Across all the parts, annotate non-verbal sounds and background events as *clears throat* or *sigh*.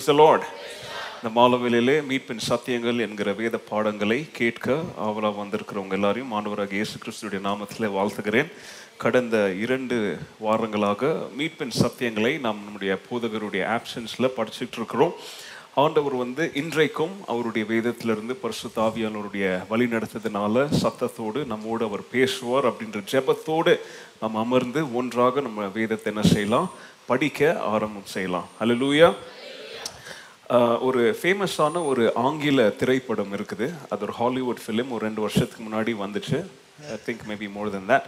Praise the Lord இந்த மாலவேலையிலே மீட்பின் சத்தியங்கள் என்கிற வேத பாடங்களை கேட்க ஆவலாக வந்திருக்கிறவங்க எல்லாரையும் மாணவராக இயேசு கிறிஸ்துடைய நாமத்தில் வாழ்த்துகிறேன். கடந்த இரண்டு வாரங்களாக மீட்பின் சத்தியங்களை நாம் நம்முடைய போதகருடைய ஆப்ஷன்ஸில் படிச்சுட்டு இருக்கிறோம். ஆண்டவர் வந்து இன்றைக்கும் அவருடைய வேதத்திலிருந்து பரிசு ஆவியானவருடைய வழி நடத்ததுனால சத்தத்தோடு நம்மோடு அவர் பேசுவார் அப்படின்ற ஜெபத்தோடு நாம் அமர்ந்து ஒன்றாக நம்ம வேதத்தை என்ன செய்யலாம்? படிக்க ஆரம்பம் செய்யலாம். அல்லேலூயா ஒரு ஃபேமஸான ஒரு ஆங்கில திரைப்படம் இருக்குது. அது ஒரு ஹாலிவுட் ஃபிலிம் ஒரு ரெண்டு வருஷத்துக்கு முன்னாடி வந்துச்சு. I think maybe more than that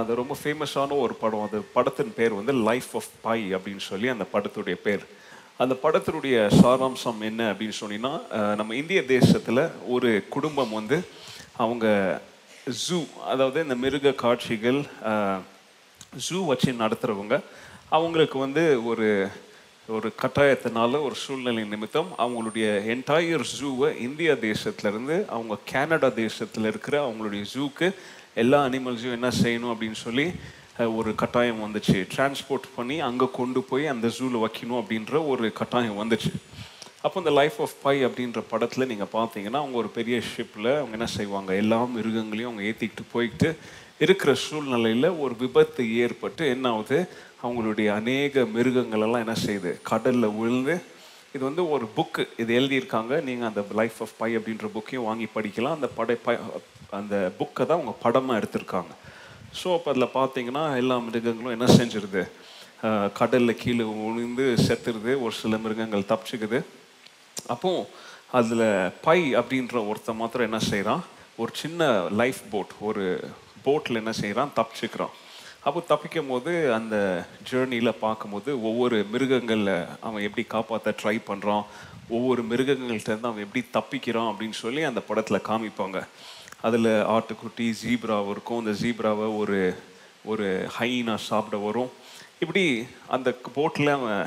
அது ரொம்ப ஃபேமஸான ஒரு படம். அது படத்தின் பேர் வந்து லைஃப் ஆஃப் பை அப்படின்னு சொல்லி அந்த படத்துடைய பேர். அந்த படத்தினுடைய சாராம்சம் என்ன அப்படின்னு சொன்னீங்கன்னா நம்ம இந்திய தேசத்தில் ஒரு குடும்பம் வந்து அவங்க ஜூ அதாவது இந்த மிருக காட்சிகள் ஜூ வச்சு நடத்துகிறவங்க அவங்களுக்கு வந்து ஒரு ஒரு கட்டாயத்தினால ஒரு சூழ்நிலை நிமித்தம் அவங்களுடைய என்டையர் ஜூவை இந்தியா தேசத்துலேருந்து அவங்க கனடா தேசத்தில் இருக்கிற அவங்களுடைய ஜூக்கு எல்லா அனிமல்ஸையும் என்ன செய்யணும் அப்படின்னு சொல்லி ஒரு கட்டாயம் வந்துச்சு. டிரான்ஸ்போர்ட் பண்ணி அங்கே கொண்டு போய் அந்த ஜூவில் வைக்கணும் அப்படின்ற ஒரு கட்டாயம் வந்துச்சு. அப்போ இந்த லைஃப் ஆஃப் பை அப்படின்ற படத்தில் நீங்கள் பார்த்தீங்கன்னா அவங்க ஒரு பெரிய ஷிப்பில் அவங்க என்ன செய்வாங்க? எல்லா மிருகங்களையும் அவங்க ஏற்றிக்கிட்டு போய்கிட்டு இருக்கிற சூழ்நிலையில் ஒரு விபத்து ஏற்பட்டு என்ன ஆகுது? அவங்களுடைய அநேக மிருகங்கள் எல்லாம் என்ன செய்யுது? கடலில் விழுந்து இது வந்து ஒரு புக்கு இது எழுதியிருக்காங்க. நீங்கள் அந்த லைஃப் ஆஃப் பை அப்படின்ற புக்கையும் வாங்கி படிக்கலாம். அந்த படை பை அந்த புக்கை தான் அவங்க படமாக எடுத்திருக்காங்க. ஸோ அப்போ அதில் பார்த்தீங்கன்னா எல்லா மிருகங்களும் என்ன செஞ்சிருது? கடலில் கீழே விழுந்து செத்துருது. ஒரு சில மிருகங்கள் தப்பிச்சுக்குது. அப்போ அதில் பை அப்படின்ற ஒருத்தன் மாத்திரம் என்ன செய்கிறான் ஒரு சின்ன லைஃப் போட் ஒரு போட்டில் என்ன செய்கிறான் தப்பிச்சுக்கிறான். அப்போ தப்பிக்கும் போது அந்த ஜேர்னியில் பார்க்கும்போது ஒவ்வொரு மிருகங்களில் அவன் எப்படி காப்பாற்ற ட்ரை பண்ணுறான் ஒவ்வொரு மிருகங்கள்கிட்டருந்து அவன் எப்படி தப்பிக்கிறான் அப்படின்னு சொல்லி அந்த படத்தில் காமிப்பாங்க. அதில் ஆட்டுக்குட்டி ஜீப்ராவும் இருக்கும். அந்த ஜீப்ராவை ஒரு ஒரு ஹைனா சாப்பிட வரும். இப்படி அந்த போட்டில் அவன்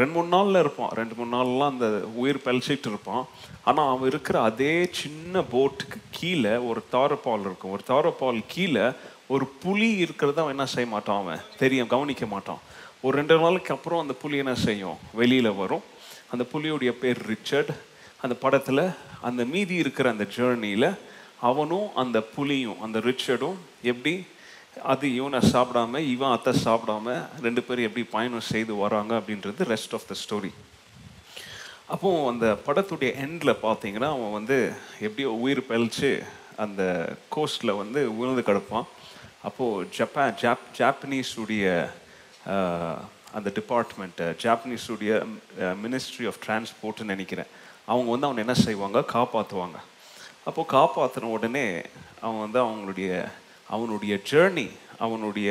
ரெண்டு மூணு நாளில் இருப்பான். ரெண்டு மூணு நாள்லாம் அந்த உயிர் பழிச்சிட்டு இருப்பான். ஆனால் அவன் இருக்கிற அதே சின்ன போட்டுக்கு கீழே ஒரு தாரப்பால் இருக்கும். ஒரு தாரப்பால் கீழே ஒரு புலி இருக்கிறத அவன் என்ன செய்ய மாட்டான் அவன்? தெரியும் கவனிக்க மாட்டான். ஒரு ரெண்டு நாளுக்கு அப்புறம் அந்த புலி என்ன செய்யும்? வெளியில் வரும். அந்த புலியுடைய பேர் ரிச்சர்ட். அந்த படத்தில் அந்த மீதி இருக்கிற அந்த ஜேர்னியில் அவனும் அந்த புலியும் அந்த ரிச்சர்டும் எப்படி அது இவனை சாப்பிடாம இவன் அத்தை சாப்பிடாம ரெண்டு பேரும் எப்படி பயணம் செய்து வராங்க அப்படின்றது ரெஸ்ட் ஆஃப் த ஸ்டோரி அப்போ அந்த படத்துடைய எண்டில் பார்த்தீங்கன்னா அவன் வந்து எப்படியோ உயிர் பழிச்சு அந்த கோஸ்டில் வந்து விழுந்து கிடப்பான். அப்போது ஜப்பான் ஜாப் ஜாப்பனீஸுடைய அந்த டிபார்ட்மெண்ட்டு ஜாப்பனீஸுடைய மினிஸ்ட்ரி ஆஃப் டிரான்ஸ்போர்ட்னு நினைக்கிறேன். அவங்க வந்து அவனை என்ன செய்வாங்க? காப்பாற்றுவாங்க அப்போது காப்பாற்றின உடனே அவன் வந்து அவங்களுடைய அவனுடைய ஜேர்னி அவனுடைய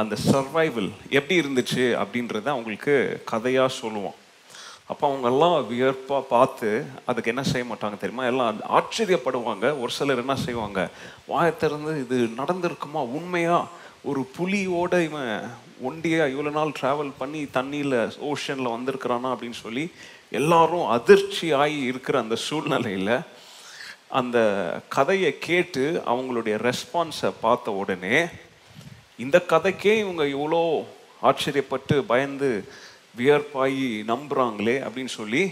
அந்த சர்வைவல் எப்படி இருந்துச்சு அப்படின்றத அவங்களுக்கு கதையாக சொல்லுவான். அப்போ அவங்கெல்லாம் வியர்ப்பாக பார்த்து அதுக்கு என்ன செய்ய மாட்டாங்க தெரியுமா? எல்லாம் ஆச்சரியப்படுவாங்க. ஒரு சிலர் என்ன செய்வாங்க? வாயத்திறந்து இது நடந்திருக்குமா? உண்மையாக ஒரு புலியோட இவன் ஒண்டியாக இவ்வளோ நாள் ட்ராவல் பண்ணி தண்ணியில் ஓஷனில் வந்திருக்கிறானா அப்படின்னு சொல்லி எல்லாரும் அதிர்ச்சி ஆகி இருக்கிற அந்த சூழ்நிலையில் அந்த கதையை கேட்டு அவங்களுடைய ரெஸ்பான்ஸை பார்த்த உடனே இந்த கதைக்கே இவங்க இவ்வளோ ஆச்சரியப்பட்டு பயந்து வியர்ப்பாயி நம்புறாங்களே அப்படின்னு சொல்லி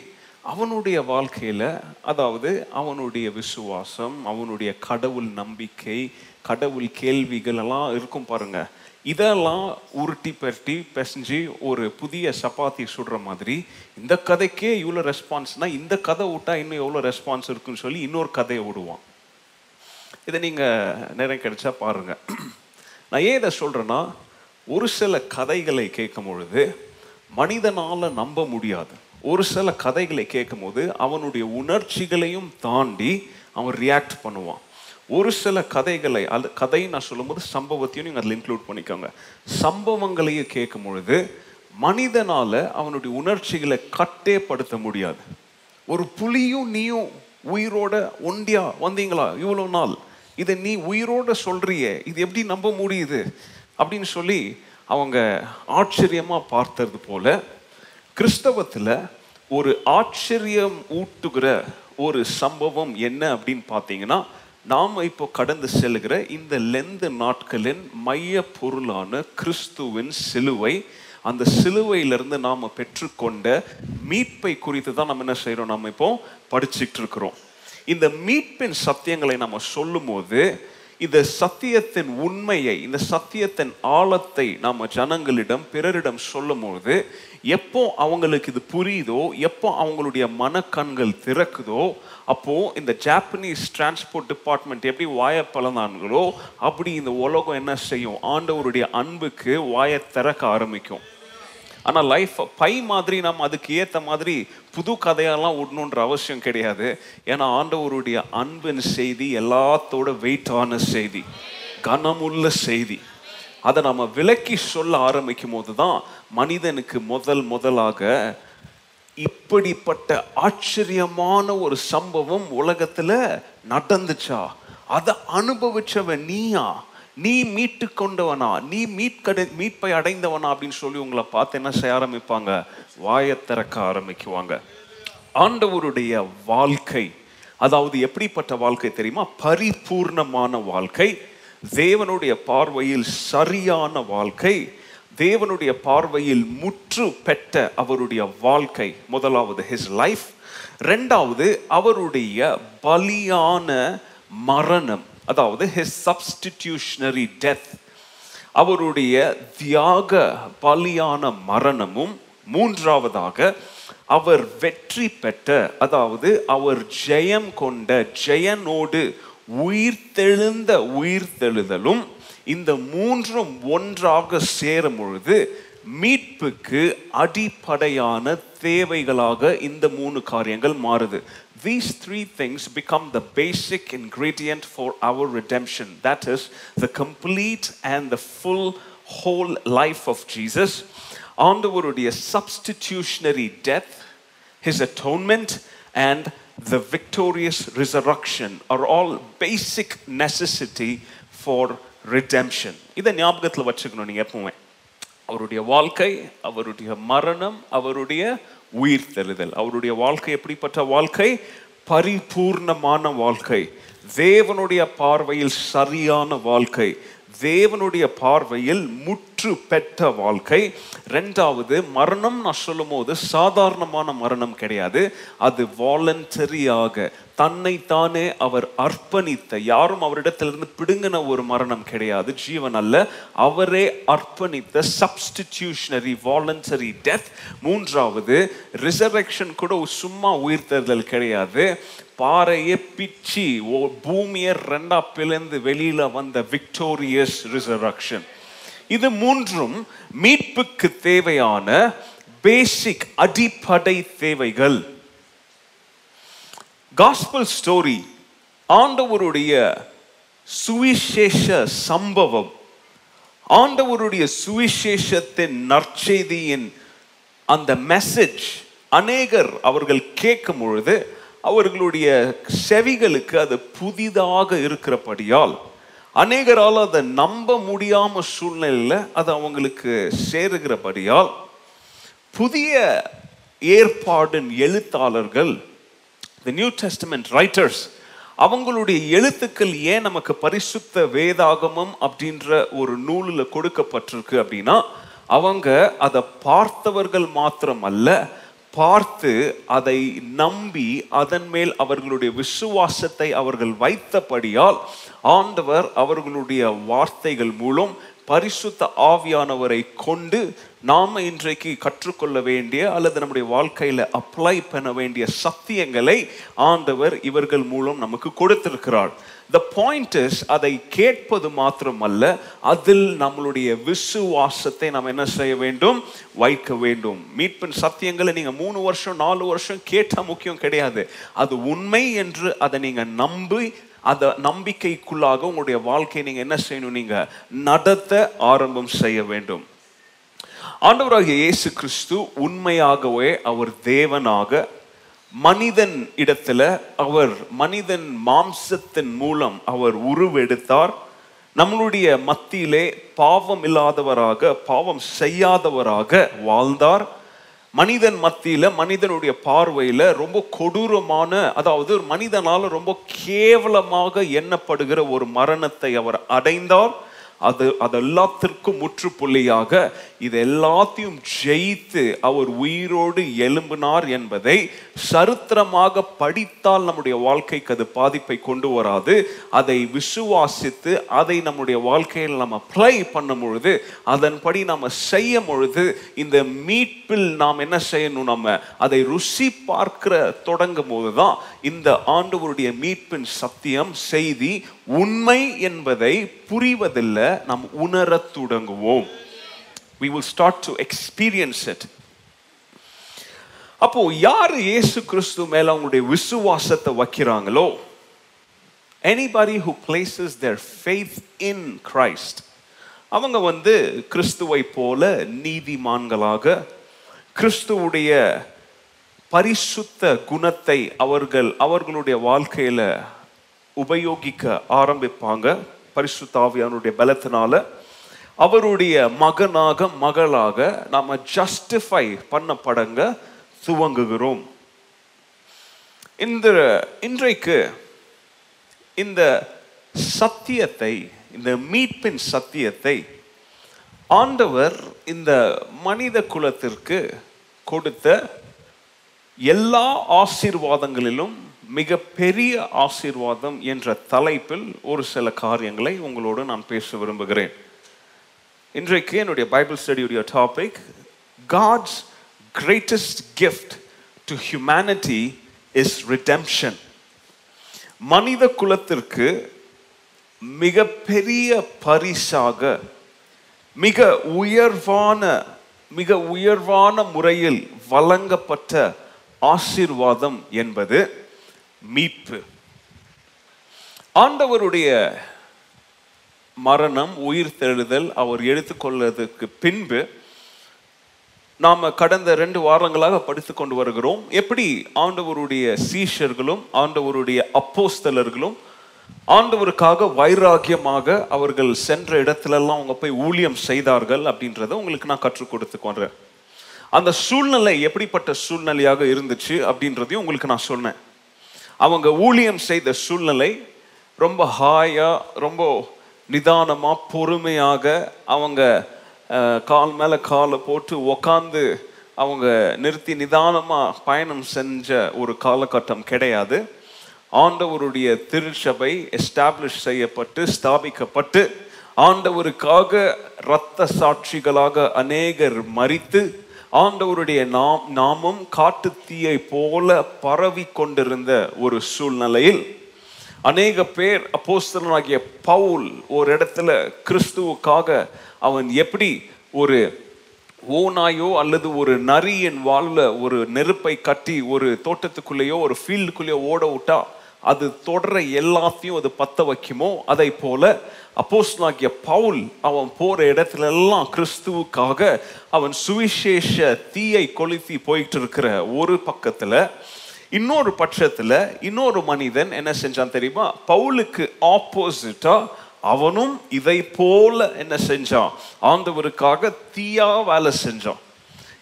அவனுடைய வாழ்க்கையில் அதாவது அவனுடைய விசுவாசம் அவனுடைய கடவுள் நம்பிக்கை கடவுள் கேள்விகள் எல்லாம் இருக்கும் பாருங்க. இதெல்லாம் உருட்டி பரட்டி பிசைஞ்சு ஒரு புதிய சப்பாத்தி சுடுற மாதிரி இந்த கதைக்கே இவ்வளோ ரெஸ்பான்ஸ்னால் இந்த கதை விட்டா இன்னும் எவ்வளோ ரெஸ்பான்ஸ் இருக்குன்னு சொல்லி இன்னொரு கதையை விடுவான். இதை நீங்கள் நேரம் கிடைச்சா பாருங்கள் நான் ஏன் இதை சொல்கிறேன்னா ஒரு சில கதைகளை கேட்கும் பொழுது மனிதனால் நம்ப முடியாது. ஒரு சில கதைகளை கேட்கும்போது அவனுடைய உணர்ச்சிகளையும் தாண்டி அவன் ரியாக்ட் பண்ணுவான். ஒரு சில கதைகளை அது கதை நான் சொல்லும்போது சம்பவத்தையும் நீங்கள் அதில் இன்க்ளூட் பண்ணிக்கோங்க. சம்பவங்களையும் கேட்கும் பொழுது மனிதனால் அவனுடைய உணர்ச்சிகளை கட்டேப்படுத்த முடியாது. ஒரு புலியும் நீயும் உயிரோட ஒண்டியா வந்தீங்களா? இவ்வளோ நாள். இதை நீ உயிரோட சொல்றியே. இது எப்படி நம்ப முடியுது? அப்படின்னு சொல்லி அவங்க ஆச்சரியமாக பார்த்தது போல கிறிஸ்தவத்தில் ஒரு ஆச்சரியம் ஊட்டுகிற ஒரு சம்பவம் என்ன அப்படின்னு பார்த்தீங்கன்னா நாம் இப்போ கடந்து செல்கிற இந்த லெந்து நாட்களின் மைய பொருளான கிறிஸ்துவின் சிலுவை அந்த சிலுவையிலிருந்து நாம் பெற்றுக்கொண்ட மீட்பை குறித்து தான் நம்ம என்ன செய்கிறோம் நம்ம இப்போ படிச்சுட்டு இருக்கிறோம். இந்த மீட்பின் சத்தியங்களை நம்ம சொல்லும்போது இந்த சத்தியத்தின் உண்மையை இந்த சத்தியத்தின் ஆழத்தை நாம் ஜனங்களிடம் பிறரிடம் சொல்லும்போது எப்போ அவங்களுக்கு இது புரியுதோ எப்போ அவங்களுடைய மனக்கண்கள் திறக்குதோ அப்போ இந்த ஜாப்பனீஸ் டிரான்ஸ்போர்ட் டிபார்ட்மெண்ட் எப்படி வாய பலனான்களோ அப்படி இந்த உலகம் என்ன செய்யும்? ஆண்டவருடைய அன்புக்கு வாயை திறக்க ஆரம்பிக்கும். ஆனால் லைஃப் பை மாதிரி நம்ம அதுக்கு ஏற்ற மாதிரி புது கதையெல்லாம் விடணுன்ற அவசியம் கிடையாது. ஏன்னா ஆண்டவருடைய அன்பின் செய்தி எல்லாத்தோட வெயிட்டான செய்தி கனமுள்ள செய்தி அதை நம்ம விலக்கி சொல்ல ஆரம்பிக்கும் போது தான் மனிதனுக்கு முதல் முதலாக இப்படிப்பட்ட ஆச்சரியமான ஒரு சம்பவம் உலகத்தில் நடந்துச்சா? அதை அனுபவிச்சவன் நீயா? நீ மீட்டு கொண்டவனா நீ மீட்கடை மீட்பை அடைந்தவனா அப்படின்னு சொல்லி உங்களை பார்த்து என்ன செய்ய ஆரம்பிப்பாங்க? வாயை திறக்க ஆரம்பிக்குவாங்க. ஆண்டவருடைய வாழ்க்கை அதாவது எப்படிப்பட்ட வாழ்க்கை தெரியுமா? பரிபூர்ணமான வாழ்க்கை தேவனுடைய பார்வையில் சரியான வாழ்க்கை தேவனுடைய பார்வையில் முற்று பெற்ற அவருடைய வாழ்க்கை. முதலாவது ஹிஸ் லைஃப் ரெண்டாவது அவருடைய பலியான மரணம். அதாவது ஹிஸ் சப்ஸ்டிடியூஷனரி டெத் அவருடைய தியாக பலியான மரணமும் மூன்றாவதாக அவர் வெற்றி பெற்ற அதாவது அவர் ஜெயம் கொண்ட ஜெயனோடு உயிர்த்தெழுந்த உயிர்த்தெழுதலும் இந்த மூன்றும் ஒன்றாக சேரும் பொழுது மீட்புக்கு அடிப்படையான தேவைகளாக இந்த மூணு காரியங்கள் மாறுது. these three things become the basic ingredient for our redemption that is the complete and the full whole life of jesus ஆண்டவருடைய substitutionary death his atonement and the victorious resurrection are all basic necessity for redemption இதை ஞாபகத்தில் வச்சுக்கணும் நீங்க எப்பவுமே அவருடைய வாழ்க்கை அவருடைய மரணம் அவருடைய உயிர் தெழுதல் அவருடைய வாழ்க்கை எப்படிப்பட்ட வாழ்க்கை? பரிபூர்ணமான வாழ்க்கை. தேவனுடைய பார்வையில் சரியான வாழ்க்கை. தேவனுடைய பார்வையில் முற்று பெற்ற வாழ்க்கை. ரெண்டாவது மரணம் நான் சொல்லும் போது சாதாரணமான மரணம் கிடையாது. அது வாலண்டரியாக தன்னைத்தானே அவர் அர்ப்பணித்த. யாரும் அவரிடத்திலிருந்து பிடுங்கின ஒரு மரணம் கிடையாது. ஜீவன் அல்ல. அவரே அர்ப்பணித்த சப்ஸ்டிடியூஷனரி வாலண்டரி டெத் மூன்றாவது ரிசர்வெக்ஷன் கூட சும்மா உயிர்த்தெழுதல் கிடையாது. பாறையை பிச்சு ஓ- பூமியை ரெண்டா பிளந்து வெளியில வந்த விக்டோரியஸ் ரிசர்வக்ஷன் இது மூன்றும் மீட்புக்கு தேவையான பேசிக் அடிப்படை தேவைகள். காஸ்பல் ஸ்டோரி ஆண்டவருடைய சுவிசேஷ சம்பவம் ஆண்டவருடைய சுவிசேஷத்தின் நற்செய்தியின் அந்த மெசேஜ் அநேகர் அவர்கள் கேட்கும் பொழுது அவர்களுடைய செவிகளுக்கு அது புதிதாக இருக்கிறபடியால் அநேகரால் அதை நம்ப முடியாம சூழ்நிலையில் அது அவங்களுக்கு சேருகிறபடியால் புதிய ஏற்பாடின் எழுத்தாளர்கள் த நியூ டெஸ்டமெண்ட் ரைட்டர்ஸ் அவங்களுடைய எழுத்துக்கள் ஏன் நமக்கு பரிசுத்த வேதாகமம் அப்படின்ற ஒரு நூலில் கொடுக்கப்பட்டிருக்கு அப்படின்னா அவங்க அதை பார்த்தவர்கள் மாத்திரம் அல்ல பார்த்து அதை நம்பி அதன் மேல் அவர்களுடைய விசுவாசத்தை அவர்கள் வைத்தபடியால் ஆண்டவர் அவர்களுடைய வார்த்தைகள் மூலம் பரிசுத்த ஆவியானவரை கொண்டு நாம் இன்றைக்கு கற்றுக்கொள்ள வேண்டிய அல்லது நம்முடைய வாழ்க்கையில் அப்ளை பண்ண வேண்டிய சத்தியங்களை ஆண்டவர் இவர்கள் மூலம் நமக்கு கொடுத்திருக்கிறார். த பாயிண்ட் இஸ் அதை கேட்பது மாத்திரமல்ல அதில் நம்மளுடைய விசுவாசத்தை நாம் என்ன செய்ய வேண்டும்? வைக்க வேண்டும். மீட்பின் சத்தியங்களை நீங்க மூணு வருஷம் நாலு வருஷம் கேட்டால் முக்கியம் கிடையாது. அது உண்மை என்று அதை நீங்க நம்பி அந்த நம்பிக்கைக்குள்ளாக உங்களுடைய வாழ்க்கையை நீங்க என்ன செய்யணும்? நீங்க நடத்த ஆரம்பம் செய்ய வேண்டும். ஆண்டவராகிய இயேசு கிறிஸ்து உண்மையாகவே அவர் தேவனாக மனிதன் இடத்துல அவர் மனிதன் மாம்சத்தின் மூலம் அவர் உருவெடுத்தார். நம்மளுடைய மத்தியிலே பாவம் இல்லாதவராக பாவம் செய்யாதவராக வாழ்ந்தார். மனிதன் மத்தியில் மனிதனுடைய பார்வையில் ரொம்ப கொடூரமான அதாவது மனிதனால் ரொம்ப கேவலமாக எண்ணப்படுகிற ஒரு மரணத்தை அவர் அடைந்தார். அது அதெல்லாத்திற்கும் முற்றுப்புள்ளியாக இது எல்லாத்தையும் ஜெயித்து அவர் உயிரோடு எலும்பினார் என்பதை சரித்திரமாக படித்தால் நம்முடைய வாழ்க்கைக்கு அது பாதிப்பை கொண்டு வராது. அதை விசுவாசித்து அதை நம்முடைய வாழ்க்கையில் நம்ம அப்ளை பண்ணும் பொழுது அதன்படி நம்ம செய்யும் பொழுது இந்த மீட்பில் நாம் என்ன செய்யணும் நம்ம? அதை ருசி பார்க்கிற தொடங்கும் போதுதான் இந்த ஆண்டவருடைய மீட்பின் சத்தியம் செய்தி உண்மை என்பதை புரிவதில்லை நாம் உணரத் தொடங்குவோம். We will start to experience it. அப்போ யார் இயேசு கிறிஸ்து மேல அவங்களுடைய விசுவாசத்தை வைக்கிறாங்களோ? Anybody who places their faith in Christ. அவங்க வந்து கிறிஸ்துவை போல நீதிமான்களாக கிறிஸ்துவுடைய பரிசுத்த குணத்தை அவர்கள் அவர்களுடைய வாழ்க்கையில உபயோகிக்க ஆரம்பிப்பாங்க. பரிசுத்தாவியானுடைய பலத்தினால அவருடைய மகனாக மகளாக நாம் ஜஸ்டிஃபை பண்ணப்படங்க துவங்குகிறோம். இந்த இன்றைக்கு இந்த சத்தியத்தை இந்த மீட்பின் சத்தியத்தை ஆண்டவர் இந்த மனித குலத்திற்கு கொடுத்த எல்லா ஆசீர்வாதங்களிலும் மிக பெரிய ஆசீர்வாதம் என்ற தலைப்பில் ஒரு சில காரியங்களை உங்களோடு நான் பேச விரும்புகிறேன். இன்றைக்கு என்னுடைய Bible ஸ்டடியுடைய topic God's greatest gift to humanity is redemption மனித குலத்திற்கு மிக பெரிய பரிசாக மிக உயர்வான மிக உயர்வான முறையில் வழங்கப்பட்ட ஆசீர்வாதம் என்பது மீட்பு. ஆண்டவருடைய மரணம் உயிர் தெழுதல் அவர் எடுத்துக்கொள்ளதுக்கு பின்பு நாம் கடந்த ரெண்டு வாரங்களாக படித்து கொண்டு வருகிறோம். எப்படி ஆண்டவருடைய சீஷர்களும் ஆண்டவருடைய அப்போஸ்தலர்களும் ஆண்டவருக்காக வைராகியமாக அவர்கள் சென்ற இடத்துலலாம் அவங்க போய் ஊழியம் செய்தார்கள் அப்படின்றத உங்களுக்கு நான் கற்றுக் கொடுத்து கொண்டேன் அந்த சூழ்நிலை எப்படிப்பட்ட சூழ்நிலையாக இருந்துச்சு அப்படின்றதையும் உங்களுக்கு நான் சொன்னேன். அவங்க ஊழியம் செய்த சூழ்நிலை ரொம்ப ஹாயா ரொம்ப நிதானமா பொறுமையாக அவங்க கால் மேல காலை போட்டு உக்காந்து அவங்க நிறுத்தி நிதானமா பயணம் செஞ்ச ஒரு காலகட்டம் கிடையாது. ஆண்டவருடைய திருச்சபை எஸ்டாப்ளிஷ் செய்யப்பட்டு ஸ்தாபிக்கப்பட்டு ஆண்டவருக்காக இரத்த சாட்சிகளாக அநேகர் மறித்து ஆண்டவருடைய நாம் நாமும் காட்டுத்தீயை போல பரவி கொண்டிருந்த ஒரு சூழ்நிலையில் அநேக பேர் அப்போஸ்தலனாகிய பவுல் ஒரு இடத்துல கிறிஸ்துவுக்காக அவன் எப்படி ஒரு ஓனாயோ அல்லது ஒரு நரியின் வாழ்வில் ஒரு நெருப்பை கட்டி ஒரு தோட்டத்துக்குள்ளேயோ ஒரு ஃபீல்டுக்குள்ளேயோ ஓட விட்டா அது தொடர எல்லாத்தையும் அது பத்த வைக்குமோ? அதை போல அப்போஸ்தலனாகிய பவுல் அவன் போற இடத்துல எல்லாம் கிறிஸ்துவுக்காக அவன் சுவிசேஷ தீயை கொளுத்தி போயிட்டு இருக்கிற ஒரு பக்கத்துல இன்னொரு பட்சத்துல இன்னொரு மனிதன் என்ன செஞ்சான் தெரியுமா? பவுலுக்கு ஆப்போசிட்டா அவனும் இதை போல என்ன செஞ்சான்? ஆண்டவருக்காக தீயா வேலை செஞ்சான்.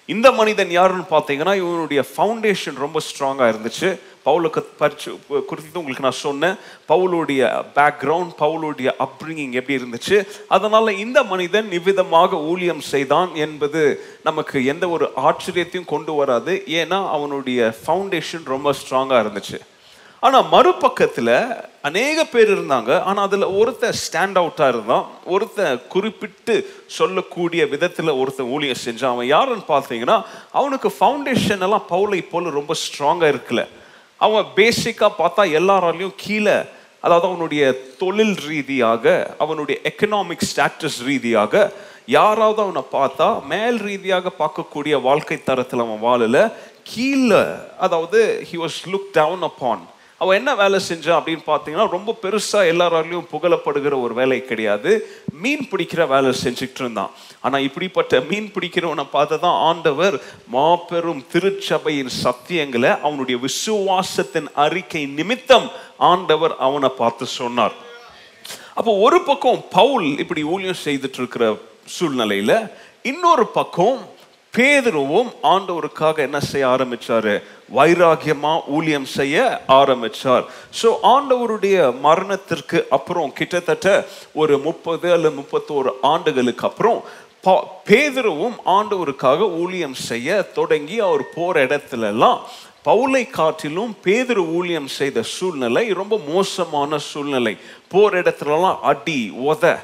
இந்த மனிதன் யாருன்னு பார்த்தீங்கன்னா இவனுடைய ஃபவுண்டேஷன் ரொம்ப ஸ்ட்ராங்காக இருந்துச்சு. பவுலுக்கு பரிச்சு குறித்து உங்களுக்கு நான் சொன்னேன். பவுலுடைய பேக்ரவுண்ட் பவுலுடைய அப்ரிங்கிங் எப்படி இருந்துச்சு? அதனால் இந்த மனிதன் இவ்விதமாக ஊழியம் செய்தான் என்பது நமக்கு எந்த ஒரு ஆச்சரியத்தையும் கொண்டு வராது. ஏன்னா அவனுடைய ஃபவுண்டேஷன் ரொம்ப ஸ்ட்ராங்காக இருந்துச்சு. ஆனால் மறுபக்கத்தில் அநேக பேர் இருந்தாங்க. ஆனால் அதில் ஒருத்தன் ஸ்டாண்ட் அவுட்டாக இருந்தான். ஒருத்தன் குறிப்பிட்டு சொல்லக்கூடிய விதத்தில் ஒருத்தன் ஊழியம் செஞ்சான். அவன் யாருன்னு பார்த்தீங்கன்னா அவனுக்கு ஃபவுண்டேஷன் எல்லாம் பவுலை போல ரொம்ப ஸ்ட்ராங்காக இருக்கல. அவன் பேசிக்காக பார்த்தா எல்லாராலையும் கீழே அதாவது அவனுடைய தொழில் ரீதியாக அவனுடைய எக்கனாமிக் ஸ்டேட்டஸ் ரீதியாக யாராவது அவனை பார்த்தா மேல் ரீதியாக பார்க்கக்கூடிய வாழ்க்கை தரத்தில் அவன் வாழல. கீழே அதாவது he was look down upon அவன் என்ன வேலை செஞ்சான் அப்படின்னு பார்த்தீங்கன்னா ரொம்ப பெருசாக எல்லாராலையும் புகழப்படுகிற ஒரு வேலை கிடையாது. மீன் பிடிக்கிற வேலை செஞ்சுக்கிட்டு இருந்தான். ஆனால் இப்படிப்பட்ட மீன் பிடிக்கிறவனை பார்த்து தான் ஆண்டவர் மாபெரும் திருச்சபையின் சத்தியங்களை அவனுடைய விசுவாசத்தின் அறிக்கை நிமித்தம் ஆண்டவர் அவனை பார்த்து சொன்னார். அப்போ ஒரு பக்கம் பவுல் இப்படி ஊழியம் செய்துட்டு இருக்கிற சூழ்நிலையில இன்னொரு பக்கம் பேதுருவும் ஆண்டவருக்காக என்ன செய்ய ஆரம்பிச்சாரு? வைராகியமா ஊழியம் செய்ய ஆரம்பிச்சார். ஸோ ஆண்டவருடைய மரணத்திற்கு அப்புறம் கிட்டத்தட்ட ஒரு முப்பது அல்ல முப்பத்தோரு ஆண்டுகளுக்கு அப்புறம் பா- பேதுருவும் ஆண்டவருக்காக ஊழியம் செய்ய தொடங்கி அவர் போற இடத்துல எல்லாம் பவுலை காட்டிலும் பேதுரு ஊழியம் செய்த சூழ்நிலை ரொம்ப மோசமான சூழ்நிலை. போற இடத்துலலாம் அடி உத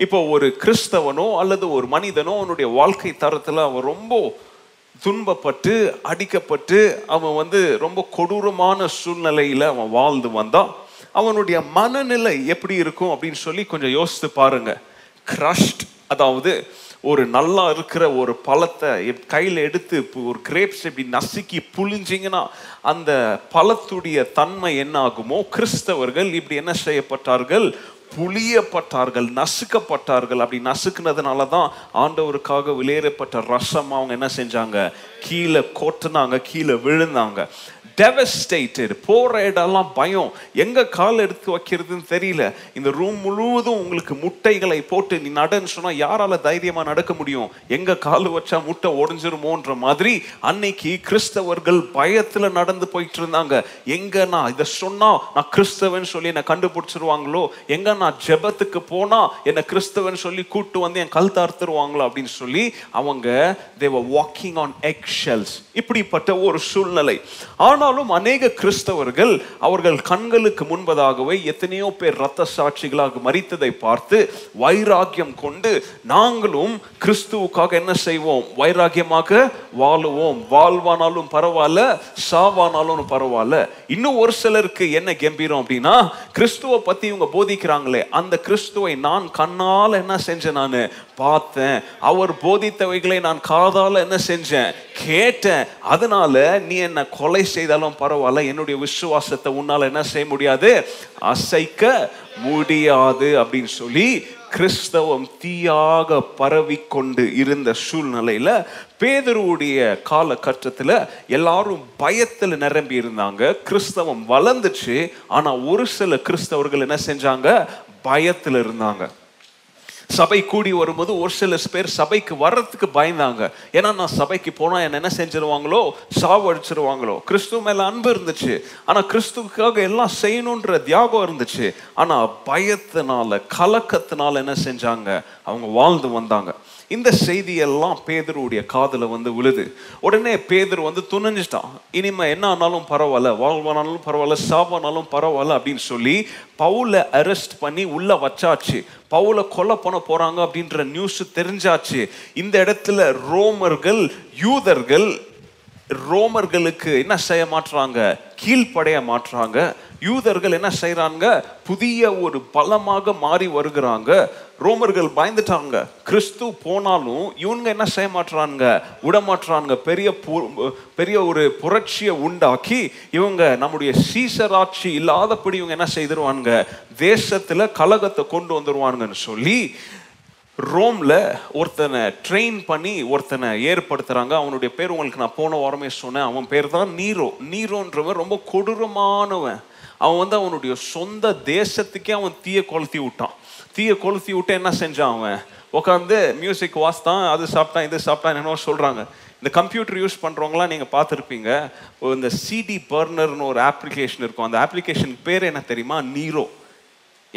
இப்போ ஒரு கிறிஸ்தவனோ அல்லது ஒரு மனிதனோ அவனுடைய வாழ்க்கை தரத்தில் அவன் ரொம்ப துன்பப்பட்டு அடிக்கப்பட்டு அவன் வந்து ரொம்ப கொடூரமான சூழ்நிலையில் அவன் வாழ்ந்து வந்தான். அவனுடைய மனநிலை எப்படி இருக்கும் அப்படின்னு சொல்லி கொஞ்சம் யோசித்து பாருங்க. கிரஷ்ட் அதாவது ஒரு நல்லா இருக்கிற ஒரு பழத்தை கையில் எடுத்து ஒரு கிரேப்ஸ் இப்படி நசுக்கி புழிஞ்சிங்கன்னா அந்த பழத்துடைய தன்மை என்ன ஆகுமோ கிறிஸ்தவர்கள் இப்படி என்ன செய்யப்பட்டார்கள்? புளியப்பட்டார்கள் நசுக்கப்பட்டார்கள். அப்படி நசுக்குனதுனால தான் ஆண்டவருக்காக வெளியேறப்பட்ட ரசம் அவங்க என்ன செஞ்சாங்க? கீழே கொட்டினாங்க கீழே விழுந்தாங்க. டெவஸ்டேட்டட் போற இடம்லாம் பயம். எங்க கால் எடுத்து வைக்கிறதுன்னு தெரியல. இந்த ரூம் முழுவதும் உங்களுக்கு முட்டைகளை போட்டு நீ நடன்னு சொன்னா யாரால தைரியமா நடக்க முடியும்? எங்க கால் வச்சா முட்டை உடஞ்சிருமோன்ற மாதிரி அன்னைக்கு கிறிஸ்தவர்கள் பயத்துல நடந்து போயிட்டு இருந்தாங்க. எங்க நான் இதை சொன்னா நான் கிறிஸ்தவன் சொல்லி என்னை கண்டுபிடிச்சிருவாங்களோ? எங்க நான் ஜெபத்துக்கு போனா என்னை கிறிஸ்தவன் சொல்லி கூட்டு வந்து என் கல் தார்த்துருவாங்களோ அப்படின்னு சொல்லி அவங்க தேவ வாக்கிங் ஆன் எக் ஷெல்ஸ் இப்படிப்பட்ட ஒரு சூழ்நிலை. ஆனாலும் அநேக கிறிஸ்தவர்கள் அவர்கள் கண்களுக்கு முன்பதாகவே எத்தனையோ பேர் இரத்த சாட்சிகளாக மறித்ததை பார்த்து வைராக்கியம் கொண்டு நாங்களும் கிறிஸ்துவுக்காக என்ன செய்வோம்? வைராக்கியமாக வாழுவோம். வாழ்வானாலும் பரவாயில்ல சாவானாலும் பரவாயில்ல. இன்னும் ஒரு சிலருக்கு என்ன கம்பீரம் அப்படின்னா கிறிஸ்துவை பத்தி இவங்க போதிக்கிறாங்களே அந்த கிறிஸ்துவை நான் கண்ணால என்ன செஞ்சேன் நான்? பார்த்தேன். அவர் போதித்தவைகளை நான் காதால் என்ன செஞ்சேன்? கேட்டேன். அதனால நீ என்ன கொலை செய்தாலும் பரவாயில்ல என்னுடைய விசுவாசத்தை உன்னால் என்ன செய்ய முடியாது? அசைக்க முடியாது அப்படின்னு சொல்லி கிறிஸ்தவம் தீயாக பரவிக்கொண்டு இருந்த சூழ்நிலையில பேதருடைய காலகட்டத்தில் எல்லாரும் பயத்தில் நிரம்பி இருந்தாங்க. கிறிஸ்தவம் வளர்ந்துச்சு. ஆனால் ஒரு சில கிறிஸ்தவர்கள் என்ன செஞ்சாங்க? பயத்தில் இருந்தாங்க. சபை கூடி வரும்போது ஒரு சில பேர் சபைக்கு வர்றதுக்கு பயந்தாங்க. ஏன்னா நான் சபைக்கு போனால் என்ன என்ன செஞ்சிருவாங்களோ? சாவடிச்சிருவாங்களோ கிறிஸ்துவ மேலே அன்பு இருந்துச்சு. ஆனால் கிறிஸ்துவுக்காக எல்லாம் செய்யணுன்ற தியாகம் இருந்துச்சு. ஆனால் பயத்தினால கலக்கத்தினால என்ன செஞ்சாங்க? அவங்க வாழ்ந்து வந்தாங்க. இந்த செய்தியெல்லாம் பேதருடைய காதில் வந்து விழுது. உடனே பேதர் வந்து துணிஞ்சிட்டான். இனிமே என்ன ஆனாலும் பரவாயில்ல வாழ்வானாலும் பரவாயில்ல சாவானாலும் பரவாயில்ல அப்படின்னு சொல்லி பவுலை அரெஸ்ட் பண்ணி உள்ள வச்சாச்சு. பவுலை கொலை பண்ண போறாங்க அப்படின்ற நியூஸ் தெரிஞ்சாச்சு. இந்த இடத்துல ரோமர்கள் யூதர்கள் ரோமர்களுக்கு என்ன செய்ய மாட்றாங்க கீழ்ப்படைய மாட்டுறாங்க. யூதர்கள் என்ன செய்கிறாங்க புதிய ஒரு பலமாக மாறி வருகிறாங்க. ரோமர்கள் பயந்துட்டாங்க. கிறிஸ்து போனாலும் இவனுங்க என்ன செய்ய மாட்டுறாங்க விடமாட்டுறாங்க பெரிய பு- பெரிய ஒரு புரட்சியை உண்டாக்கி இவங்க நம்முடைய சீசராட்சி இல்லாதபடி இவங்க என்ன செய்திருவாங்க தேசத்தில் கலகத்தை கொண்டு வந்துடுவானுங்கன்னு சொல்லி ரோம்ல ஒருத்தனை ட்ரெயின் பண்ணி ஒருத்தனை ஏற்படுத்துறாங்க. அவனுடைய பேர் உங்களுக்கு நான் போன வாரமே சொன்னேன். அவன் பேர் தான் நீரோ. நீரோன்றவன் ரொம்ப கொடூரமானவன். அவன் வந்து அவனுடைய சொந்த தேசத்துக்கே அவன் தீய கொளுத்தி விட்டான். தீய கொளுத்தி விட்டு என்ன செஞ்சான் அவன்? உட்காந்து மியூசிக் வாஸ்தான் அது சாப்பிட்டான் இது சாப்பிட்டான் என்னவோ சொல்றாங்க. இந்த கம்ப்யூட்டர் யூஸ் பண்ணுறவங்களாம் நீங்கள் பார்த்துருப்பீங்க. இந்த சிடி பர்னர்னு ஒரு அப்ளிகேஷன் இருக்கும். அந்த அப்ளிகேஷன் பேர் என்ன தெரியுமா? நீரோ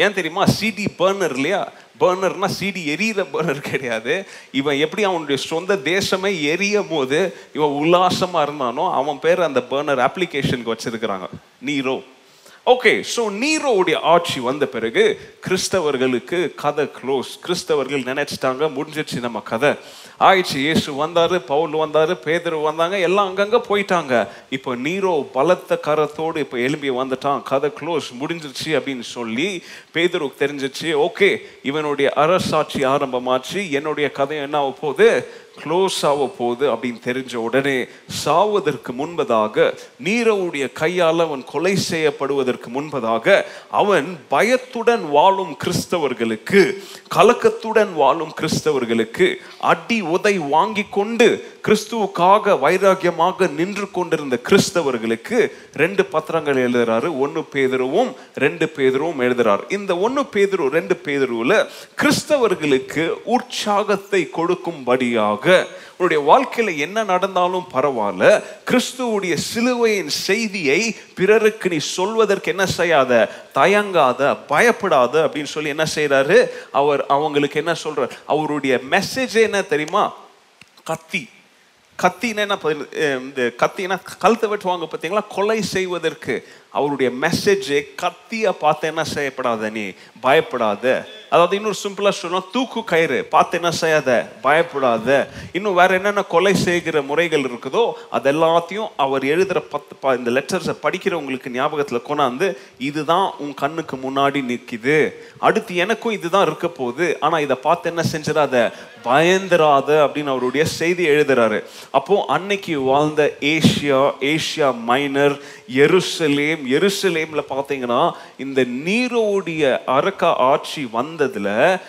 ஏன் தெரியுமா? சிடி பர்னர் இல்லையா? பர்னர்னா சிடி எரியிற பர்னர் கிடையாது. இவன் எப்படி அவனுடைய சொந்த தேசமே எரியும் போது இவன் உல்லாசமாக இருந்தானோ அவன் பேர் அந்த பர்னர் அப்ளிகேஷனுக்கு வச்சிருக்கிறாங்க. நீரோ ஓகே ஸோ நீரோவுடைய ஆட்சி வந்த பிறகு கிறிஸ்தவர்களுக்கு கதை க்ளோஸ் கிறிஸ்தவர்கள் நினைச்சிட்டாங்க முடிஞ்சிடுச்சு நம்ம கதை. ஆயிடுச்சு இயேசு வந்தார் பவுல் வந்தார் பேதர் வந்தாங்க எல்லாம் அங்கங்கே போயிட்டாங்க. இப்போ நீரோ பலத்த கரத்தோடு இப்போ எலும்பி வந்துட்டான். கதை க்ளோஸ் முடிஞ்சிருச்சு அப்படின்னு சொல்லி பேதருக்கு தெரிஞ்சிச்சு ஓகே இவனுடைய அரசாட்சி ஆரம்பமாச்சு. என்னுடைய கதை என்ன போகுது? க்ளோஸ் ஆக போகுது அப்படின்னு தெரிஞ்ச உடனே சாவதற்கு முன்பதாக நீரவுடைய கையால் அவன் கொலை செய்யப்படுவதற்கு முன்பதாக அவன் பயத்துடன் வாழும் கிறிஸ்தவர்களுக்கு கலக்கத்துடன் வாழும் கிறிஸ்தவர்களுக்கு அடி உதை வாங்கி கொண்டு கிறிஸ்துவுக்காக வைராகியமாக நின்று கொண்டிருந்த கிறிஸ்தவர்களுக்கு ரெண்டு பத்திரங்கள் எழுதுறாரு. ஒன்று பேதருவும் ரெண்டு பேதருவும் எழுதுறார். இந்த ஒன்று பேதரு ரெண்டு பேதருவில் கிறிஸ்தவர்களுக்கு உற்சாகத்தை கொடுக்கும்படியாக உன்னுடைய வாழ்க்கையில் என்ன நடந்தாலும் பரவாயில்ல. கிறிஸ்துவுடைய சிலுவையின் செய்தியை பிறருக்கு நீ சொல்வதற்கு என்ன செய்யாத தயங்காத பயப்படாத அப்படின்னு சொல்லி என்ன செய்கிறாரு அவர் அவங்களுக்கு என்ன சொல்கிறார் அவருடைய மெசேஜ் என்ன தெரியுமா? கத்தி. கத்தினா என்ன இந்த கத்தினா கழுத்தை வெட்டுவாங்க பார்த்தீங்களா? கொலை செய்வதற்கு. அவருடைய மெசேஜை கத்தியை பார்த்து என்ன செய்யப்படாத நீ? பயப்படாத. அதாவது இன்னொரு சிம்பிளாக சொன்னால் தூக்கு கயிறு. பார்த்து என்ன செய்யாத? பயப்படாத. இன்னும் வேற என்னென்ன கொலை செய்கிற முறைகள் இருக்குதோ அது எல்லாத்தையும் அவர் எழுதுகிற பத்து ப- இந்த லெட்டர்ஸை படிக்கிறவங்களுக்கு ஞாபகத்தில் கொண்டாந்து இதுதான் உன் கண்ணுக்கு முன்னாடி நிற்கிது அடுத்து எனக்கும் இதுதான் இருக்க போகுது. ஆனால் இதை பார்த்து என்ன செஞ்சிடாத? பயந்துராத அப்படின்னு அவருடைய செய்தி எழுதுறாரு. அப்போ அன்னைக்கு வாழ்ந்த ஏஷியா ஏஷியா மைனர் எருசலேம் எருசலேம்ல பார்த்தீங்கன்னா இந்த நீரோடைய அரக்க ஆட்சி வந்ததுல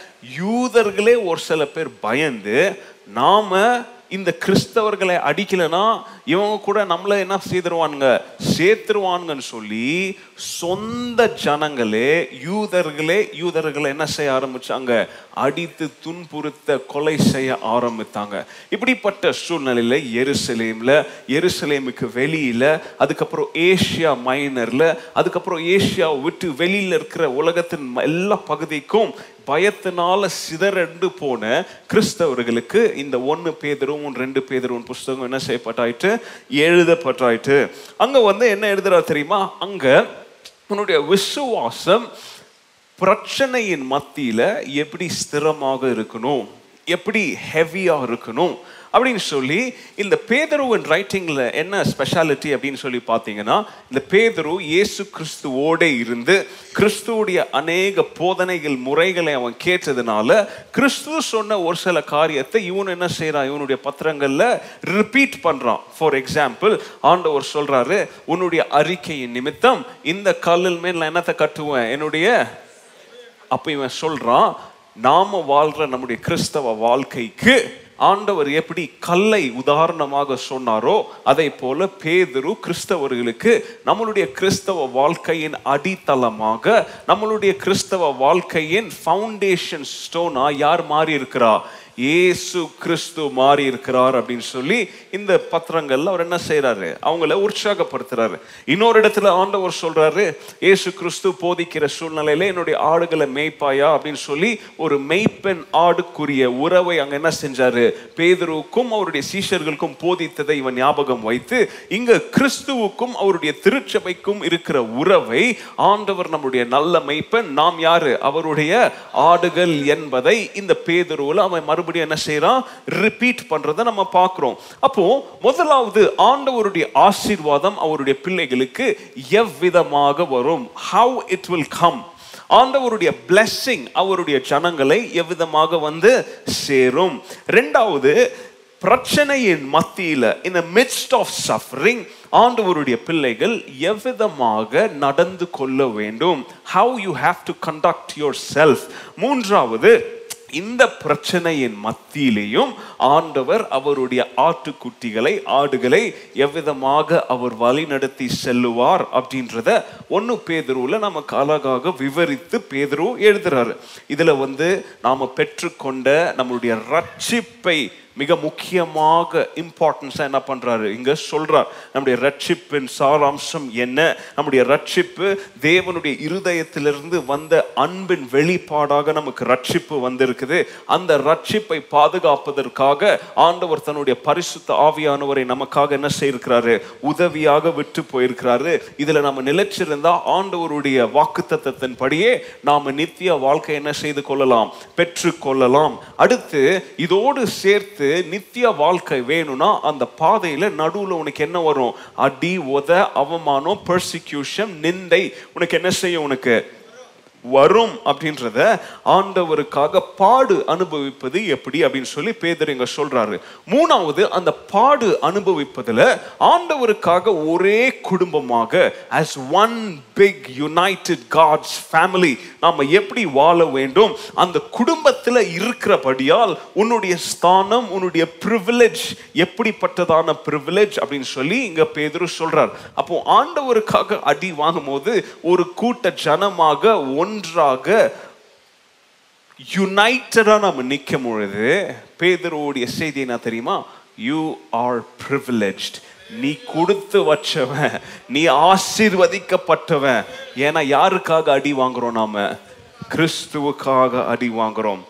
யூதர்களே ஒரு சில பேர் பயந்து நாம இந்த கிறிஸ்தவர்களை அடிக்கலைன்னா இவங்க கூட நம்மளை என்ன செய்திருவானுங்க? சேர்த்துருவானுங்கன்னு சொல்லி சொந்த ஜனங்களே யூதர்களே யூதர்களை என்ன செய்ய ஆரம்பிச்சாங்க? அடித்து துன்புறுத்த கொலை செய்ய ஆரம்பித்தாங்க. இப்படிப்பட்ட சூழ்நிலையில எருசலேம்ல எருசலேமுக்கு வெளியில அதுக்கப்புறம் ஏஷியா மைனர்ல அதுக்கப்புறம் ஏசியா விட்டு வெளியில இருக்கிற உலகத்தின் எல்லா பகுதிக்கும் பயத்தினால சிதறண்டு போன கிறிஸ்தவர்களுக்கு இந்த ஒன்று பேதரும் ரெண்டு பேதரும் புஸ்தகம் என்ன செய்யப்பட்டாயிட்டு எழுதப்பட்டாயிட்டு அங்கே வந்து என்ன எழுதுறா தெரியுமா? அங்கே உன்னுடைய விசுவாசம் பிரச்சனையின் மத்தியில் எப்படி ஸ்திரமாக இருக்கணும்? எப்படி ஹெவியாக இருக்கணும்? அப்படின்னு சொல்லி இந்த பேதருவின் ரைட்டிங்கில் என்ன ஸ்பெஷாலிட்டி அப்படின்னு சொல்லி பார்த்தீங்கன்னா இந்த பேதரு இயேசு கிறிஸ்துவோட இருந்து கிறிஸ்துவுடைய அநேக போதனைகள் முறைகளை அவன் கேட்டதுனால கிறிஸ்து சொன்ன ஒரு சில காரியத்தை இவன் என்ன செய்கிறான் இவனுடைய பத்திரங்களில் ரிப்பீட் பண்ணுறான் ஃபார் எக்ஸாம்பிள் ஆண்டவர் சொல்கிறாரு உன்னுடைய அறிக்கையின் நிமித்தம் இந்த கல்லில் மேல் நான் என்னத்தை கட்டுவேன்? என்னுடைய அப்போ இவன் சொல்கிறான் நாம் வாழ்கிற நம்முடைய கிறிஸ்தவ வாழ்க்கைக்கு ஆண்டவர் எப்படி கல்லை உதாரணமாக சொன்னாரோ அதை போல பேதுரு கிறிஸ்தவர்களுக்கு நம்மளுடைய கிறிஸ்தவ வாழ்க்கையின் அடித்தளமாக நம்மளுடைய கிறிஸ்தவ வாழ்க்கையின் ஃபவுண்டேஷன் ஸ்டோனா யார் மாறி இருக்கிறா இயேசு கிறிஸ்து மாறி இருக்கிறார் அப்படின்னு சொல்லி இந்த பத்திரங்கள்ல அவர் என்ன செய்றாரு? அவங்கள உற்சாகப்படுத்துறாரு. இன்னொரு இடத்துல ஆண்டவர் சொல்றாரு இயேசு கிறிஸ்து போதிக்கிற சூழ்நிலையில என்னுடைய ஆடுகளை மேய்ப்பாயா? அப்படின்னு சொல்லி ஒரு மெய்ப்பெண் ஆடுக்குரிய உறவை அங்க என்ன செஞ்சாரு? பேதருவுக்கும் அவருடைய சீஷர்களுக்கும் போதித்ததை இவன் ஞாபகம் வைத்து இங்க கிறிஸ்துவுக்கும் அவருடைய திருச்சபைக்கும் இருக்கிற உறவை ஆண்டவர் நம்முடைய நல்ல மெய்ப்பெண் நாம் யாரு? அவருடைய ஆடுகள் என்பதை இந்த பேதுருவுல அவன் மறுபடியும் என்ன செய்யறான்? ரிப்பீட் பண்றதை நம்ம பார்க்கிறோம். அப்போ முதலாவது ஆண்டவருடைய ஆசீர்வாதம் அவருடைய பிள்ளைகளுக்கு எவ்விதமாக வரும்? ஹவு இட் வில் கம் ஆண்டவருடைய blessing அவருடைய ஜனங்களை எவ்விதமாக வந்து சேரும்? ரெண்டாவது பிரச்சனையின் மத்தியில் இந்த மிட்ஸ்ட் ஆஃப் சஃபரிங் ஆண்டவருடைய பிள்ளைகள் எவ்விதமாக நடந்து கொள்ள வேண்டும்? How you have to conduct yourself மூன்றாவது இந்த பிரச்சனையின் மத்தியிலேயும் ஆண்டவர் அவருடைய ஆட்டுக்குட்டிகளை ஆடுகளை எவ்விதமாக அவர் வழிநடத்தி செல்லுவார் அப்படின்றத ஒன்று பேதுருவில் நமக்கு அழகாக விவரித்து பேதுரு எழுதுறாரு. இதில் வந்து நாம் பெற்றுக்கொண்ட நம்மளுடைய ரட்சிப்பை மிக முக்கியமாக இம்பார்ட்டன்ஸாக என்ன பண்ணுறாரு இங்கே சொல்கிறார் நம்முடைய ரட்சிப்பின் சாராம்சம் என்ன? நம்முடைய ரட்சிப்பு தேவனுடைய இருதயத்திலிருந்து வந்த அன்பின் வெளிப்பாடாக நமக்கு ரட்சிப்பு வந்திருக்குது. அந்த ரட்சிப்பை பாதுகாப்பதற்காக ஆண்டவர் தன்னுடைய பரிசுத்த ஆவியானவரை நமக்காக என்ன செய்திருக்கிறாரு உதவியாக விட்டு போயிருக்கிறாரு. இதில் நம்ம நிலைச்சிருந்தால் ஆண்டவருடைய வாக்கு படியே நாம் நித்திய வாழ்க்கை என்ன செய்து கொள்ளலாம்? பெற்றுக்கொள்ளலாம் அடுத்து இதோடு சேர்த்து நித்திய வாழ்க்கை வேணும்னா அந்த பாதையில நடுவுல உனக்கு என்ன வரும்? அடி உத அவமானம் பெர்சிக்யூஷன் நிந்தை. உனக்கு என்ன செய்யும் உனக்கு? வரும் அப்படின்றத ஆண்டவருக்காக பாடு அனுபவிப்பது எப்படி அப்படின்னு சொல்லி பேதர் இங்க சொல்றாரு. மூணாவது அந்த பாடு அனுபவிப்பதுல ஆண்டவருக்காக ஒரே குடும்பமாக as one big united God's family நாம எப்படி வாழ வேண்டும்? அந்த குடும்பத்துல இருக்கிறபடியால் உன்னுடைய ஸ்தானம் உன்னுடைய privilege எப்படிப்பட்டதான privilege அப்படின்னு சொல்லி இங்க பேதரு சொல்றார். அப்போ ஆண்டவருக்காக அடி வாங்கும்போது ஒரு கூட்ட ஜனமாக ஒன்றாக யுனைட்டடாக நம்ம நிற்கும் பொழுது பேதரோடைய செய்தி என்ன தெரியுமா? யூ ஆர் ப்ரிவிலேஜ்ட் நீ கொடுத்து வச்சவன் நீ ஆசீர்வதிக்கப்பட்டவன். ஏன்னா யாருக்காக அடி வாங்குறோம் நாம? கிறிஸ்துவுக்காக அடி வாங்குறோம்.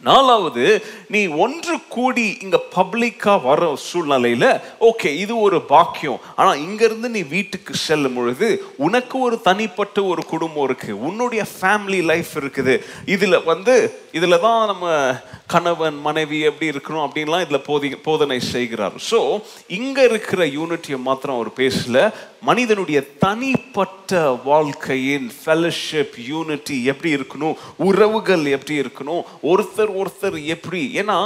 நாலாவது நீ ஒன்று கூடி இங்க பப்ளிக்கா வர சூழ்நிலையில ஓகே இது ஒரு பாக்கியம். ஆனா இங்க இருந்து நீ வீட்டுக்கு செல்லும் பொழுது உனக்கு ஒரு தனிப்பட்ட ஒரு குடும்பம் இருக்கு. உன்னுடைய ஃபேமிலி லைஃப் இருக்குது. இதுல வந்து இதில் தான் நம்ம கணவன் மனைவி எப்படி இருக்கணும் அப்படின்லாம் இதில் போதி போதனை செய்கிறார். ஸோ இங்கே இருக்கிற யூனிட்டியை மாத்திரம் அவர் பேசல. மனிதனுடைய தனிப்பட்ட வாழ்க்கையின் ஃபெலோஷிப் யூனிட்டி எப்படி இருக்கணும்? உறவுகள் எப்படி இருக்கணும்? ஒருத்தர் ஒருத்தர் எப்படி? ஏன்னா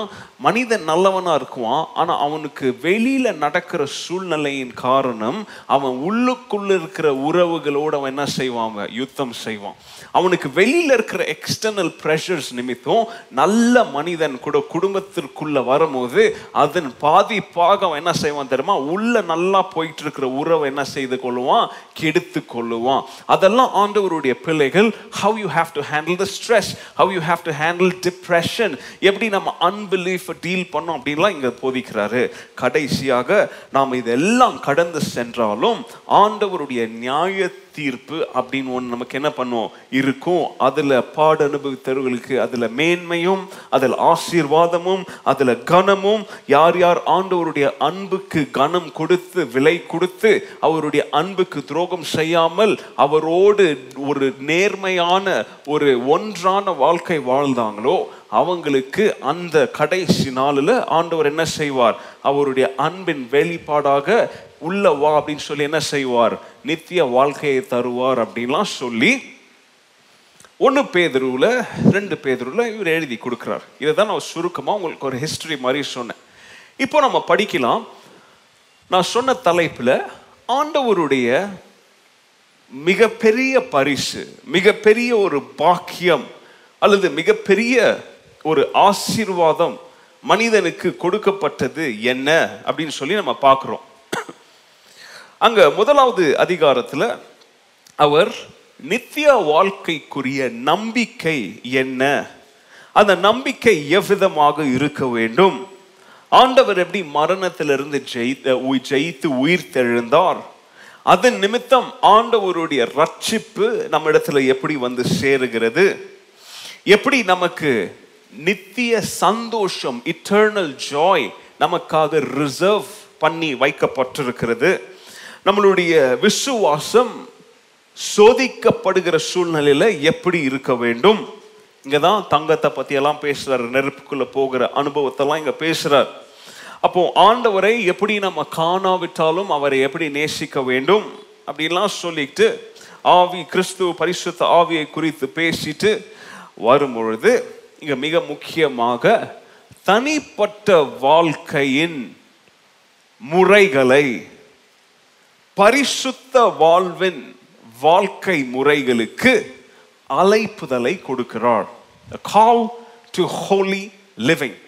மனிதன் நல்லவனாக இருக்குவான் ஆனால் அவனுக்கு வெளியில் நடக்கிற சூழ்நிலையின் காரணம் அவன் உள்ளுக்குள்ள இருக்கிற உறவுகளோடு அவன் என்ன செய்வான் அவன் யுத்தம் செய்வான். அவனுக்கு வெளியில் இருக்கிற எக்ஸ்டர்னல் ப்ரெஷர்ஸ் நிமித்தம் நல்ல மனிதன் கூட குடும்பத்திற்குள்ள வரும்போது அதன் பாதி பாகம் என்ன செய்வான் தெரியுமா? உள்ள நல்லா போயிட்டு இருக்கிற உறவை என்ன செய்து கொள்ளுவான்? கெடுத்து கொள்ளுவான். அதெல்லாம் ஆண்டவருடைய பிள்ளைகள் how you have to handle the stress how you have to handle depression எப்படி நம்ம அன்பிலீஃப் டீல் பண்ணோம் அப்படின்லாம் இங்க போதிக்கிறாரு. கடைசியாக நாம் இதெல்லாம் கடந்து சென்றாலும் ஆண்டவருடைய நியாய தீர்ப்பு அப்படின்னு ஒன்று நமக்கு என்ன பண்ணுவோம் இருக்கும். அதில் பாட அனுபவித்தவர்களுக்கு அதில் மேன்மையும் அதில் ஆசீர்வாதமும் அதில் கனமும் யார் யார் ஆண்டவருடைய அன்புக்கு கனம் கொடுத்து விலை கொடுத்து அவருடைய அன்புக்கு துரோகம் செய்யாமல் அவரோடு ஒரு நேர்மையான ஒரு ஒன்றான வாழ்க்கை வாழ்ந்தாங்களோ அவங்களுக்கு அந்த கடைசி நாளில் ஆண்டவர் என்ன செய்வார்? அவருடைய அன்பின் வெளிப்பாடாக உள்ள வா அப்படின்னு சொல்லி என்ன செய்வார்? நித்திய வாழ்க்கையை தருவார் அப்படின்லாம் சொல்லி ஒன்று பேதருவில் ரெண்டு பேதருவில் இவர் எழுதி கொடுக்குறார். இதை தான் நான் சுருக்கமாக உங்களுக்கு ஒரு ஹிஸ்டரி மாதிரி சொன்னேன். இப்போ நம்ம படிக்கலாம். நான் சொன்ன தலைப்பில் ஆண்டவருடைய மிகப்பெரிய பரிசு மிகப்பெரிய ஒரு பாக்கியம் அல்லது மிகப்பெரிய ஒரு ஆசீர்வாதம் மனிதனுக்கு கொடுக்கப்பட்டது என்ன அப்படின்னு சொல்லி நம்ம பார்க்குறோம். அங்க முதலாவது அதிகாரத்துல அவர் நித்திய வாழ்க்கைக்குரிய நம்பிக்கை என்ன? அந்த நம்பிக்கை எவ்விதமாக இருக்க வேண்டும்? ஆண்டவர் எப்படி மரணத்திலிருந்து ஜெயித்த ஜெயித்து உயிர் தெழுந்தார் அதன் நிமித்தம் ஆண்டவருடைய ரட்சிப்பு நம்ம இடத்துல எப்படி வந்து சேருகிறது? எப்படி நமக்கு நித்திய சந்தோஷம் இட்டர்னல் ஜாய் நமக்காக ரிசர்வ் பண்ணி வைக்கப்பட்டிருக்கிறது? நம்மளுடைய விசுவாசம் சோதிக்கப்படுகிற சூழ்நிலையில எப்படி இருக்க வேண்டும்? இங்கே தான் தங்கத்தை பற்றியெல்லாம் பேசுகிறார் நெருப்புக்குள்ளே போகிற அனுபவத்தெல்லாம் இங்கே பேசுகிறார் அப்போ ஆண்டவரை எப்படி நம்ம காணாவிட்டாலும் அவரை எப்படி நேசிக்க வேண்டும்? அப்படிலாம் சொல்லிட்டு ஆவி கிறிஸ்துவ பரிசுத்த ஆவியை குறித்து பேசிட்டு வரும் பொழுது மிக முக்கியமாக தனிப்பட்ட வாழ்க்கையின் முறைகளை பரிசுத்த வாழ்வின் வாழ்க்கை முறைகளுக்கு அழைப்புதலை கொடுக்கிறார் கால் டு ஹோலி லிவிங்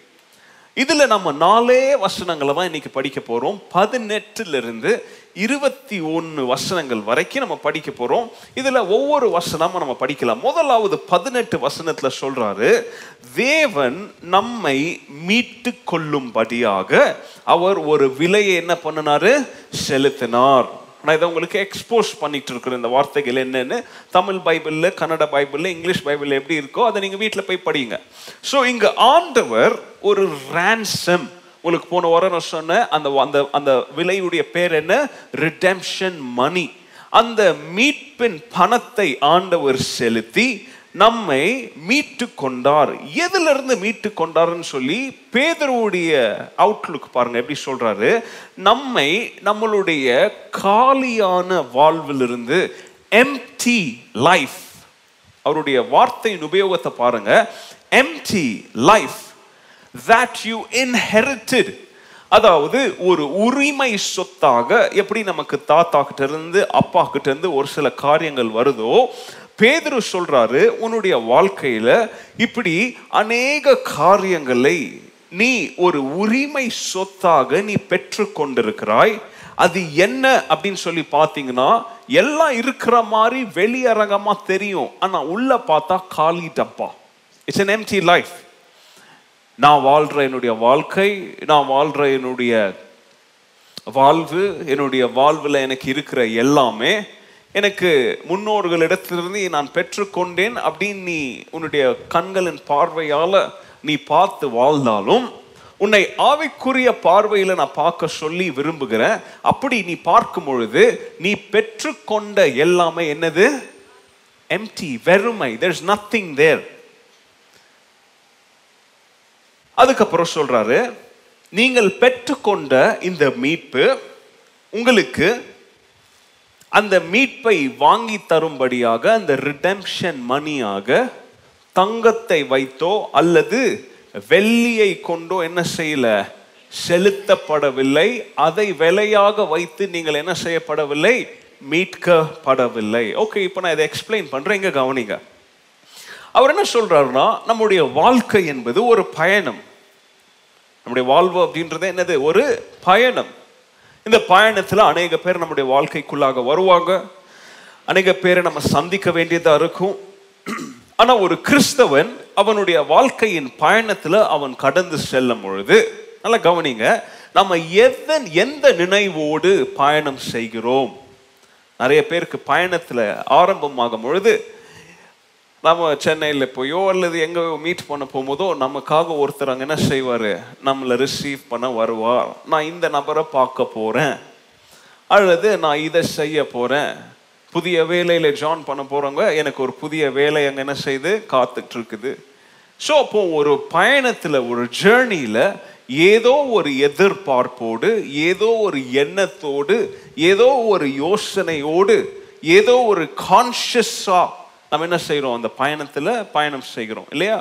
இதுல நம்ம நாலே வசனங்களை தான் இன்னைக்கு படிக்க போறோம். பதினெட்டுல இருந்து இருபத்தி ஒன்று வசனங்கள் வரைக்கும் நம்ம படிக்க போகிறோம் இதில் ஒவ்வொரு வசனமும் நம்ம படிக்கலாம். முதலாவது பதினெட்டு வசனத்தில் சொல்கிறாரு தேவன் நம்மை மீட்டு கொள்ளும்படியாக அவர் ஒரு விலையை என்ன பண்ணினாரு? செலுத்தினார். நான் இதை உங்களுக்கு எக்ஸ்போஸ் பண்ணிட்டு இருக்கிற இந்த வார்த்தைகள் என்னன்னு. தமிழ் பைபிளில் கன்னட பைபிளில் இங்கிலீஷ் பைபிளில் எப்படி இருக்கோ அதை நீங்கள் வீட்டில் போய் படிங்க. ஸோ இங்கே ஆண்டவர் ஒரு ரேன்சம் உங்களுக்கு போன வாரம் நான் சொன்னேன் அந்த அந்த அந்த விலையுடைய பேர் என்ன? ரிடெம்ஷன் மணி அந்த மீட்பின் பணத்தை ஆண்டவர் செலுத்தி நம்மை மீட்டு கொண்டார். எதிலிருந்து மீட்டு கொண்டார்னு சொல்லி பேதருடைய அவுட்லுக் பாருங்க எப்படி சொல்றாரு? நம்மை நம்மளுடைய காலியான வாழ்விலிருந்து எம்டி லைஃப் அவருடைய வார்த்தையின் உபயோகத்தை பாருங்க. Empty life that you inherited. அதாவது ஒரு உரிமை சொத்தாக எப்படி நமக்கு தாத்தா கிட்ட இருந்து அப்பா கிட்ட இருந்து ஒரு சில காரியங்கள் வருதோ பேதுரு சொல்றாரு உன்னுடைய வாழ்க்கையில இப்படி அநேக காரியங்களை நீ ஒரு உரிமை சொத்தாக நீ பெற்று கொண்டிருக்கிறாய். அது என்ன? அப்படின்னு சொல்லி பார்த்தீங்கன்னா எல்லாம் இருக்கிற மாதிரி வெளியரங்கமா தெரியும். ஆனா உள்ள பார்த்தா காலி டப்பா. இட்ஸ் அன் எம்டி லைஃப் நான் வாழ்கிற என்னுடைய வாழ்க்கை நான் வாழ்கிற என்னுடைய வாழ்வு என்னுடைய வாழ்வில் எனக்கு இருக்கிற எல்லாமே எனக்கு முன்னோர்களிடத்திலிருந்து நான் பெற்றுக்கொண்டேன் அப்படின்னு நீ உன்னுடைய கண்களின் பார்வையால் நீ பார்த்து வாழ்ந்தாலும் உன்னை ஆவிக்குரிய பார்வையில் நான் பார்க்க சொல்லி விரும்புகிறேன். அப்படி நீ பார்க்கும் பொழுது நீ பெற்றுக்கொண்ட எல்லாமே என்னது? எம்டி வெறுமை. தெர் இஸ் நத்திங் தேர் அதுக்கப்புறம் சொல்றாரு நீங்கள் பெற்றுக்கொண்ட இந்த மீட்பு உங்களுக்கு அந்த மீட்பை வாங்கி தரும்படியாக அந்த ரிடெம்ஷன் மணியாக தங்கத்தை வைத்தோ அல்லது வெள்ளியை கொண்டோ என்ன செய்யல? செலுத்தப்படவில்லை. அதை விலையாக வைத்து நீங்கள் என்ன செய்யப்படவில்லை? மீட்கப்படவில்லை. ஓகே இப்போ நான் இதை எக்ஸ்பிளைன் பண்ணுறேன் இங்கே கவனிங்க. அவர் என்ன சொல்றாருன்னா நம்முடைய வாழ்க்கை என்பது ஒரு பயணம். நம்முடைய வாழ்வு அப்படின்றது என்னது? ஒரு பயணம். இந்த பயணத்தில் அநேக பேர் நம்முடைய வாழ்க்கைக்குள்ளாக வருவாங்க. அநேக பேரை நம்ம சந்திக்க வேண்டியதாக இருக்கும். ஆனால் ஒரு கிறிஸ்தவன் அவனுடைய வாழ்க்கையின் பயணத்தில் அவன் கடந்து செல்லும் பொழுது நல்லா கவனிங்க நம்ம எதன் எந்த நினைவோடு பயணம் செய்கிறோம்? நிறைய பேருக்கு பயணத்தில் ஆரம்பமாகும் பொழுது நம்ம சென்னையில் போயோ அல்லது எங்கே மீட் பண்ண போகும்போதோ நமக்காக ஒருத்தர் அங்கே என்ன செய்வார்? நம்மளை ரிசீவ் பண்ண வருவார். நான் இந்த நபரை பார்க்க போகிறேன் அல்லது நான் இதை செய்ய போகிறேன் புதிய வேலையில் ஜாயின் பண்ண போகிறவங்க எனக்கு ஒரு புதிய வேலை அங்கே என்ன செய்து காத்துட்டு இருக்குது ஸோ அப்போ ஒரு பயணத்தில் ஒரு ஜேர்னியில் ஏதோ ஒரு எதிர்பார்ப்போடு ஏதோ ஒரு எண்ணத்தோடு ஏதோ ஒரு யோசனையோடு ஏதோ ஒரு கான்ஷியஸாக நம்ம என்ன செய்கிறோம்? அந்த பயணத்தில் பயணம் செய்கிறோம் இல்லையா?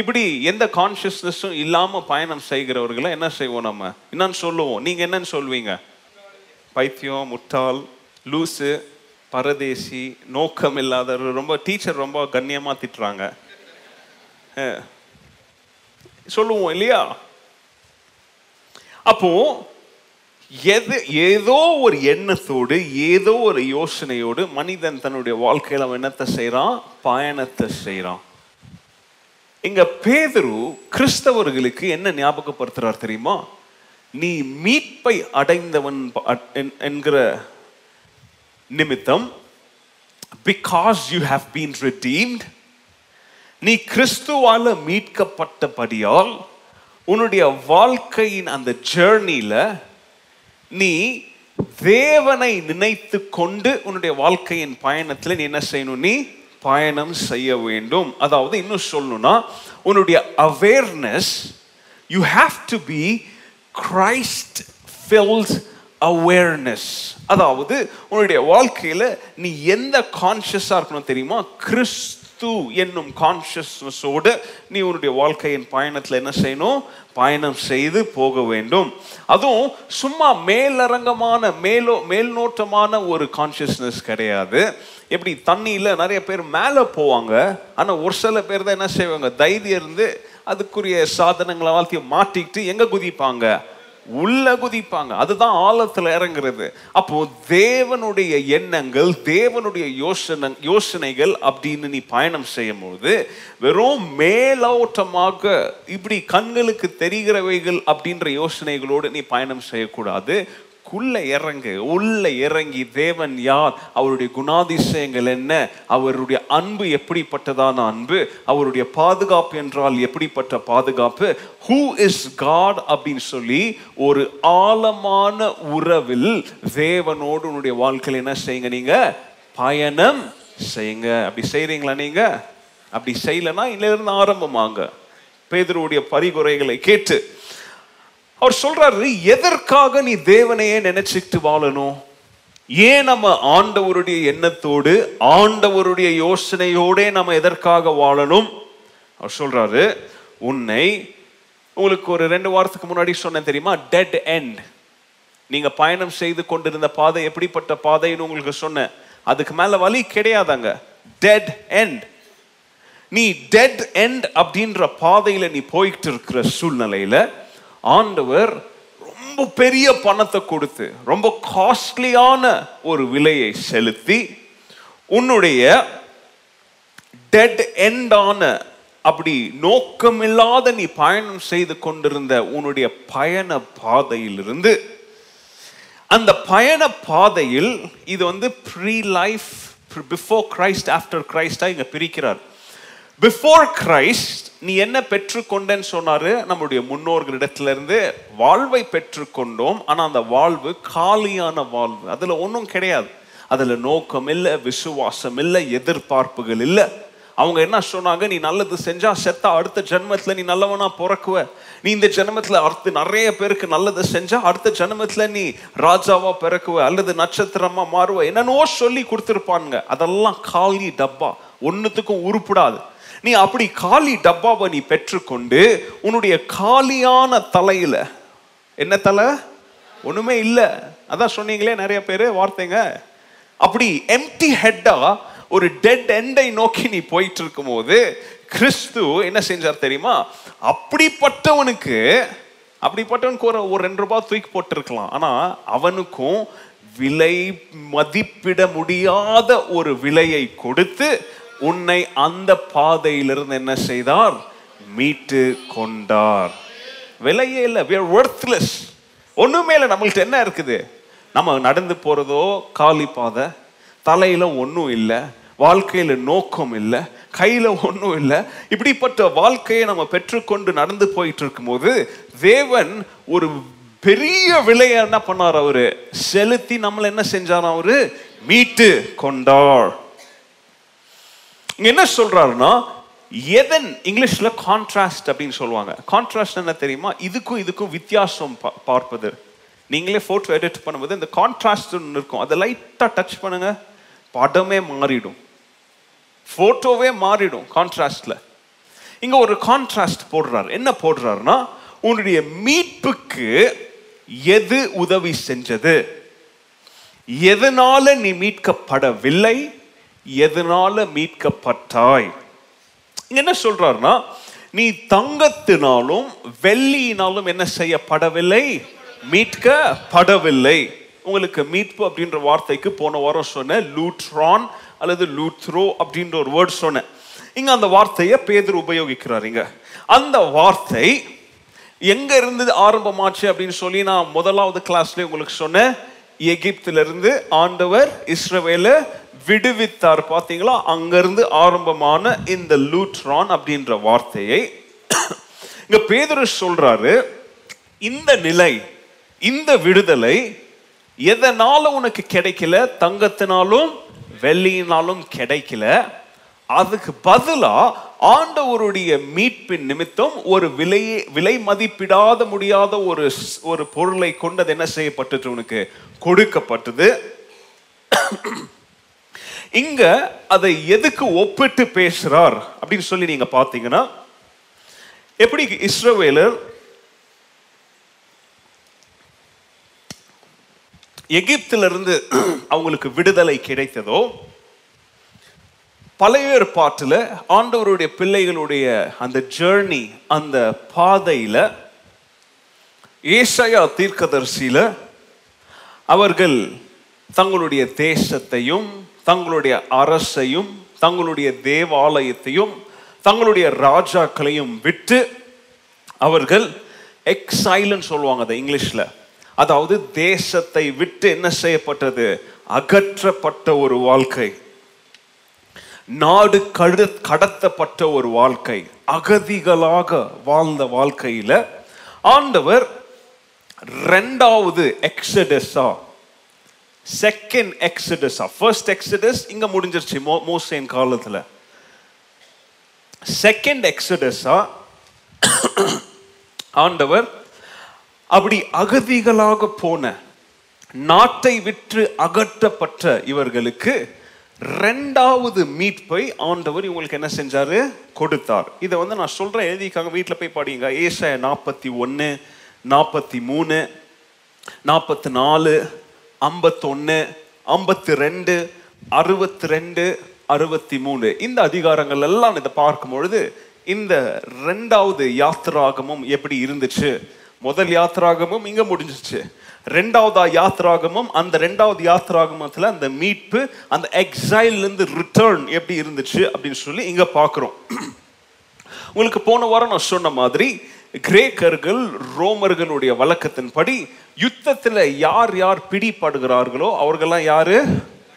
இப்படி எந்த கான்ஷியஸ்னஸும் இல்லாமல் பயணம் செய்கிறவர்களை என்ன செய்வோம் நம்ம? என்னன்னு சொல்லுவோம். நீங்கள் என்னன்னு சொல்வீங்க? பைத்தியம் முட்டாள் லூசு பரதேசி நோக்கம் இல்லாத ரொம்ப டீச்சர் ரொம்ப கண்ணியமாக திட்டுறாங்க. சொல்லுவோம் இல்லையா? அப்போது எது ஏதோ ஒரு எண்ணத்தோடு ஏதோ ஒரு யோசனையோடு மனிதன் தன்னுடைய வாழ்க்கையில் அவன் என்னத்தை செய்கிறான் பயணத்தை செய்கிறான் இங்க பேதரு கிறிஸ்தவர்களுக்கு என்ன ஞாபகப்படுத்துறார் தெரியுமா? நீ மீட்பை அடைந்தவன் ப- என்- என்கிற நிமித்தம் because you have been redeemed நீ கிறிஸ்துவால மீட்கப்பட்டபடியால் உன்னுடைய வாழ்க்கையின் அந்த ஜேர்னியில் நீ தேவனை நினைத்து கொண்டு உன்னுடைய வாழ்க்கையின் பயணத்தில் நீ என்ன செய்யணும்? நீ பயணம் செய்ய வேண்டும். அதாவது இன்னும் சொல்லணும்னா உன்னுடைய awareness you have to be Christ fills awareness அதாவது உன்னுடைய வாழ்க்கையில் நீ எந்த கான்ஷியஸாக இருக்கணும் தெரியுமா? கிறிஸ்து என்னும் கான்ஷியஸ்னஸோடு நீ உன்னுடைய வாழ்க்கையின் பயணத்தில் என்ன செய்யணும்? பயணம் செய்து போக வேண்டும். அதுவும் சும்மா மேலரங்கமான மேலோ மேல்நோட்டமான ஒரு கான்ஷியஸ்னஸ் கிடையாது. எப்படி? தண்ணியில் நிறைய பேர் மேலே போவாங்க. ஆனால் ஒரு சில பேர் தான் என்ன செய்வாங்க? தைரியம் இருந்து அதுக்குரிய சாதனங்களை வாழ்த்தியும் மாட்டிக்கிட்டு எங்கே குதிப்பாங்க? உள்ள குதிப்பாங்க அதுதான் ஆழத்தில் இறங்குறது. அப்போ தேவனுடைய எண்ணங்கள் தேவனுடைய யோசனை யோசனைகள் அப்படின்னு நீ பயணம் செய்யும்போது வெறும் மேலோட்டமாக இப்படி கண்களுக்கு தெரிகிறவைகள் அப்படின்ற யோசனைகளோடு நீ பயணம் செய்யக்கூடாது. உள்ள இறங்கு உள்ள இறங்கி தேவன் யார்? அவருடைய குணாதிசயங்கள் என்ன? அவருடைய அன்பு எப்படிப்பட்டதான அன்பு? அவருடைய பாதுகாப்பு என்றால் எப்படிப்பட்ட பாதுகாப்பு? ஹூ இஸ் காட் அப்படின்னு சொல்லி ஒரு ஆழமான உறவில் தேவனோடு உன்னுடைய வாழ்க்கையில் என்ன செய்யுங்க நீங்க? பயணம் செய்யுங்க. அப்படி செய்றீங்களா நீங்க? அப்படி செய்யலைன்னா இன்னிலிருந்து ஆரம்பமாங்க. பேதருடைய பரிகுறைகளை கேட்டு அவர் சொல்றாரு எதற்காக நீ தேவனையே நினைச்சிட்டு வாழணும்? ஏன் நம்ம ஆண்டவருடைய எண்ணத்தோடு ஆண்டவருடைய யோசனையோடே நம்ம எதற்காக வாழணும்? அவர் சொல்றாரு உன்னை உங்களுக்கு ஒரு ரெண்டு வாரத்துக்கு முன்னாடி சொன்னேன் தெரியுமா? டெட் எண்ட் நீங்க பயணம் செய்து கொண்டிருந்த பாதை எப்படிப்பட்ட பாதைன்னு உங்களுக்கு சொன்னேன். அதுக்கு மேல வழி கிடையாதாங்க. டெட் எண்ட் நீ டெட் எண்ட் அப்படின்ற பாதையில நீ போயிட்டு இருக்கிற சூழ்நிலையில ஆண்டவர் ரொம்ப பெரிய பணத்தை கொடுத்து ரொம்ப காஸ்ட்லியான ஒரு விலையை செலுத்தி உன்னுடைய டெட் எண்டான அப்படி நோக்கமில்லாத நீ பயணம் செய்து கொண்டிருந்த உன்னுடைய பயண பாதையிலிருந்து அந்த பயண பாதையில் இது வந்து pre life before Christ after கிரைஸ்டா இங்க பிரிக்கிறார். பிஃபோர் கிரைஸ்ட் நீ என்ன பெற்றுக்கொண்டேன்னு சொன்னாரு? நம்முடைய முன்னோர்களிடத்திலிருந்து வாழ்வை பெற்றுக்கொண்டோம். ஆனால் அந்த வாழ்வு காலியான வாழ்வு. அதில் ஒன்றும் கிடையாது. அதில் நோக்கம் இல்லை விசுவாசம் இல்லை எதிர்பார்ப்புகள் இல்லை. அவங்க என்ன சொன்னாங்க? நீ நல்லது செஞ்சா செத்தா அடுத்த ஜென்மத்தில் நீ நல்லவனா பிறக்குவ. நீ இந்த ஜென்மத்தில் அடுத்து நிறைய பேருக்கு நல்லது செஞ்சா அடுத்த ஜென்மத்தில் நீ ராஜாவா பிறக்குவ அல்லது நட்சத்திரமா மாறுவ. என்னென்னவோ சொல்லி கொடுத்துருப்பானுங்க. அதெல்லாம் காலி டப்பா. ஒன்றுத்துக்கும் உருப்பிடாது. நீ அப்படி காலி டப்பாவை நீ பெற்றுக்கொண்டு உன்னுடைய காலியான தலையில என்ன தலை? ஒண்ணுமே இல்லை. அதான் சொன்னீங்களே நிறைய பேர் வார்த்தைங்க. அப்படி எம்டி ஹெட்டா ஒரு டெட் எண்டை நோக்கி நீ போயிட்டு இருக்கும்போது கிறிஸ்து என்ன செஞ்சார் தெரியுமா? அப்படிப்பட்டவனுக்கு அப்படிப்பட்டவனுக்கு ஒரு ஒரு ரெண்டு ரூபாய் தூக்கி போட்டிருக்கலாம். ஆனா அவனுக்கும் விலை மதிப்பிட முடியாத ஒரு விலையை கொடுத்து உன்னை அந்த பாதையிலிருந்து என்ன செய்தார்? மீட்டு கொண்டார். விலையே இல்லை. We are worthless. ஒண்ணுமே இல்லை. நம்மள்ட்ட என்ன இருக்குது? நம்ம நடந்து போறதோ காலி பாதை. தலையில ஒன்றும் இல்லை. வாழ்க்கையில நோக்கம் இல்லை. கையில ஒன்றும் இல்லை. இப்படிப்பட்ட வாழ்க்கையை நம்ம பெற்றுக்கொண்டு நடந்து போயிட்டு இருக்கும்போது தேவன் ஒரு பெரிய விலையை என்ன பண்ணார் அவரு? செலுத்தி நம்மளை என்ன செஞ்சார் அவரு? மீட்டு கொண்டார். இங்க என்ன சொல்றாருன்னா எதன் இங்கிலீஷ்ல கான்ட்ராஸ்ட் அப்படின்னு சொல்லுவாங்க. கான்ட்ராஸ்ட் என்ன தெரியுமா? இதுக்கும் இதுக்கும் வித்தியாசம் பார்ப்பது. நீங்களே போட்டோ எடிட் பண்ணும்போது இந்த கான்ட்ராஸ்ட் ஒன்று இருக்கும். அதை லைட்டாக டச் பண்ணுங்க படமே மாறிடும். போட்டோவே மாறிடும் கான்ட்ராஸ்டில் இங்கே ஒரு கான்ட்ராஸ்ட் போடுறாரு. என்ன போடுறாருன்னா உன்னுடைய மீட்புக்கு எது உதவி செஞ்சது? எதனால நீ மீட்கப்படவில்லை? எதனால மீட்கப்பட்டாய்? என்ன சொல்றாருன்னா நீ தங்கத்தினாலும் வெள்ளியினாலும் என்ன செய்யப்படவில்லை? மீட்கப்படவில்லை. உங்களுக்கு மீட்பு அப்படின்ற வார்த்தைக்கு போன வாரம் சொன்னேன் லூட்ரான் அல்லது லூத்ரோ அப்படின்ற ஒரு வேர்ட் சொன்னேன் இங்க அந்த வார்த்தையை பேதர் உபயோகிக்கிறாருங்க அந்த வார்த்தை எங்க இருந்து ஆரம்பமாச்சு அப்படின்னு சொல்லி நான் முதலாவது கிளாஸ்ல உங்களுக்கு சொன்னேன். எகிப்தில இருந்து ஆண்டவர் இஸ்ரவேல விடுவித்தார். பார்த்தீங்களா? அங்கிருந்து ஆரம்பமான இந்த லூட்ரான் அப்படின்ற வார்த்தையை இங்க பேதுரு சொல்றாரு இந்த நிலை இந்த விடுதலை எதனால உனக்கு கிடைக்கல? தங்கத்தினாலும் வெள்ளியினாலும் கிடைக்கல. அதுக்கு பதிலா ஆண்டவருடைய மீட்பின் நிமித்தம் ஒரு விலையே விலை மதிப்பிடாத முடியாத ஒரு ஸ்- ஒரு பொருளை கொண்டது என்ன செய்யப்பட்டது உனக்கு? கொடுக்கப்பட்டது. இங்க அதை எதுக்கு ஒப்பிட்டு பேசுறார் அப்படின்னு சொல்லி நீங்க பாத்தீங்கன்னா எப்படி இஸ்ரவேலர் எகிப்திலிருந்து அவங்களுக்கு விடுதலை கிடைத்ததோ பழைய பாட்டில் ஆண்டவருடைய பிள்ளைகளுடைய அந்த ஜேர்னி அந்த பாதையில் ஏசையா தீர்க்கதரிசியில் அவர்கள் தங்களுடைய தேசத்தையும் தங்களுடைய அரசையும் தங்களுடைய தேவாலயத்தையும் தங்களுடைய ராஜாக்களையும் விட்டு அவர்கள் எக்ஸைல்னு சொல்லுவாங்க அதை இங்கிலீஷில். அதாவது தேசத்தை விட்டு என்ன செய்யப்பட்டது? அகற்றப்பட்ட ஒரு வாழ்க்கை. நாடு கடு கடத்தப்பட்ட ஒரு வாழ்க்கை. அகதிகளாக வாழ்ந்த வாழ்க்கையில் ஆண்டவர் ரெண்டாவது எக்ஸடஸா செகண்ட் எக்ஸடஸா ஃபர்ஸ்ட் எக்ஸடஸ் இங்க முடிஞ்சிருச்சு மோ மோசேன் காலத்துல. செகண்ட் எக்ஸடஸா *coughs* ஆண்டவர் அப்படி அகதிகளாக போன நாட்டை விற்று அகற்றப்பட்ட இவர்களுக்கு ரெண்டாவது மீட்பை ஆண்டவர் இவங்களுக்கு என்ன செஞ்சாரு? கொடுத்தார். இதை வந்து நான் சொல்றேன் எழுதிக்காங்க வீட்டில் போய் பாடிங்க. ஏசாய நாற்பத்தி ஒன்று நாற்பத்தி மூணு நாற்பத்தி நாலு ஐம்பத்தொன்று ஐம்பத்தி ரெண்டு அறுபத்தி ரெண்டு அறுபத்தி மூணு இந்த அதிகாரங்கள் எல்லாம் இதை பார்க்கும் பொழுது இந்த ரெண்டாவது யாத்திராகமும் எப்படி இருந்துச்சு? முதல் யாத்திராகமும் இங்கே முடிஞ்சிச்சு. ரெண்டாவது யாத்திராகமும் அந்த ரெண்டாவது யாத்திராகமத்தில் அந்த மீட்பு அந்த எக்ஸைல்லேருந்து ரிட்டர்ன் எப்படி இருந்துச்சு அப்படின்னு சொல்லி இங்கே பார்க்குறோம். உங்களுக்கு போன வாரம் நான் சொன்ன மாதிரி கிரேக்கர்கள் ரோமர்களுடைய வழக்கத்தின்படி யுத்தத்தில் யார் யார் பிடிபடுகிறார்களோ அவர்கள்லாம் யாரு?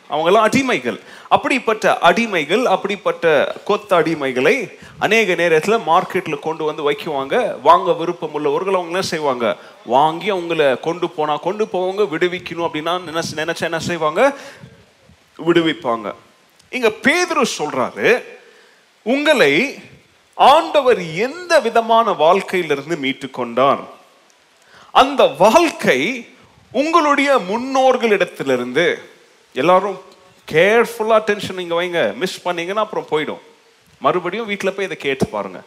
அவங்கெல்லாம் அடிமைகள். அப்படிப்பட்ட அடிமைகள் அப்படிப்பட்ட கொத்த அடிமைகளை அநேக நேரத்தில் மார்க்கெட்டில் கொண்டு வந்து வைக்குவாங்க. வாங்க விருப்பம் உள்ளவர்கள் அவங்க என்ன செய்வாங்க? வாங்கி அவங்கள கொண்டு போனால் கொண்டு போவாங்க விடுவிக்கணும் அப்படின்னா நினைச்சு நினைச்சா என்ன செய்வாங்க? விடுவிப்பாங்க. இங்கே பேதுரு சொல்கிறாரு உங்களை ஆண்டவர் எந்த விதமான வாழ்க்கையிலிருந்து மீட்டு கொண்டார் அந்த வாழ்க்கை உங்களுடைய முன்னோர்களிடத்திலிருந்து. எல்லாரும் கேர்ஃபுல்லாக டென்ஷன் நீங்கள் வைங்க. மிஸ் பண்ணீங்கன்னா அப்புறம் போயிடும். மறுபடியும் வீட்டில் போய் இதை கேட்டு பாருங்க.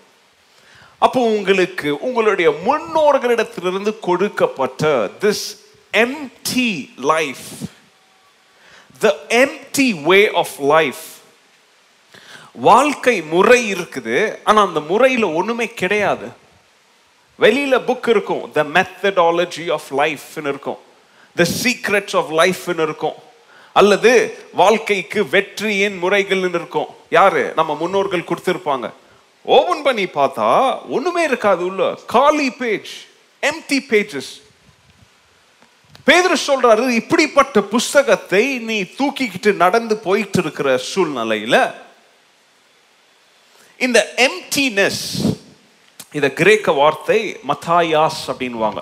அப்போ உங்களுக்கு உங்களுடைய முன்னோர்களிடத்திலிருந்து கொடுக்கப்பட்ட this empty life the empty way of life வாழ்க்கை முறை இருக்குது ஆனால் அந்த முறையில் ஒன்றுமே கிடையாது. வெளியில் புக் இருக்கும் த மெத்தடாலஜி ஆஃப் லைஃப்னு இருக்கும். த சீக்ரெட்ஸ் ஆஃப் லைஃப்னு இருக்கும். அல்லது வாழ்க்கைக்கு வெற்றியின் முறைகள்னு இருக்கும். யாரு? நம்ம முன்னோர்கள் கொடுத்துருப்பாங்க. ஓபன் பண்ணி பார்த்தா ஒன்றுமே இருக்காது உள்ள. காலி பேஜ் எம்டி பேஜஸ் பேதர் சொல்றாரு இப்படிப்பட்ட புஸ்தகத்தை நீ தூக்கிக்கிட்டு நடந்து போயிட்டு இருக்கிற சூழ்நிலையில இந்த எம்டினஸ் இந்த கிரேக்க வார்த்தை மத்தாயாஸ் அப்படின்வாங்க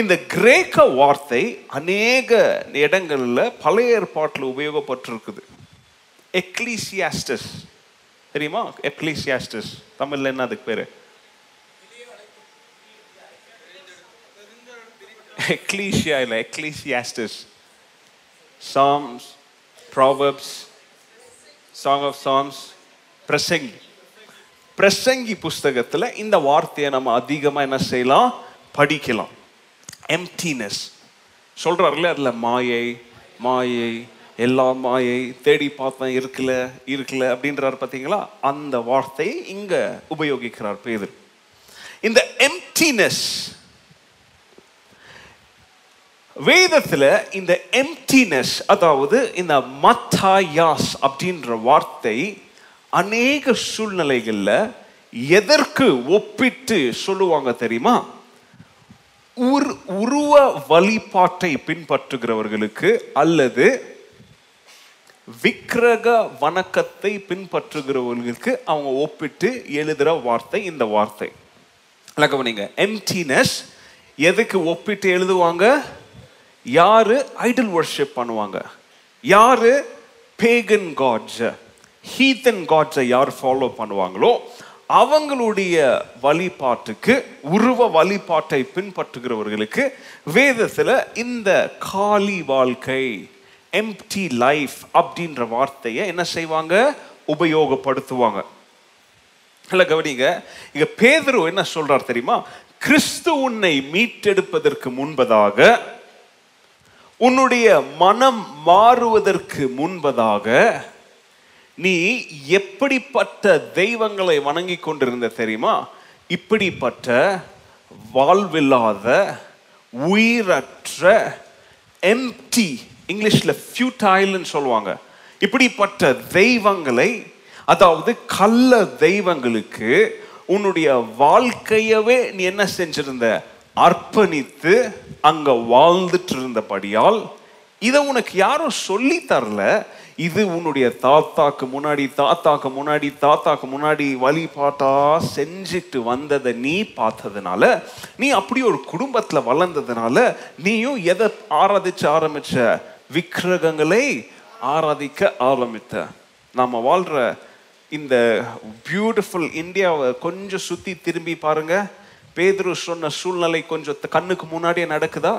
இந்த கிரேக்க வார்த்தை அநேக இடங்களில் பழைய ஏற்பாட்டில் உபயோகப்பட்டிருக்குது. எக்லீசியாஸ்டஸ் தெரியுமா? எக்லீசியாஸ்டஸ் தமிழில் என்ன அதுக்கு பேர்? எக்லீசியா இல்லை Ecclesiastes Psalms Proverbs song of Psalms பிரசங்கி பிரசங்கி புஸ்தகத்தில் இந்த வார்த்தையை நம்ம அதிகமாக என்ன செய்யலாம்? படிக்கலாம். எம்டினஸ் சொல்றாருல அதில் மாயை மாயை எல்லா மாயை தேடி பார்த்தேன் இருக்கல இருக்கல அப்படின்றார் பார்த்தீங்களா அந்த வார்த்தையை இங்கே உபயோகிக்கிறார் பேதர். இந்த எம்டினஸ் வேதத்தில் இந்த எம்டினஸ் அதாவது இந்த மத்தாயாஸ் அப்படின்ற வார்த்தை அநேக சூழ்நிலைகளில் எதற்கு ஒப்பிட்டு சொல்லுவாங்க தெரியுமா? உர் உருவ வழிபாட்டை பின்பற்றுகிறவர்களுக்கு அல்லது விக்கிரக வணக்கத்தை பின்பற்றுகிறவர்களுக்கு அவங்க ஒப்பிட்டு எழுதுற வார்த்தை இந்த வார்த்தை. நல்லா கவனிங்க. எம்டினஸ் எதுக்கு ஒப்பிட்டு எழுதுவாங்க? யாரு? ஐடல் ஒர்ஷிப் பண்ணுவாங்க. யாரு? பேகன் காட்ஸ் ஹீத்தன் காட்ஸை யார் ஃபாலோ பண்ணுவாங்களோ அவங்களுடைய வழிபாட்டுக்கு உருவ வழிபாட்டை பின்பற்றுகிறவர்களுக்கு வேதத்தில் இந்த காலி வாழ்க்கை எம்டி லைஃப் அப்படின்ற வார்த்தையை என்ன செய்வாங்க? உபயோகப்படுத்துவாங்க. இல்லை கவனிங்க. இங்க பேதரு என்ன சொல்றார் தெரியுமா? கிறிஸ்து உன்னை மீட்டெடுப்பதற்கு முன்பதாக உன்னுடைய மனம் மாறுவதற்கு முன்பதாக நீ எப்படிப்பட்ட தெய்வங்களை வணங்கி கொண்டிருந்த தெரியுமா? இப்படிப்பட்ட வாழ்வில்லாத உயிரற்ற எம்டி இங்கிலீஷில் ஃபியூட்டைல்னு சொல்லுவாங்க. இப்படிப்பட்ட தெய்வங்களை அதாவது கள்ள தெய்வங்களுக்கு உன்னுடைய வாழ்க்கையவே நீ என்ன செஞ்சிருந்த? அர்ப்பணித்து அங்கே வாழ்ந்துட்டு இருந்தபடியால் இதை உனக்கு யாரும் சொல்லி தரல. இது உன்னுடைய தாத்தாக்கு முன்னாடி தாத்தாக்கு முன்னாடி தாத்தாக்கு முன்னாடி வழிபாட்டா செஞ்சுட்டு வந்ததை நீ பார்த்ததுனால நீ அப்படி ஒரு குடும்பத்தில் வளர்ந்ததுனால நீயும் எதை ஆராதிச்சு ஆரம்பிச்ச? விக்கிரகங்களை ஆராதிக்க ஆரம்பித்த. நாம் வாழ்கிற இந்த பியூட்டிஃபுல் இந்தியாவை கொஞ்சம் சுற்றி திரும்பி பாருங்க. பேதுரு சொன்ன சூழ்நிலை கொஞ்சம் கண்ணுக்கு முன்னாடியே நடக்குதா?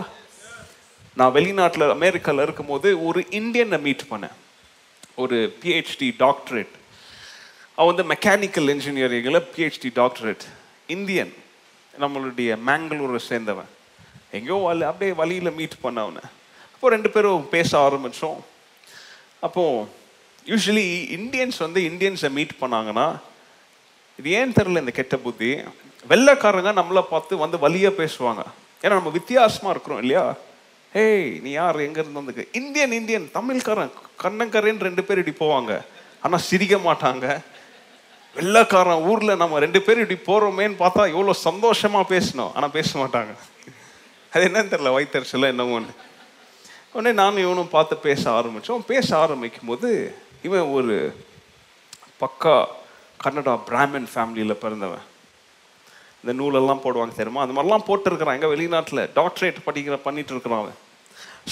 நான் வெளிநாட்டில் அமெரிக்காவில் இருக்கும்போது ஒரு இந்தியனை மீட் பண்ணேன். ஒரு பிஹெச்டி டாக்டரேட் அவன் வந்து மெக்கானிக்கல் இன்ஜினியரிங்கில் பிஹெச்டி டாக்டரேட் இந்தியன். நம்மளுடைய மேங்களூரை சேர்ந்தவன். எங்கேயோ வழி அப்படியே வழியில் மீட் பண்ண அவனை. அப்போ ரெண்டு பேரும் பேச ஆரம்பித்தோம் அப்போது யூஸ்வலி இந்தியன்ஸ் வந்து இந்தியன்ஸை மீட் பண்ணாங்கன்னா இது ஏன் தெரில இந்த கெட்ட புத்தி? வெள்ளைக்காரங்க நம்மளை பார்த்து வந்து வழியாக பேசுவாங்க. ஏன்னா நம்ம வித்தியாசமாக இருக்கிறோம் இல்லையா? ஏய் நீ யார்? எங்கேருந்து வந்து இந்தியன் இந்தியன். தமிழ்காரன். கண்ணங்கரேன்னு ரெண்டு பேர் இப்படி போவாங்க. ஆனால் சிரிக்க மாட்டாங்க. வெள்ளக்காரன் ஊரில் நம்ம ரெண்டு பேரும் இப்படி போகிறோமேன்னு பார்த்தா எவ்வளோ சந்தோஷமாக பேசணும். ஆனால் பேச மாட்டாங்க. அது என்னன்னு தெரியல. வயிற்றுச்சல என்னமோன்னு உடனே நானும் இவனும் பார்த்து பேச ஆரம்பித்தோம் பேச ஆரம்பிக்கும் போது இவன் ஒரு பக்கா கன்னடா பிராமின் ஃபேமிலியில் பிறந்தவன். இந்த நூலெல்லாம் போடுவாங்க தெரியுமா? அந்த மாதிரிலாம் போட்டிருக்கிறான். எங்கள் வெளிநாட்டில் டாக்டரேட் படிக்கிற பண்ணிட்டு இருக்கிறான் அவன்.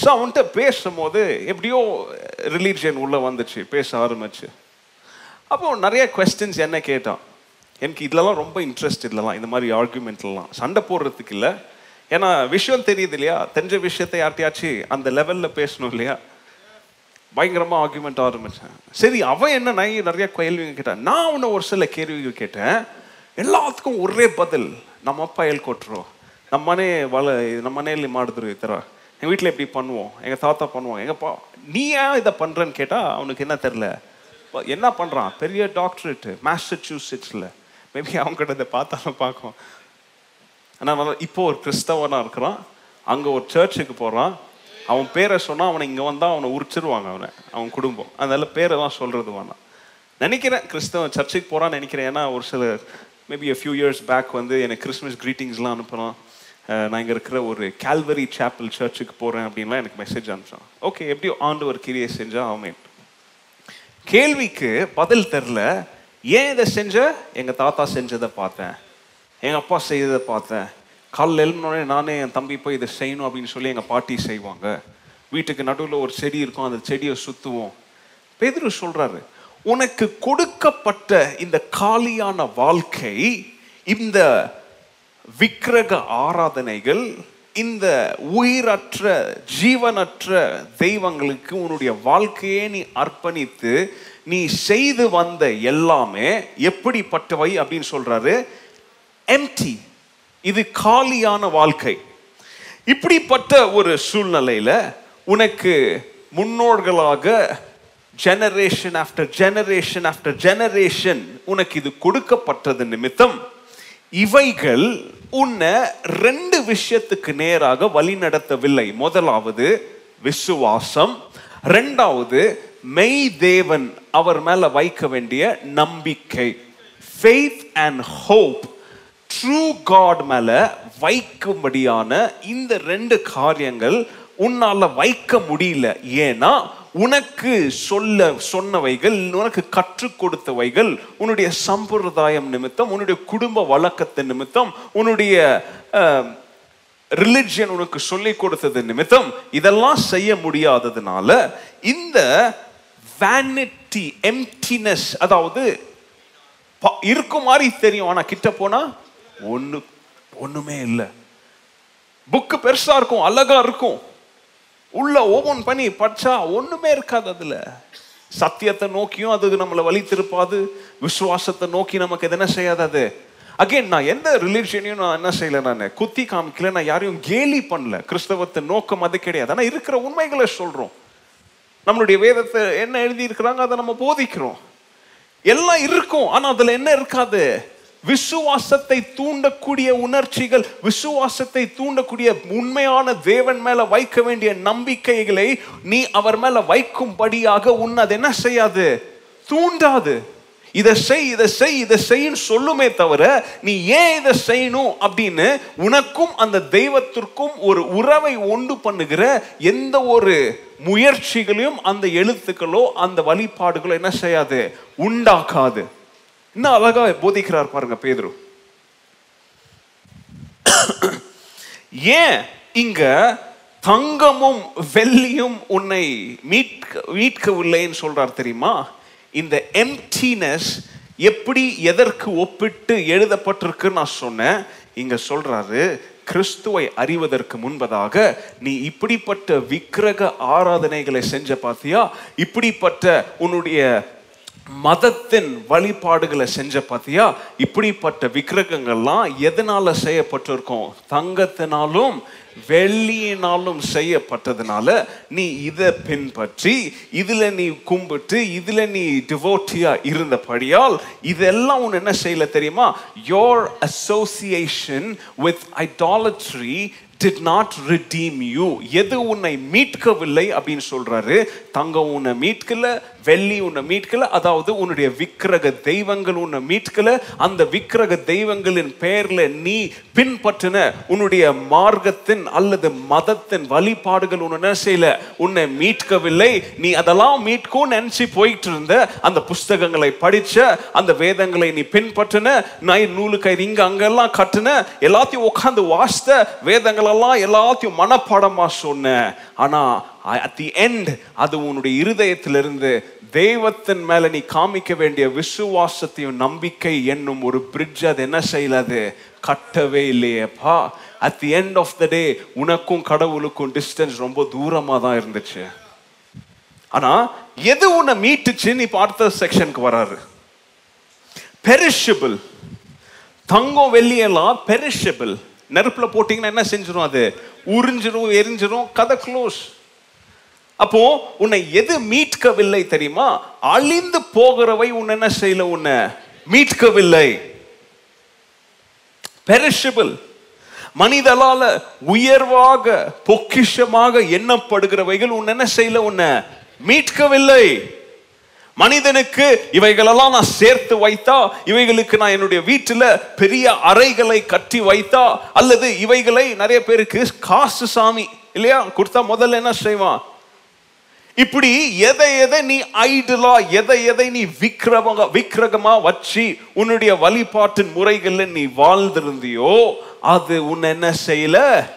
ஸோ அவன்கிட்ட பேசும்போது எப்படியோ ரிலீஜியன் உள்ளே வந்துச்சு பேச ஆரம்பிச்சு அப்போ நிறைய கொஸ்டின்ஸ் என்ன கேட்டான் எனக்கு இதுலலாம் ரொம்ப இன்ட்ரெஸ்ட் இல்லலாம் இந்த மாதிரி ஆர்குமெண்ட்லாம் சண்டை போடுறதுக்கு இல்லை ஏன்னா விஷயம் தெரியுது இல்லையா தெரிஞ்ச விஷயத்தை யார்ட்டையாச்சும் அந்த லெவலில் பேசணும் இல்லையா பயங்கரமா ஆர்குமெண்ட் ஆரம்பிச்சேன் சரி அவன் என்ன நான் நிறைய கேள்விங்க கேட்டான் நான் அவனை ஒரு சில கேள்விகள் கேட்டேன் எல்லாத்துக்கும் ஒரே பதில் நம்ம அப்பா ஏல் கொட்டுறோம் ನಮ್ಮ ಮನೆ வள ನಮ್ಮ ಮನೆಯಲ್ಲಿ ಮಾಡಿದ್ರು ಈ ಥರ எங்கள் வீட்டில் இப்படி பண்ணுவோம்? எங்கள் தாத்தா பண்ணுவோம் எங்கள் பா நீ ஏன் இதை பண்ணுறேன்னு கேட்டால் அவனுக்கு என்ன தெரில என்ன பண்ணுறான் பெரிய டாக்டரேட்டு மேசச்சூசெட்ஸில் மேபி அவங்ககிட்ட இதை பார்த்தாலும் பார்க்கும் ஆனால் இப்போ ஒரு கிறிஸ்தவனாக இருக்கிறான். அங்கே ஒரு சர்ச்சுக்கு போகிறான் அவன் பேரை சொன்னால் அவனை இங்கே வந்தால் அவனை உரிச்சிருவாங்க அவனை அவன் குடும்பம். அதனால பேரை தான் சொல்கிறது வேணாம். நினைக்கிறேன் கிறிஸ்தவன் சர்ச்சுக்கு போகிறான்னு நினைக்கிறேன். ஏன்னா ஒரு சில மேபி ஃபியூ இயர்ஸ் பேக் வந்து எனக்கு கிறிஸ்மஸ் க்ரீட்டிங்ஸ்லாம் அனுப்புகிறான் நான் இங்கே இருக்கிற ஒரு கேல்வரி சாப்பிள் சர்ச்சுக்கு போகிறேன் அப்படின்லாம் எனக்கு மெசேஜ் அனுப்பிச்சான். ஓகே எப்படியோ ஆண்டவர் கிரியை செஞ்சால் ஆமேன் கேள்விக்கு பதில் தெரில ஏன் இதை செஞ்ச? எங்கள் தாத்தா செஞ்சதை பார்த்தேன். எங்கள் அப்பா செய்ததை பார்த்தேன். காலைல எழுந்தோடனே நானே என் தம்பி போய் இதை செய்யணும் அப்படின்னு சொல்லி எங்கள் பாட்டி செய்வாங்க. வீட்டுக்கு நடுவில் ஒரு செடி இருக்கும் அந்த செடியை சுற்றுவோம் பெதிரு சொல்கிறாரு உனக்கு கொடுக்கப்பட்ட இந்த காலியான வாழ்க்கை இந்த விக்கிரக ஆராதனைகள் இந்த உயிரற்ற ஜீவனற்ற தெய்வங்களுக்கு உன்னுடைய வாழ்க்கையே நீ அர்ப்பணித்து நீ செய்து வந்த எல்லாமே எப்படிப்பட்டவை அப்படின்னு சொல்றாரு? எம்டி இது காலியான வாழ்க்கை. இப்படிப்பட்ட ஒரு சூழ்நிலையில உனக்கு முன்னோர்களாக generation after generation after generation உனக்கு இது கொடுக்கப்பட்டது நிமித்தம். இவைகள் உன்னை ரெண்டு விஷயத்துக்கு நேராக வழி நடத்தவில்லை முதலாவது விசுவாசம் ரெண்டாவது மெய் தேவன் அவர் மேல வைக்க வேண்டிய நம்பிக்கை. Faith and hope through God மேல வைக்கும்படியான இந்த ரெண்டு காரியங்கள் உன்னால வைக்க முடியல. ஏன்னா உனக்கு சொல்ல சொன்னவைகள் உனக்கு கற்றுக் கொடுத்தவைகள் உன்னுடைய சம்பிரதாயம் நிமித்தம் உன்னுடைய குடும்ப வழக்கத்தின் நிமித்தம் உன்னுடைய ரிலிஜியன் உனக்கு சொல்லி கொடுத்தது நிமித்தம் இதெல்லாம் செய்ய முடியாததுனால இந்த வேனிட்டி எம்டினஸ் அதாவது இருக்கும் மாதிரி தெரியும் ஆனால் கிட்ட போனா ஒன்று ஒன்றுமே இல்லை. புக்கு பெருசாக இருக்கும் அழகாக இருக்கும். உள்ள ஓபன் பண்ணி படிச்சா ஒண்ணுமே இருக்காது அதுல. சத்தியத்தை நோக்கியும் அது நம்மளை வழி திருப்பாது விசுவாசத்தை நோக்கி நமக்கு எது என்ன செய்யாது அது? அகைன் நான் எந்த ரிலீஜனையும் நான் என்ன செய்யல நான்? குத்தி காமிக்கல நான் யாரையும் கேலி பண்ணல. கிறிஸ்தவத்தை நோக்கம் அது கிடையாது. ஆனால் இருக்கிற உண்மைகளை சொல்றோம். நம்மளுடைய வேதத்தை என்ன எழுதி இருக்கிறாங்க அதை நம்ம போதிக்கிறோம். எல்லாம் இருக்கும் ஆனால் அதுல என்ன இருக்காது? விசுவாசத்தை தூண்டக்கூடிய உணர்ச்சிகள் விசுவாசத்தை தூண்டக்கூடிய உண்மையான தேவன் மேல வைக்க வேண்டிய நம்பிக்கைகளை நீ அவர் மேல வைக்கும்படியாக உன் அது என்ன செய்யாது? தூண்டாது. இதை செய் இதை செய் இதை செய்ன்னு சொல்லுமே தவிர நீ ஏன் இதை செய்யணும் அப்படின்னு உனக்கும் அந்த தெய்வத்திற்கும் ஒரு உறவை உண்டு பண்ணுகிற எந்த ஒரு முயற்சிகளையும் அந்த எழுத்துக்களோ அந்த வழிபாடுகளோ என்ன செய்யாது? உண்டாக்காது. இன்னும் அழகா போதிக்கிறார் பாருங்க பேதுரு. ஏன் இங்க தங்கமும் வெள்ளியும் உன்னை மீட்க மீட்கவில்லைன்னு சொல்றார் தெரியுமா? இந்த எம்டினஸ் எப்படி எதற்கு ஒப்பிட்டு எழுதப்பட்டிருக்கு நான் சொன்னேன். இங்க சொல்றாரு கிறிஸ்துவை அறிவதற்கு முன்பதாக நீ இப்படிப்பட்ட விக்கிரக ஆராதனைகளை செஞ்ச பார்த்தியா இப்படிப்பட்ட உன்னுடைய மதத்தின் வழிபாடுகளை செஞ்ச பார்த்தியா இப்படிப்பட்ட விக்கிரகங்கள்லாம் எதனால செய்யப்பட்டிருக்கும்? தங்கத்தினாலும் வெள்ளியினாலும் செய்யப்பட்டதுனால நீ இதை பின்பற்றி இதில் நீ கும்பிட்டு இதில் நீ டிவோட்டியா இருந்தபடியால் இதெல்லாம் உன் என்ன செய்யல தெரியுமா? Your association with idolatry did not redeem you எது உன்னை மீட்கவில்லை அப்படின்னு சொல்றாரு? தங்கம் உன்னை மீட்கல வெள்ளி உன்னை மீட்கல அதாவது உன்னுடைய விக்கிரக தெய்வங்கள் உன்னை மீட்கல அந்த விக்கிரக தெய்வங்களின் பெயர்ல நீ பின்பற்றின உன்னுடைய மார்க்கத்தின் அல்லது மதத்தின் வழிபாடுகள் உன்னை என்ன செய்யல? உன்னை மீட்கவில்லை. நீ அதெல்லாம் மீட்கும் நினைச்சு போயிட்டு இருந்த அந்த புஸ்தகங்களை படிச்ச அந்த வேதங்களை நீ பின்பற்றின நான் நூலுக்கு இங்க அங்கெல்லாம் கட்டின எல்லாத்தையும் உட்காந்து வாசித்த வேதங்களெல்லாம் எல்லாத்தையும் மனப்பாடமா சொன்ன. ஆனா அட் தி எண்ட் அது உன்னுடைய இருதயத்திலிருந்து தெய்வத்தின் மேல நீ காமிக்க வேண்டிய விசுவாசத்தையும் நம்பிக்கை என்னும் ஒரு பிரிட்ஜ் அது என்ன செய்யலாது? கட்டவே இல்லையேப்பா. At the end of the day உனக்கும் கடவுளுக்கும் டிஸ்டன்ஸ் ரொம்ப தூரமாக தான் இருந்துச்சு. ஆனால் எது உன்னை மீட்டுச்சுன்னு நீ அடுத்த செக்ஷனுக்கு வராரு. பெரிஷபிள் தங்கம் வெள்ளியெல்லாம் பெரிஷபிள் நெருப்பில் போட்டிங்கன்னா என்ன செஞ்சிடும் அது? உறிஞ்சிரும் எரிஞ்சிரும் கதை க்ளோஸ் அப்போ உன்னை எது மீட்கவில்லை தெரியுமா? அழிந்து போகிறவை உன்னை என்ன செய்யல உன்னை? மீட்கவில்லை. பெரிஷபிள் மனிதலால உயர்வாக பொக்கிஷமாக எண்ணப்படுகிறவைகள் உன்னை என்ன செய்யல உன்னை? மீட்கவில்லை. மனிதனுக்கு இவைகளெல்லாம் நான் சேர்த்து வைத்தா இவைகளுக்கு நான் என்னுடைய வீட்டில் பெரிய அறைகளை கட்டி வைத்தா அல்லது இவைகளை நிறைய பேருக்கு காசு சாமி இல்லையா? கொடுத்தா முதல்ல என்ன செய்வான்? இப்படி எதை எதை நீ ஐடலா எதை எதை நீ விக்கிரம விக்கிரகமா வச்சு உன்னுடைய வழிபாட்டின் முறைகள்ல நீ வாழ்ந்திருந்தியோ அது உன் என்ன செய்யல?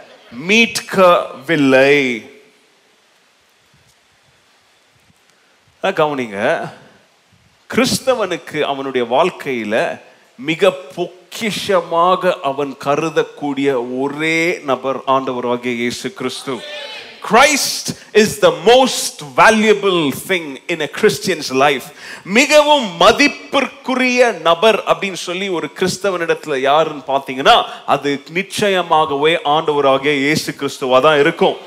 மீட்கவில்லை. கவனிங்க. கிறிஸ்தவனுக்கு அவனுடைய வாழ்க்கையில மிக பொக்கிஷமாக அவன் கருதக்கூடிய ஒரே நபர் ஆண்டவராகிய இயேசு கிறிஸ்து. Christ is the most valuable thing in a Christian's life மிகவும் மதிப்பிற்குரிய நபர் அப்படின்னு சொல்லி ஒரு கிறிஸ்தவனிடத்துல யாருன்னு பார்த்தீங்கன்னா அது நிச்சயமாகவே ஆண்டவராகிய இயேசு கிறிஸ்துவா தான் இருக்கும்.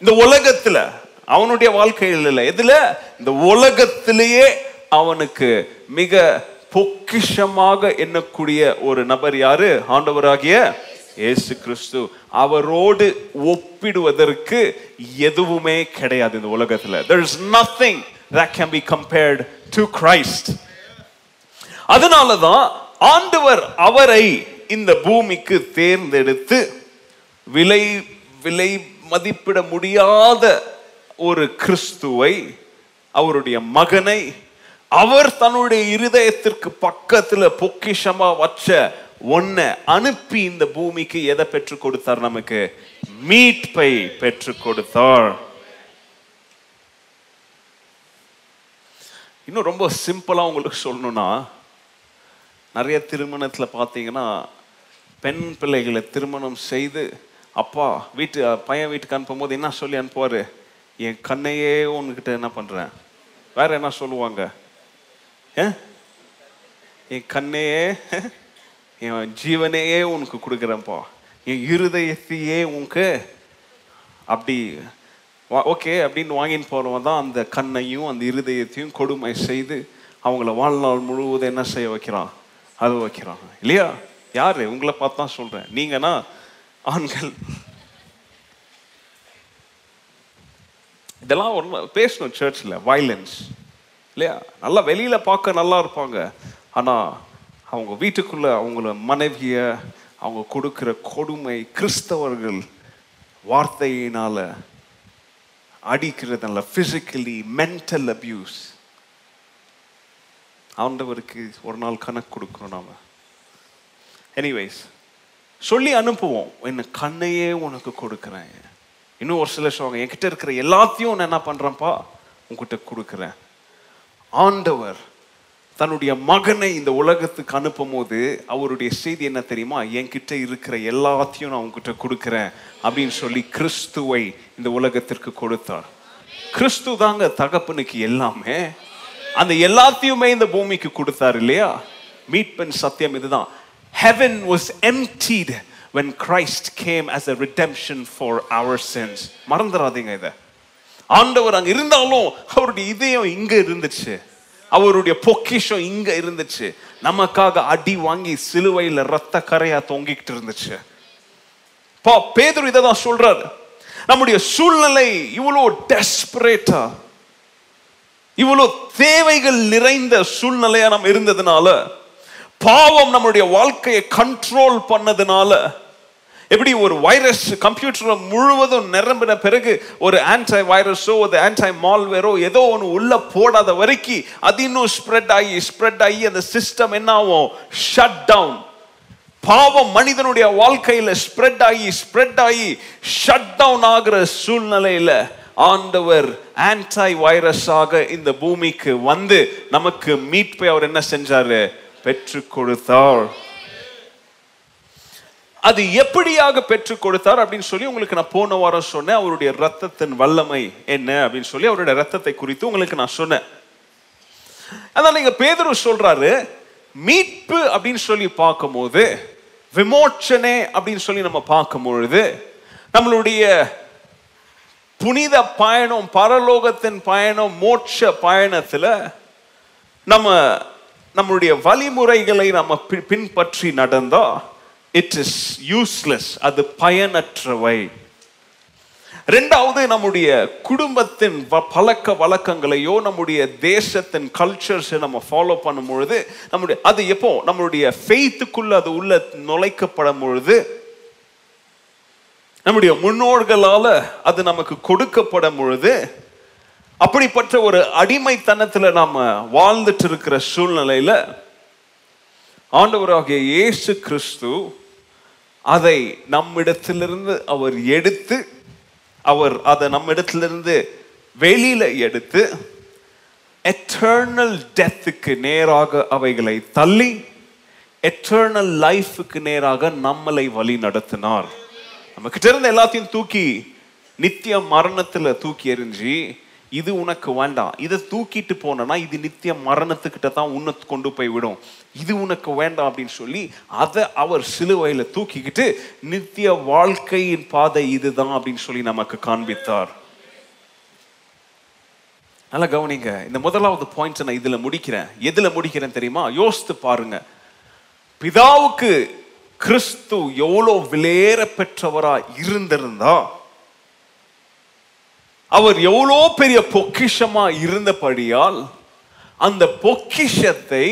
இந்த உலகத்துல அவனுடைய வாழ்க்கையில் இல்லை. எதுல? இந்த உலகத்திலேயே அவனுக்கு மிக பொக்கிஷமாக எண்ணக்கூடிய ஒரு நபர் யாரு? ஆண்டவராகிய இயேசு கிறிஸ்து அவரோடு ஒப்பிடுவதற்கு எதுவுமே கிடையாது இந்த உலகத்துல. There is nothing that can be compared to Christ. அதனாலதான் ஆண்டவர் அவரை இந்த பூமிக்கு தேர்ந்தெடுத்து விலை விலை மதிப்பிட முடியாத ஒரு கிறிஸ்துவை அவருடைய மகனை அவர் தன்னுடைய இருதயத்திற்கு பக்கத்துல பொக்கிஷமா வச்ச ஒன்ன அனுப்பி இந்த பூமிக்கு எதை பெற்றுக் கொடுத்தார் நமக்கு? மீட்பை பெற்று கொடுத்தார். இன்னும் ரொம்ப சிம்பிளா உங்களுக்கு சொல்லணும்னா நிறைய திருமணத்துல பார்த்தீங்கன்னா பெண் பிள்ளைகளை திருமணம் செய்து அப்பா வீட்டு பையன் வீட்டுக்கு அனுப்பும்போது என்ன சொல்லி அனுப்புவாரு? என் கண்ணையே உன்கிட்ட என்ன பண்றேன்? வேற என்ன சொல்லுவாங்க? ஏ? என் கண்ணையே என் ஜீவனையே உனக்கு கொடுக்குறேன்ப்பா. என் இருதயத்தையே உனக்கு அப்படி ஓகே அப்படின்னு வாங்கின்னு போகிறவன் தான் அந்த கண்ணையும் அந்த இருதயத்தையும் கொடுமை செய்து அவங்கள வாழ்நாள் முழுவதும் என்ன செய்ய வைக்கிறான்? அது வைக்கிறான். இல்லையா? யார்? உங்களை பார்த்து தான் நீங்கன்னா ஆண்கள். இதெல்லாம் ஒன்று பேசணும் சர்ச்சில் வயலன்ஸ் இல்லையா? நல்லா வெளியில் பார்க்க நல்லா இருப்பாங்க. ஆனால் அவங்க வீட்டுக்குள்ளே அவங்கள மனைவியை அவங்க கொடுக்குற கொடுமை கிறிஸ்தவர்கள் வார்த்தையினால் அடிக்கிறதுனால ஃபிசிக்கலி மென்டல் அபியூஸ் ஆண்டவருக்கு ஒரு நாள் கணக்கு கொடுக்கணும் நாம். எனிவைஸ் சொல்லி அனுப்புவோம். என்ன கண்ணையே உனக்கு கொடுக்குறேன். இன்னும் ஒரு சில சொல்லுவாங்க என்கிட்ட இருக்கிற எல்லாத்தையும் நான் என்ன பண்ணுறேன்ப்பா உங்ககிட்ட கொடுக்குறேன். ஆண்டவர் தன்னுடைய மகனை இந்த உலகத்துக்கு அனுப்பும் போது அவருடைய செய்தி என்ன தெரியுமா? என்கிட்ட இருக்கிற எல்லாத்தையும் நான் உங்ககிட்ட கொடுக்குறேன் அப்படின்னு சொல்லி கிறிஸ்துவை இந்த உலகத்திற்கு கொடுத்தார். கிறிஸ்து தாங்க தகப்பனுக்கு எல்லாமே. அந்த எல்லாத்தையுமே இந்த பூமிக்கு கொடுத்தார் இல்லையா? மீட்பன் சத்தியம் இதுதான். Heaven was emptied when Christ came as a redemption for our sins மறந்துடாதீங்க இதை. ஆண்டவர் அங்க இருந்தாலும் அவருடைய இதயம் இங்க இருந்துச்சு. அவருடைய பொக்கிஷம் இங்க இருந்துச்சு. நமக்காக அடி வாங்கி சிலுவையில ரத்த கரையா தொங்கிக்கிட்டு இருந்துச்சு. பா பேதர் இதை தான் சொல்றாரு. நம்முடைய சூழ்நிலை இவ்வளோ டெஸ்பரேட்டா இவ்வளோ தேவைகள் நிறைந்த சூழ்நிலையா நம்ம இருந்ததுனால பாவம் நம்மளுடைய வாழ்க்கையை கண்ட்ரோல் பண்ணதுனால எப்படி ஒரு வைரஸ் கம்ப்யூட்டர் முழுவதும் நிரம்பின பிறகு ஒரு ஆன்டை வைரஸோ ஒரு ஆன்டை மால்வேரோ ஏதோ ஒன்று உள்ள போடாத வரைக்கும் அது இன்னும் ஸ்ப்ரெட் ஆகி ஸ்ப்ரெட் ஆகி அந்த சிஸ்டம் என்ன ஆகும்? ஷட் டவுன் பாவம் மனிதனுடைய வாழ்க்கையில் ஸ்ப்ரெட் ஆகி ஸ்ப்ரெட் ஆகி ஷட் டவுன் ஆகிற சூழ்நிலையில் ஆண்டவர் ஆன்டை வைரஸாக இந்த பூமிக்கு வந்து நமக்கு மீட்பை அவர் என்ன செஞ்சாரு? பெற்றுக் கொடுத்தார். அது எப்படியாக பெற்றுக் கொடுத்தார் அப்படின்னு சொல்லி உங்களுக்கு நான் போன வாரம் சொன்னேன். அவருடைய ரத்தத்தின் வல்லமை என்ன அப்படின்னு சொல்லி அவருடைய ரத்தத்தை குறித்து உங்களுக்கு நான் சொன்னேன். அதான் நீங்க பேதரு சொல்றாரு மீட்பு அப்படின்னு சொல்லி பார்க்கும்போது விமோச்சனே அப்படின்னு சொல்லி நம்ம பார்க்கும் பொழுது நம்மளுடைய புனித பயணம் பரலோகத்தின் பயணம் மோட்ச பயணத்துல நம்ம நம்மளுடைய வழிமுறைகளை நம்ம பின்பற்றி நடந்தோம் இட் இஸ் யூஸ்லெஸ் அது பயனற்றவை. ரெண்டாவது நம்முடைய குடும்பத்தின் பழக்க வழக்கங்களையோ நம்முடைய தேசத்தின் கல்ச்சர்ஸை நம்ம ஃபாலோ பண்ணும் பொழுது நம்முடைய அது எப்போ? நம்மளுடைய ஃபெய்த்துக்குள்ள அது உள்ள நுழைக்கப்படும் பொழுது நம்முடைய முன்னோர்களால் அது நமக்கு கொடுக்கப்படும் பொழுது அப்படிப்பட்ட ஒரு அடிமைத்தனத்தில் நாம் வாழ்ந்துட்டு இருக்கிற சூழ்நிலையில் ஆண்டவராகிய இயேசு கிறிஸ்து அதை நம்மிடத்திலிருந்து அவர் எடுத்து அவர் அதை நம்மிடத்திலிருந்து வெளியில எடுத்து எட்டர்னல் டெத்துக்கு நேராக அவைகளை தள்ளி எட்டர்னல் லைஃபுக்கு நேராக நம்மளை வழி நடத்தினார். நம்ம கிட்ட இருந்த எல்லாத்தையும் தூக்கி நித்திய மரணத்துல தூக்கி எறிஞ்சு இது உனக்கு வேண்டாம். இதை தூக்கிட்டு போனனா இது நித்திய மரணத்துக்கிட்ட தான் உன்னை கொண்டு போய் விடும். இது உனக்கு வேண்டாம் அப்படின்னு சொல்லி அதை அவர் சிலுவையில் தூக்கிக்கிட்டு நித்திய வாழ்க்கையின் பாதை இதுதான் அப்படின்னு சொல்லி நமக்கு காண்பித்தார். நல்லா கவனிங்க. இந்த முதலாவது பாயிண்ட் நான் இதுல முடிக்கிறேன். எதுல முடிக்கிறேன் தெரியுமா? யோசித்து பாருங்க. பிதாவுக்கு கிறிஸ்து எவ்வளோ விலையேற பெற்றவரா இருந்திருந்தா அவர் எவ்வளோ பெரிய பொக்கிஷமா இருந்தபடியால் அந்த பொக்கிஷத்தை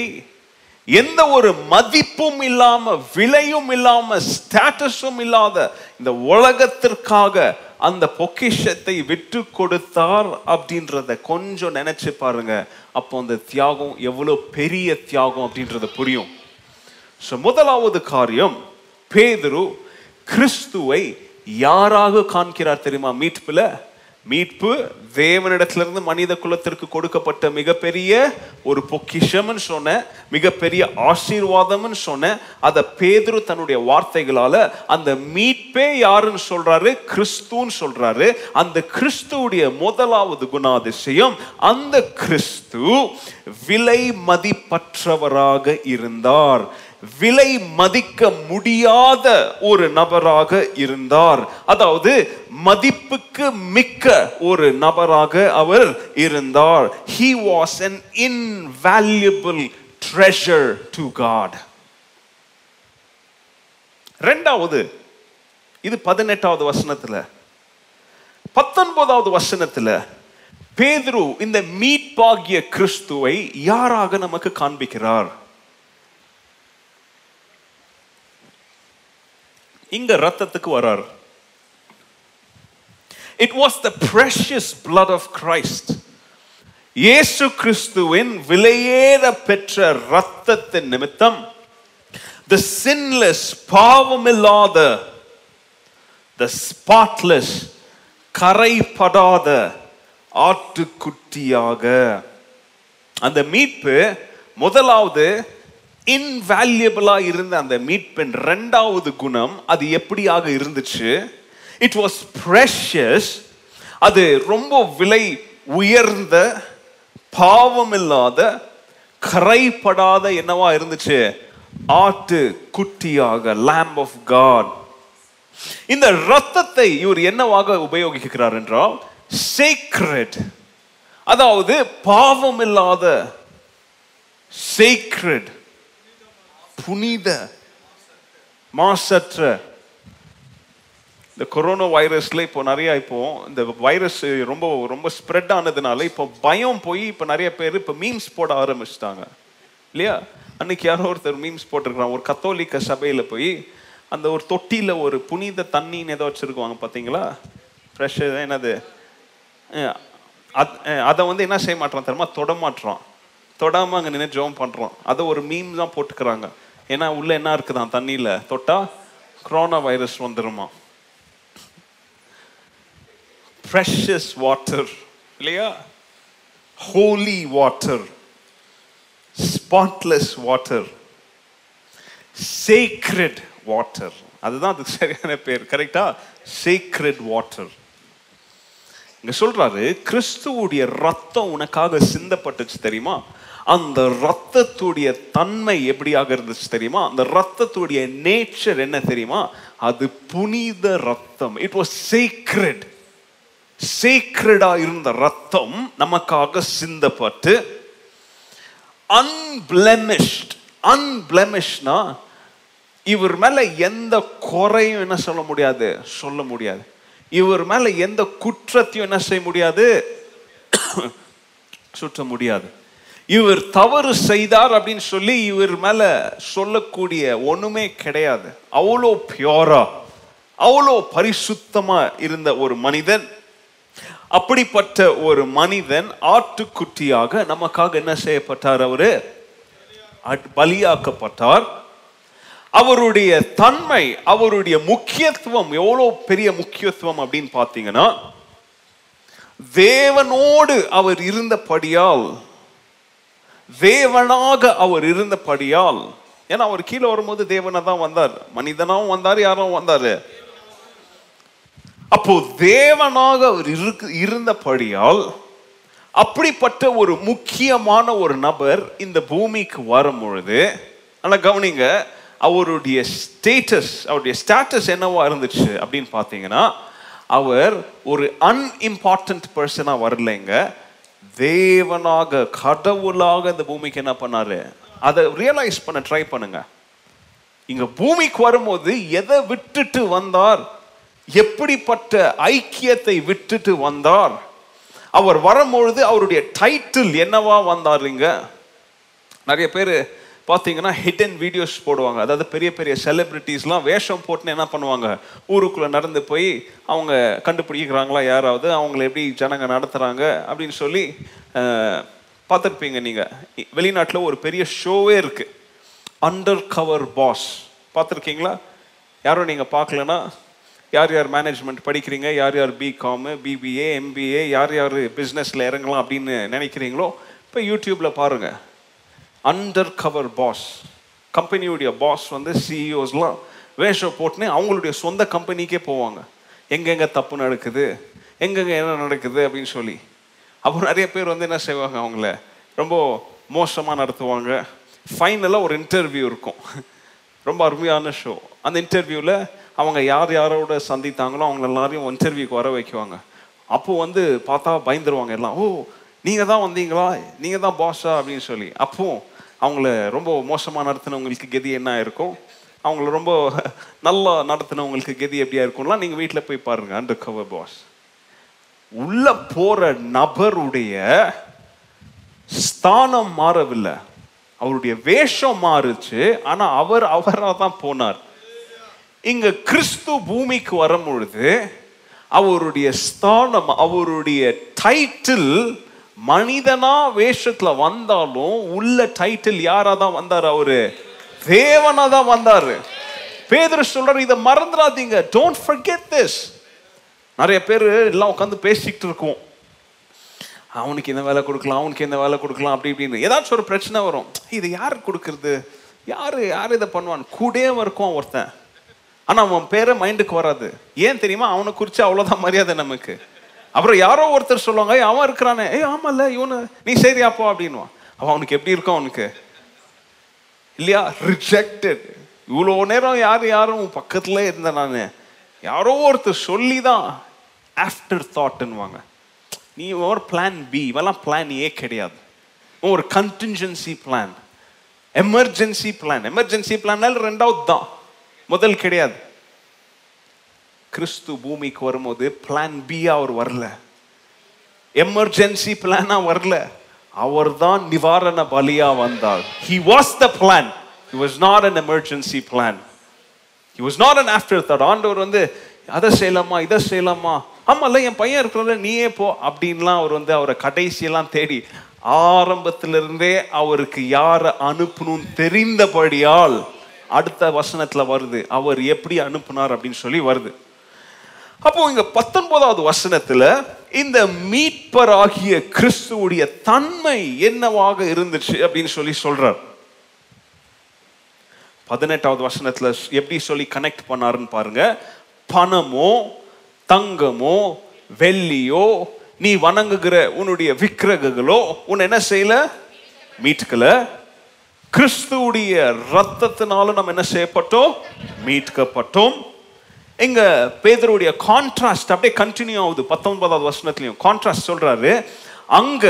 எந்த ஒரு மதிப்பும் இல்லாம விலையும் இல்லாம ஸ்டேட்டஸும் இல்லாத இந்த உலகத்திற்காக அந்த பொக்கிஷத்தை விட்டு கொடுத்தார் அப்படின்றத கொஞ்சம் நினைச்சு பாருங்க. அப்போ அந்த தியாகம் எவ்வளோ பெரிய தியாகம் அப்படின்றத புரியும். ஸோ முதலாவது காரியம் பேதுரு கிறிஸ்துவை யாராக காண்கிறார் தெரியுமா? மீட்பில் மீட்பு தேவனிடத்திலிருந்து மனித குலத்திற்கு கொடுக்கப்பட்ட மிகப்பெரிய ஒரு பொக்கிஷம்னு சொன்ன மிகப்பெரிய ஆசீர்வாதம்னு சொன்ன அதை பேதுரு தன்னுடைய வார்த்தைகளால அந்த மீட்பே யாருன்னு சொல்றாரு? கிறிஸ்துன்னு சொல்றாரு. அந்த கிறிஸ்துவுடைய முதலாவது குணாதிசயம் அந்த கிறிஸ்து விலை மதிப்பற்றவராக இருந்தார். விலை மதிக்க முடியாத ஒரு நபராக இருந்தார். அதாவது மதிப்புக்கு மிக்க ஒரு நபராக அவர் இருந்தார். He was an invaluable treasure to God ரெண்டாவது இது பதினெட்டாவது வசனத்தில். பத்தொன்பதாவது வசனத்தில் பேதுரு இந்த மீட்பாகிய கிறிஸ்துவை யாராக நமக்கு காண்பிக்கிறார்? இங்க ரத்தத்துக்கு வரார். It was the precious blood of Christ இயேசு கிறிஸ்துவின் விலையேற பெற்ற ரத்தத்தின் நிமித்தம் த சின்லெஸ் பாவமில்லாத த ஸ்பாட்லெஸ் கரைப்படாத ஆட்டுக்குட்டியாக. அந்த மீட்பு முதலாவது இன்வேல்யூபிளாக இருந்த அந்த மீட்பெண் ரெண்டாவது குணம் அது எப்படியாக இருந்துச்சு? இட் வாஸ் ப்ரெஷஸ் அது ரொம்ப விலை உயர்ந்த பாவமில்லாத கரைப்படாத என்னவா இருந்துச்சு? ஆட்டு குட்டியாக லேம்ப் ஆஃப் காட் இந்த ரத்தத்தை இவர் என்னவாக உபயோகிக்கிறார் என்றால் சீக்ரெட் அதாவது பாவமில்லாத சீக்ரெட் புனித. மாசற்ற. இந்த கொரோனா வைரஸ்ல இப்போ நிறைய இப்போ இந்த வைரஸ் ரொம்ப ரொம்ப ஸ்ப்ரெட் ஆனதுனால இப்போ பயம் போய் இப்போ நிறைய பேர் இப்போ மீம்ஸ் போட ஆரம்பிச்சிட்டாங்க. இல்லையா? அன்னைக்கு யாரோ ஒருத்தர் மீம்ஸ் போட்டிருக்கிறான். ஒரு கத்தோலிக்க சபையில் போய் அந்த ஒரு தொட்டியில் ஒரு புனித தண்ணின்னு ஏதோ வச்சுருக்குவாங்க பார்த்தீங்களா? ஃப்ரெஷ் என்னது? அதை வந்து என்ன செய்ய மாட்டான் தெரியுமா? தொட மாட்டுறான். தொடாமல் அங்கே நின்று ஜோம் பண்ணுறான் அதை ஒரு மீம் தான் போட்டுக்கிறாங்க. ஏன்னா உள்ள என்ன இருக்குதான்? தண்ணியில். தொட்டா கொரோனா வைரஸ் வந்துருமா? ஃப்ரெஷ்ஷஸ் வாட்டர் இல்லையா? Holy water spotless water sacred water அதுதான் அதுக்கு சரியான பேர். கரெக்டா சேக்ரெட் வாட்டர் இங்க சொல்றாரு கிறிஸ்துவுடைய ரத்தம் உனக்காக சிந்தப்பட்டுச்சு தெரியுமா? அந்த ரத்தத்துடைய தன்மை எப்படியாக இருந்துச்சு தெரியுமா? அந்த ரத்தத்துடைய நேச்சர் என்ன தெரியுமா? அது புனித ரத்தம் இட் வாஸ் சேக்ரெட் சீக்ரெடா இருந்த ரத்தம் நமக்காக சிந்தப்பட்டு அன்பிளமிஷ்ட் அன்பிளமிஷ்னா இவர் மேல எந்த குறையும் என்ன சொல்ல முடியாது? சொல்ல முடியாது. இவர் மேல எந்த குற்றத்தையும் என்ன செய்ய முடியாது? சுற்ற முடியாது. இவர் தவறு செய்தார் அப்படின்னு சொல்லி இவர் மேல சொல்லக்கூடிய ஒண்ணுமே கிடையாது. அவ்வளோ பியோரா அவ்வளோ பரிசுத்தமா இருந்த ஒரு மனிதன். அப்படிப்பட்ட ஒரு மனிதன் ஆட்டுக்குட்டியாக நமக்காக என்ன செய்யப்பட்டார் அவரு? அட்- பலியாக்கப்பட்டார். அவருடைய தன்மை அவருடைய முக்கியத்துவம் எவ்வளோ பெரிய முக்கியத்துவம் அப்படின்னு பார்த்தீங்கன்னா தேவனோடு அவர் இருந்தபடியால் தேவனாக அவர் இருந்தபடியால் ஏன்னா அவர் கீழே வரும்போது தேவனை தான் வந்தார். மனிதனாகவும் வந்தார் யாரும் வந்தார். அப்போ தேவனாக அவர் இருக்கு இருந்தபடியால் அப்படிப்பட்ட ஒரு முக்கியமான ஒரு நபர் இந்த பூமிக்கு வரும் பொழுது கவனிங்க அவருடைய ஸ்டேட்டஸ் அவருடைய ஸ்டேட்டஸ் என்னவா இருந்துச்சு அப்படின்னு பார்த்தீங்கன்னா அவர் ஒரு அன்இம்பார்ட்டன்ட் பர்சனாக வரலைங்க. தேவனாக கடவுளாக இந்த பூமிக்கு என்ன பண்ணாரு? அதை ரியலைஸ் பண்ண ட்ரை பண்ணுங்க. இங்க பூமிக்கு வரும்போது எதை விட்டுட்டு வந்தார்? எப்படிப்பட்ட ஐக்கியத்தை விட்டுட்டு வந்தார்? அவர் வரும்பொழுது அவருடைய டைட்டில் என்னவா வந்தாருங்க நிறைய பேர் பார்த்தீங்கன்னா ஹிடன் வீடியோஸ் போடுவாங்க. அதாவது பெரிய பெரிய செலிப்ரிட்டிஸ்லாம் வேஷம் போட்டுன்னு என்ன பண்ணுவாங்க? ஊருக்குள்ளே நடந்து போய் அவங்க கண்டுபிடிக்கிறாங்களா யாராவது? அவங்கள எப்படி ஜனங்க நடத்துகிறாங்க அப்படின்னு சொல்லி பார்த்துருப்பீங்க நீங்கள் வெளிநாட்டில் ஒரு பெரிய ஷோவே இருக்குது அண்டர் கவர் பாஸ் பார்த்துருக்கீங்களா? யாரும் நீங்கள் பார்க்கலன்னா யார் யார் மேனேஜ்மெண்ட் படிக்கிறீங்க? யார் யார் பிகாமு பிபிஏ எம்பிஏ யார் யார் பிஸ்னஸில் இறங்கலாம் அப்படின்னு நினைக்கிறீங்களோ இப்போ யூடியூப்பில் பாருங்கள் அண்டர் கவர் பாஸ் கம்பெனியுடைய பாஸ் வந்து சிஇஓஸ்லாம் வேஷம் போட்டுன்னு அவங்களுடைய சொந்த கம்பெனிக்கே போவாங்க. எங்கெங்கே தப்பு நடக்குது? எங்கெங்கே என்ன நடக்குது அப்படின்னு சொல்லி. அப்புறம் நிறைய பேர் வந்து என்ன செய்வாங்க அவங்கள? ரொம்ப மோசமாக நடத்துவாங்க. ஃபைனலாக ஒரு இன்டர்வியூ இருக்கும். ரொம்ப அருமையான ஷோ அந்த இன்டர்வியூவில் அவங்க யார் யாரோட சந்தித்தாங்களோ அவங்க எல்லாரையும் இன்டர்வியூக்கு வர வைக்குவாங்க. அப்போது வந்து பார்த்தா பயந்துருவாங்க எல்லாம். ஓ நீங்கள் தான் வந்தீங்களா? நீங்கள் தான் பாஸா அப்படின்னு சொல்லி. அப்போ அவங்கள ரொம்ப மோசமாக நடத்தினவங்களுக்கு கதி என்ன இருக்கும் அவங்கள ரொம்ப நல்லா நடத்தினவங்களுக்கு கதி எப்படியா இருக்கும்லாம் நீங்கள் வீட்டில் போய் பாருங்க அண்டர் கவர் பாஸ் உள்ள போற நபருடைய ஸ்தானம் மாறவில்லை. அவருடைய வேஷம் மாறுச்சு ஆனால் அவர் அவராக தான் போனார். இங்க கிறிஸ்து பூமிக்கு வரும் பொழுது அவருடைய ஸ்தானம் அவருடைய டைட்டில் மனிதனா வேஷத்துல வந்தாலும் உள்ள டைட்டில் யாரா தான் வந்தார் அவரு? தேவனா தான் வந்தாரு. பேதர் சொல்றாரு இதை மறந்துடாதீங்க. டோன்ட் ஃபர்கெட் திஸ் நிறைய பேர் எல்லாம் உட்காந்து பேசிக்கிட்டு இருக்கோம். அவனுக்கு இந்த வேலை கொடுக்கலாம் அவனுக்கு இந்த வேலை கொடுக்கலாம் அப்படி இப்படின்னு. ஏதாச்சும் ஒரு பிரச்சனை வரும். இது யார் கொடுக்கறது? யார் யார் இதை பண்ணுவான் கூடயே இருக்கும் ஒருத்தன். ஆனால் அவன் பேரை மைண்டுக்கு வராது. ஏன் தெரியுமா? அவனை குறித்து அவ்வளோதான் மரியாதை நமக்கு. அப்புறம் யாரோ ஒருத்தர் சொல்லுவாங்க "ஏய், அவன் இருக்கிறானே. ஏய் ஆமால்ல இவனு நீ சரி அப்போ அப்படின்வான் அவன் அவனுக்கு எப்படி இருக்கும் அவனுக்கு? இல்லையா? ரிஜெக்டட் இவ்வளோ நேரம் யார் யாரும் பக்கத்துல இருந்தேன் நான். யாரோ ஒருத்தர் சொல்லி தான் ஆஃப்டர் தாட்டுன்னுவாங்க நீ ஒரு பிளான் பி இவெல்லாம் பிளான் ஏ கிடையாது. ஒரு contingency plan emergency plan emergency பிளான்னால ரெண்டாவது தான் முதல் கிடையாது. கிறிஸ்து பூமிக்கு வரும்போது பிளான் பி அவர் வரல. எமர்ஜென்சி பிளானா வரல. அவர் தான் நிவாரண பலியா வந்தார். He was the plan he was not an emergency plan he was not an afterthought ஆண்டவர் வந்து அதை செய்யலாமா இதை செய்யலாமா? ஆமாம்ல என் பையன் இருக்கிறத நீயே போ. அப்படின்லாம் அவர் வந்து அவரை கடைசியெல்லாம் தேடி ஆரம்பத்திலிருந்தே அவருக்கு யாரை அனுப்பணும்னு தெரிந்தபடியால் அடுத்த வசனத்துல வருது. அவர் எப்படி அனுப்புனார் அப்படின்னு சொல்லி வருது. அப்போ இங்க பத்தொன்பதாவது வசனத்துல இந்த மீட்பராகிய கிறிஸ்துவுடைய தன்மை என்னவாக இருந்துச்சு அப்படின்னு சொல்லி சொல்றார். பதினெட்டாவது வசனத்துல எப்படி சொல்லி கனெக்ட் பண்ணாருன்னு பாருங்க. பணமோ தங்கமோ வெள்ளியோ நீ வணங்குகிற உன்னுடைய விக்கிரகங்களோ உன்னை என்ன செய்யல? மீட்கல. கிறிஸ்துவுடைய ரத்தத்தினால நம்ம என்ன செய்யப்பட்டோம்? மீட்கப்பட்டோம். இங்க பேதருடைய கான்ட்ராஸ்ட் அப்படியே கண்டினியூ ஆகுது. பத்தொன்பதாவது வருஷத்துலயும் கான்ட்ராஸ்ட் சொல்றாரு. அங்க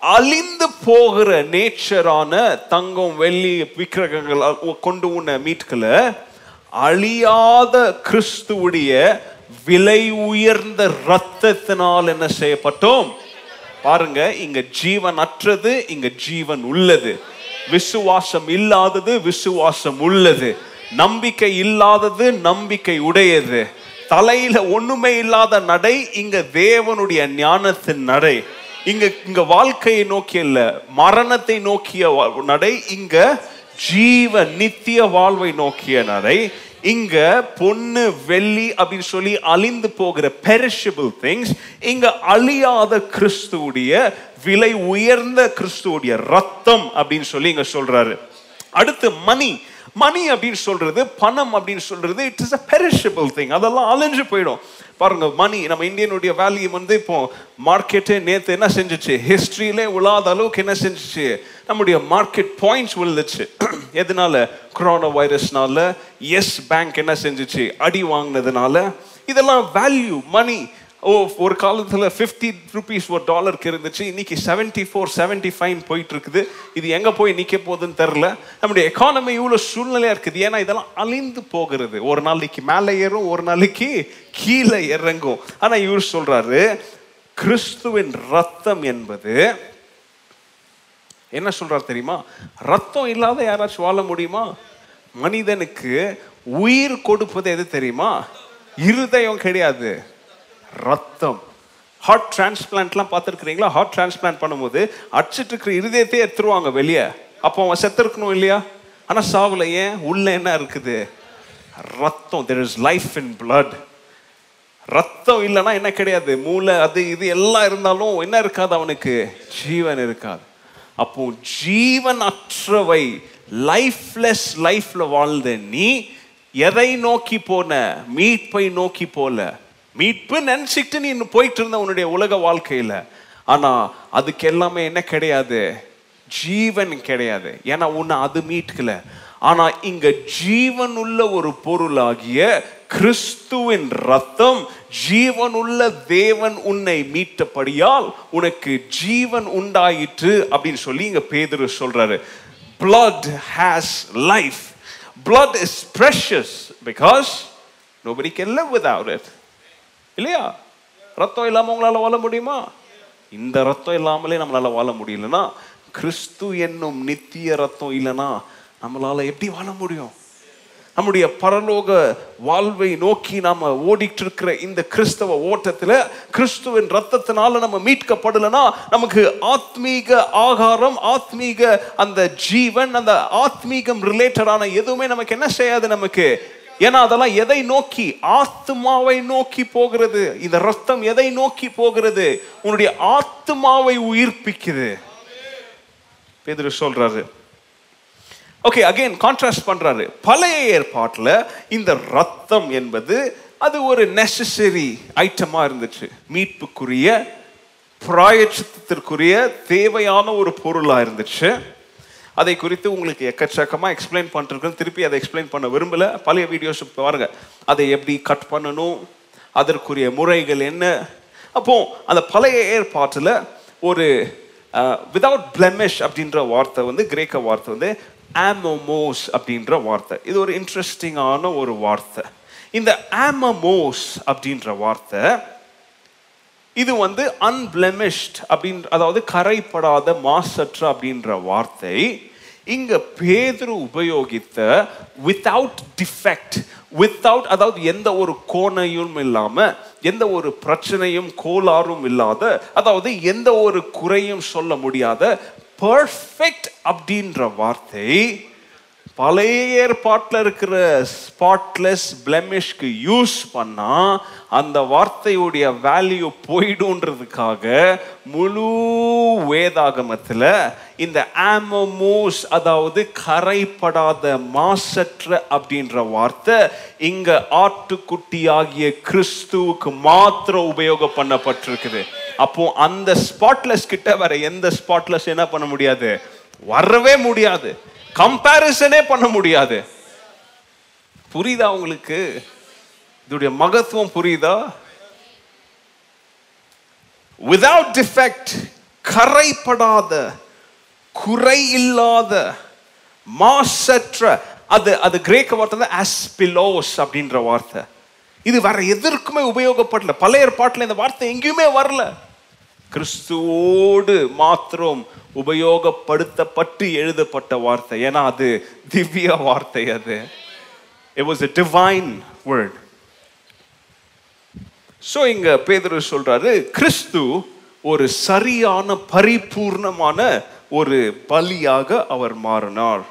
அழிந்து போகிற நேச்சரான தங்கம் வெள்ளி விக்கிரகங்கள் கொண்டு உன்ன மீட்கல. அழியாத கிறிஸ்துவுடைய விலை உயர்ந்த ரத்தத்தினால் என்ன செய்யப்பட்டோம்? பாருங்க இங்க ஜீவன் அற்றது இங்க ஜீவன் உள்ளது. விசுவாசம் இல்லாதது விசுவாசம் உள்ளது. நம்பிக்கை இல்லாதது நம்பிக்கை உடையது. தலையில ஒண்ணுமே இல்லாத நடை இங்க தேவனுடைய ஞானத்தின் நடை. இங்க இங்க வாழ்க்கையை நோக்கி இல்ல மரணத்தை நோக்கிய நடை இங்க ஜீவ நித்திய வாழ்வை நோக்கிய நடை. இங்க பொண்ணு வெள்ளி அப்படின்னு சொல்லி அழிந்து போகிற பெரிஷபிள் திங்ஸ் இங்க அழியாத கிறிஸ்துவுடைய விலை உயர்ந்த கிறிஸ்துவுடைய ரத்தம் அப்படின்னு சொல்லி இங்க சொல்றாரு. அடுத்து மணி. மணி அப்படின்னு சொல்றது பணம் அப்படின்னு சொல்றது it is a perishable thing அதெல்லாம் அலைஞ்சு போயிடும். பாருங்க மணி நம்ம இந்தியனுடைய வேல்யூ வந்து இப்போ மார்க்கெட்டு நேற்று என்ன செஞ்சுச்சு? ஹிஸ்ட்ரியிலே உலாத அளவுக்கு என்ன செஞ்சுச்சு? நம்முடைய மார்க்கெட் பாயிண்ட்ஸ் விழுந்துச்சு. எதனால? கொரோனா வைரஸ்னால எஸ் பேங்க் என்ன செஞ்சுச்சு? அடி வாங்கினதுனால. இதெல்லாம் வேல்யூ மணி ஓ ஒரு காலத்தில் ஃபிஃப்டி ருபீஸ் ஒரு டாலருக்கு இருந்துச்சு. இன்னைக்கு 74 ஃபோர் செவன்டி ஃபைவ் போயிட்டு இருக்குது இது எங்கே போய் நிற்க போகுதுன்னு தெரில நம்முடைய எக்கானமி இவ்வளோ சூழ்நிலையாக இருக்குது. ஏன்னா இதெல்லாம் அழிந்து போகிறது. ஒரு நாளைக்கு மேலே ஏறும் ஒரு நாளைக்கு கீழே இறங்கும். ஆனால் இவர் சொல்கிறாரு கிறிஸ்துவின் ரத்தம் என்பது என்ன சொல்கிறார் தெரியுமா? ரத்தம் இல்லாத யாராச்சும் வாழ முடியுமா? மனிதனுக்கு உயிர் கொடுப்பது எது தெரியுமா? இருதயம் கிடையாது. ரத்தம். ஹார்ட் டிரான்ஸ்பிளான்ட்லாம் பார்த்துருக்குறீங்களா? ஹார்ட் டிரான்ஸ்பிளான்ட் பண்ணும்போது அடிச்சிட்டு இருக்கிற இருதயத்தையே எடுத்துருவாங்க வெளியே. அப்போ அவன் செத்துருக்கணும் இல்லையா? ஆனால் சாவில் ஏன்? உள்ள என்ன இருக்குது? ரத்தம். There is life in blood ரத்தம் இல்லைன்னா என்ன கிடையாது? மூளை அது இது எல்லாம் இருந்தாலும் என்ன இருக்காது அவனுக்கு? ஜீவன் இருக்காது. அப்போ ஜீவன் அற்றவை லைஃப்லெஸ் லைஃப்ல வாழ்ந்த நீ எதை நோக்கி போன? மீட்பை நோக்கி போல. மீட்பு நினச்சிக்கிட்டு நீ இன்னும் போயிட்டு இருந்த உன்னுடைய உலக வாழ்க்கையில். ஆனால் அதுக்கு எல்லாமே என்ன கிடையாது? ஜீவன் கிடையாது. ஏன்னா உன்னை அது மீட்கல. இங்கே ஜீவன் ஜீவனுள்ள ஒரு பொருளாகிய கிறிஸ்துவின் ரத்தம் ஜீவனுள்ள தேவன் உன்னை மீட்டபடியால் உனக்கு ஜீவன் உண்டாயிற்று அப்படின்னு சொல்லி இங்கே பேதுரு சொல்கிறாரு blood has life. Blood is precious because nobody can live without it. இல்லையா? ரத்தம் இல்லாமல் உங்களால் வாழ முடியுமா? இந்த ரத்தம் இல்லாமலே நம்மளால் வாழ முடியலன்னா கிறிஸ்து என்னும் நித்திய ரத்தம் இல்லைன்னா நம்மளால் எப்படி வாழ முடியும்? நம்முடைய பரலோக வாழ்வை நோக்கி நாம் ஓடிட்டு இருக்கிற இந்த கிறிஸ்தவ ஓட்டத்தில் கிறிஸ்துவின் ரத்தத்தினால நம்ம மீட்கப்படலைன்னா நமக்கு ஆத்மீக ஆகாரம் ஆத்மீக அந்த ஜீவன் அந்த ஆத்மீகம் ரிலேட்டடான எதுவுமே நமக்கு என்ன செய்யாது நமக்கு? ஏன்னா அதெல்லாம் எதை நோக்கி? ஆத்மாவை நோக்கி போகிறது. இந்த ரத்தம் எதை நோக்கி போகிறது? உன்னுடைய ஆத்மாவை உயிர்ப்பிக்குது. பேதுரு சொல்றாரு. ஓகே அகைன் கான்ட்ராஸ்ட் பண்றாரு. பழைய ஏற்பாட்டில் இந்த ரத்தம் என்பது அது ஒரு நெசசரி ஐட்டமா இருந்துச்சு. மீட்புக்குரிய பிராயச்சித்தத்திற்குரிய தேவையான ஒரு பொருளா இருந்துச்சு. அதை குறித்து உங்களுக்கு எக்கச்சக்கமாக எக்ஸ்பிளைன் பண்ணிருக்கேன் திருப்பி அதை எக்ஸ்பிளைன் பண்ண விரும்பலை. பழைய வீடியோஸ் பாருங்கள் அதை எப்படி கட் பண்ணணும்? அதற்குரிய முறைகள் என்ன? அப்போ அந்த பழைய ஏற்பாட்டில் ஒரு விதவுட் பிளெமிஷ் அப்படின்ற வார்த்தை வந்து கிரேக்க வார்த்தை வந்து ஆமமோஸ் அப்படின்ற வார்த்தை. இது ஒரு இன்ட்ரெஸ்டிங்கான ஒரு வார்த்தை. இந்த ஆமமோஸ் அப்படின்ற வார்த்தை இது வந்து அன்பிளமிஷ்ட் அப்படின்ற அதாவது கரைப்படாத மாசற்ற அப்படின்ற வார்த்தை. இங்க பேதுரு உபயோகித்த வித்தவுட் டிஃபெக்ட் வித்தவுட் அதாவது எந்த ஒரு கோணையும் இல்லாம எந்த ஒரு பிரச்சனையும் கோளாறும் இல்லாத அதாவது எந்த ஒரு குறையும் சொல்ல முடியாத பர்ஃபெக்ட் அப்படின்ற வார்த்தை. பழைய ஏற்பாட்டில் இருக்கிற ஸ்பாட்லெஸ் பிளமிஷ்க்கு யூஸ் பண்ணால் அந்த வார்த்தையுடைய வேல்யூ போயிடுன்றதுக்காக முழு வேதாகமத்தில் இந்த ஆமமோஸ் அதாவது கரைப்படாத மாசற்ற அப்படின்ற வார்த்தை இங்க ஆட்டுக்குட்டியாகிய கிறிஸ்துவுக்கு மாத்திரம் உபயோகம் பண்ணப்பட்டிருக்குது. அப்போ அந்த ஸ்பாட்லெஸ் கிட்ட வேற எந்த ஸ்பாட்லெஸ் என்ன பண்ண முடியாது? வரவே முடியாது. கம்பேரிசனே பண்ண முடியாது. புரியுதா உங்களுக்கு? இதோடைய மகத்துவம் புரியுதா? விதவுட் டிஃபெக்ட் கரைப்படாத குறை இல்லாத மாசற்ற அது அது கிரேக்க வார்த்தை தான் ஆஸ்பிலோஸ் அப்படின்ற வார்த்தை. இது வேற எதற்குமே உபயோகப்படல. பழைய ஏற்பாட்டில் இந்த வார்த்தை எங்கேயுமே வரல. கிறிஸ்துவோடு மாத்திரம் உபயோகப்படுத்தப்பட்டு எழுதப்பட்ட வார்த்தை. ஏன்னா அது திவ்ய வார்த்தை அது. It was a divine word so இங்க பேதர் சொல்றாரு கிறிஸ்து ஒரு சரியான பரிபூர்ணமான ஒரு பலியாக அவர் மாறினார்.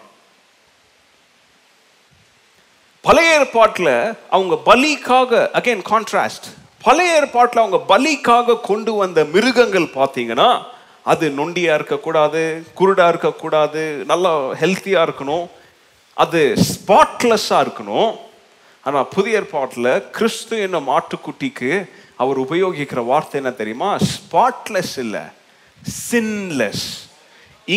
பழைய ஏற்பாட்டில் அவங்க பலிக்காக அகைன் கான்ட்ராஸ்ட் பழைய ஏற்பாட்டில் அவங்க பலிக்காக கொண்டு வந்த மிருகங்கள் பார்த்தீங்கன்னா அது நொண்டியாக இருக்கக்கூடாது குருடாக இருக்கக்கூடாது நல்லா ஹெல்த்தியாக இருக்கணும். அது ஸ்பாட்லெஸ்ஸாக இருக்கணும். ஆனால் புதிய ஏற்பாட்டில் கிறிஸ்து என்னும் ஆட்டுக்குட்டிக்கு அவர் உபயோகிக்கிற வார்த்தை என்ன தெரியுமா? ஸ்பாட்லெஸ் இல்லை சின்லெஸ்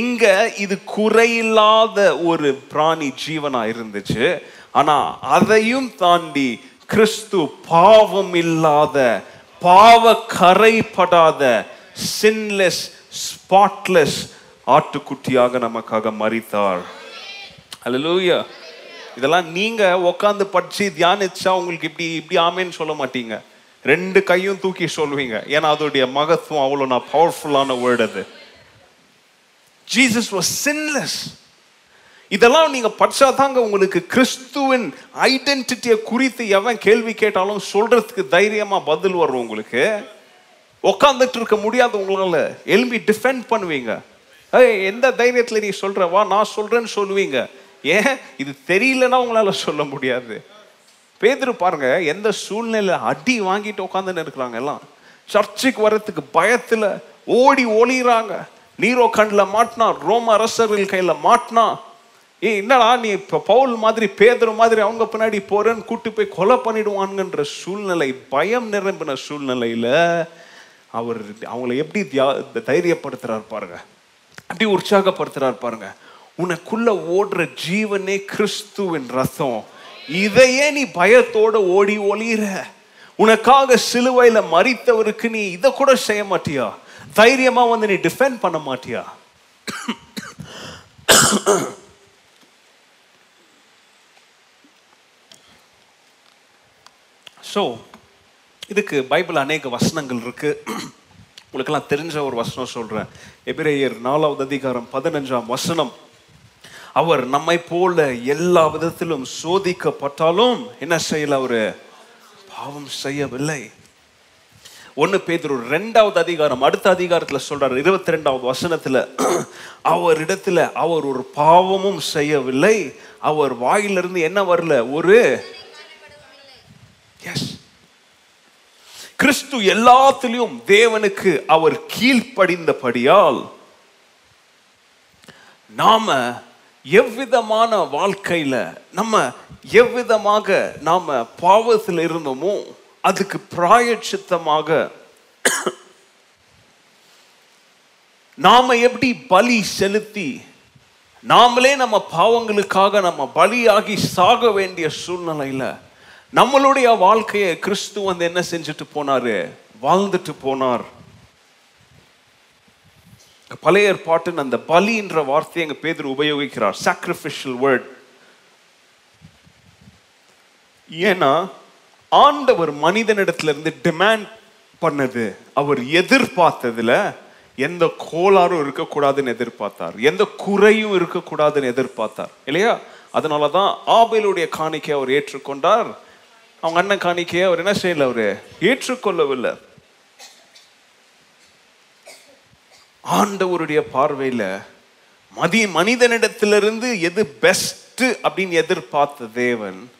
இங்கே இது குறையில்லாத ஒரு பிராணி ஜீவனாக இருந்துச்சு. ஆனால் அதையும் தாண்டி கிறிஸ்து பாவம் இல்லாத பாவ கரைப்படாத சின்லெஸ் ஸ்பாட்லெஸ் ஆட்டுக்குட்டியாக நமக்காக மறித்தார் அலலூயா இதெல்லாம் நீங்க உட்காந்து படிச்சு தியானிச்சா உங்களுக்கு இப்படி இப்படி ஆமேன்னு சொல்ல மாட்டீங்க. ரெண்டு கையும் தூக்கி சொல்லுவீங்க ஏன்னா அதோடைய மகத்துவம் அவ்வளோ நான் பவர்ஃபுல்லான வேர்டு அது. ஜீசஸ் வாஸ் சின்லெஸ் இதெல்லாம் நீங்க படிச்சாதாங்க உங்களுக்கு கிறிஸ்துவின் ஐடென்டிட்டியை குறித்து எவன் கேள்வி கேட்டாலும் சொல்றதுக்கு தைரியமா பதில் வரும் உங்களுக்கு. உட்காந்துட்டு இருக்க முடியாது உங்களால. எழும்பி டிஃபெண்ட் பண்ணுவீங்க. எந்த தைரியத்துல நீ சொல்ற? வா நான் சொல்றேன்னு சொல்லுவீங்க. ஏன்? இது தெரியலன்னா உங்களால சொல்ல முடியாது. பேதுரு பாருங்க எந்த சூழ்நிலை அடி வாங்கிட்டு உட்காந்துன்னு இருக்கிறாங்க எல்லாம். சர்ச்சுக்கு வர்றதுக்கு பயத்துல ஓடி ஒளிகிறாங்க நீரோ கண்ணில் மாட்டினா ரோம அரசர்கள் கையில் மாட்டினா ஏ என்னடா நீ இப்போ பவுல் மாதிரி பேதர் மாதிரி அவங்க பின்னாடி போறேன்னு கூட்டு போய் கொலை பண்ணிடுவான்ங்கன்ற சூழ்நிலை பயம் நிரம்பின சூழ்நிலையில அவர் அவங்கள எப்படி தியா தைரியப்படுத்துறாரு பாருங்க. அப்படி உற்சாகப்படுத்துறாரு பாருங்க. உனக்குள்ள ஓடுற ஜீவனே கிறிஸ்துவின் ரசம் இதையே நீ பயத்தோட ஓடி ஒளியிற. உனக்காக சிலுவையில மறித்தவருக்கு நீ இதை கூட செய்ய மாட்டியா? தைரியமா வந்து நீ டிஃபெண்ட் பண்ண மாட்டியா? ஸோ இதுக்கு பைபிள் அநேக வசனங்கள் இருக்கு. *clears throat* உங்களுக்கெல்லாம் தெரிஞ்ச ஒரு வசனம் சொல்றேன். எபிரேயர் நாலாவது அதிகாரம் பதினஞ்சாம் வசனம். அவர் நம்மை போல எல்லா விதத்திலும் சோதிக்கப்பட்டாலும் என்ன செய்யல அவரு? பாவம் செய்யவில்லை. ஒன்னு பேதுரு ரெண்டாவது அதிகாரம் அடுத்த அதிகாரத்துல சொல்றாரு இருபத்தி ரெண்டாவது வசனத்துல. *clears throat* அவரிடத்துல அவர் ஒரு பாவமும் செய்யவில்லை. அவர் வாயிலிருந்து என்ன வரல? ஒரு எஸ் கிறிஸ்து எல்லாத்திலையும் தேவனுக்கு அவர் கீழ்ப்படிந்தபடியால் நாம எவ்விதமான வாழ்க்கையில நம்ம எவ்விதமாக நாம பாவத்தில் இருந்தோமோ அதுக்கு பிராயச்சித்தமாக நாம எப்படி பலி செலுத்தி நாமளே நம்ம பாவங்களுக்காக நம்ம பலியாகி சாக வேண்டிய சூழ்நிலையில நம்மளுடைய வாழ்க்கையை கிறிஸ்து வந்து என்ன செஞ்சுட்டு போனாரு? வாழ்ந்துட்டு போனார். பழைய ஏற்பாட்டின் அந்த பலின்ற வார்த்தையை எங்க பேதர் உபயோகிக்கிறார். சாக்ரிஃபிஷியல் வேர்ட் ஏன்னா ஆண்டவர் மனிதனிடத்துல இருந்து டிமாண்ட் பண்ணது அவர் எதிர்பார்த்ததுல எந்த கோளாறும் இருக்கக்கூடாதுன்னு எதிர்பார்த்தார். எந்த குறையும் இருக்கக்கூடாதுன்னு எதிர்பார்த்தார். இல்லையா? அதனாலதான் ஆபேலுடைய காணிக்கை அவர் ஏற்றுக்கொண்டார். அவங்க அண்ணன் காணிக்கையை அவர் என்ன செய்யல அவரு? ஏற்றுக்கொள்ளவில்லை. ஆண்டவருடைய பார்வையில மதி மனிதனிடத்திலிருந்து எது பெஸ்ட் அப்படின்னு எதிர்பார்த்த தேவன்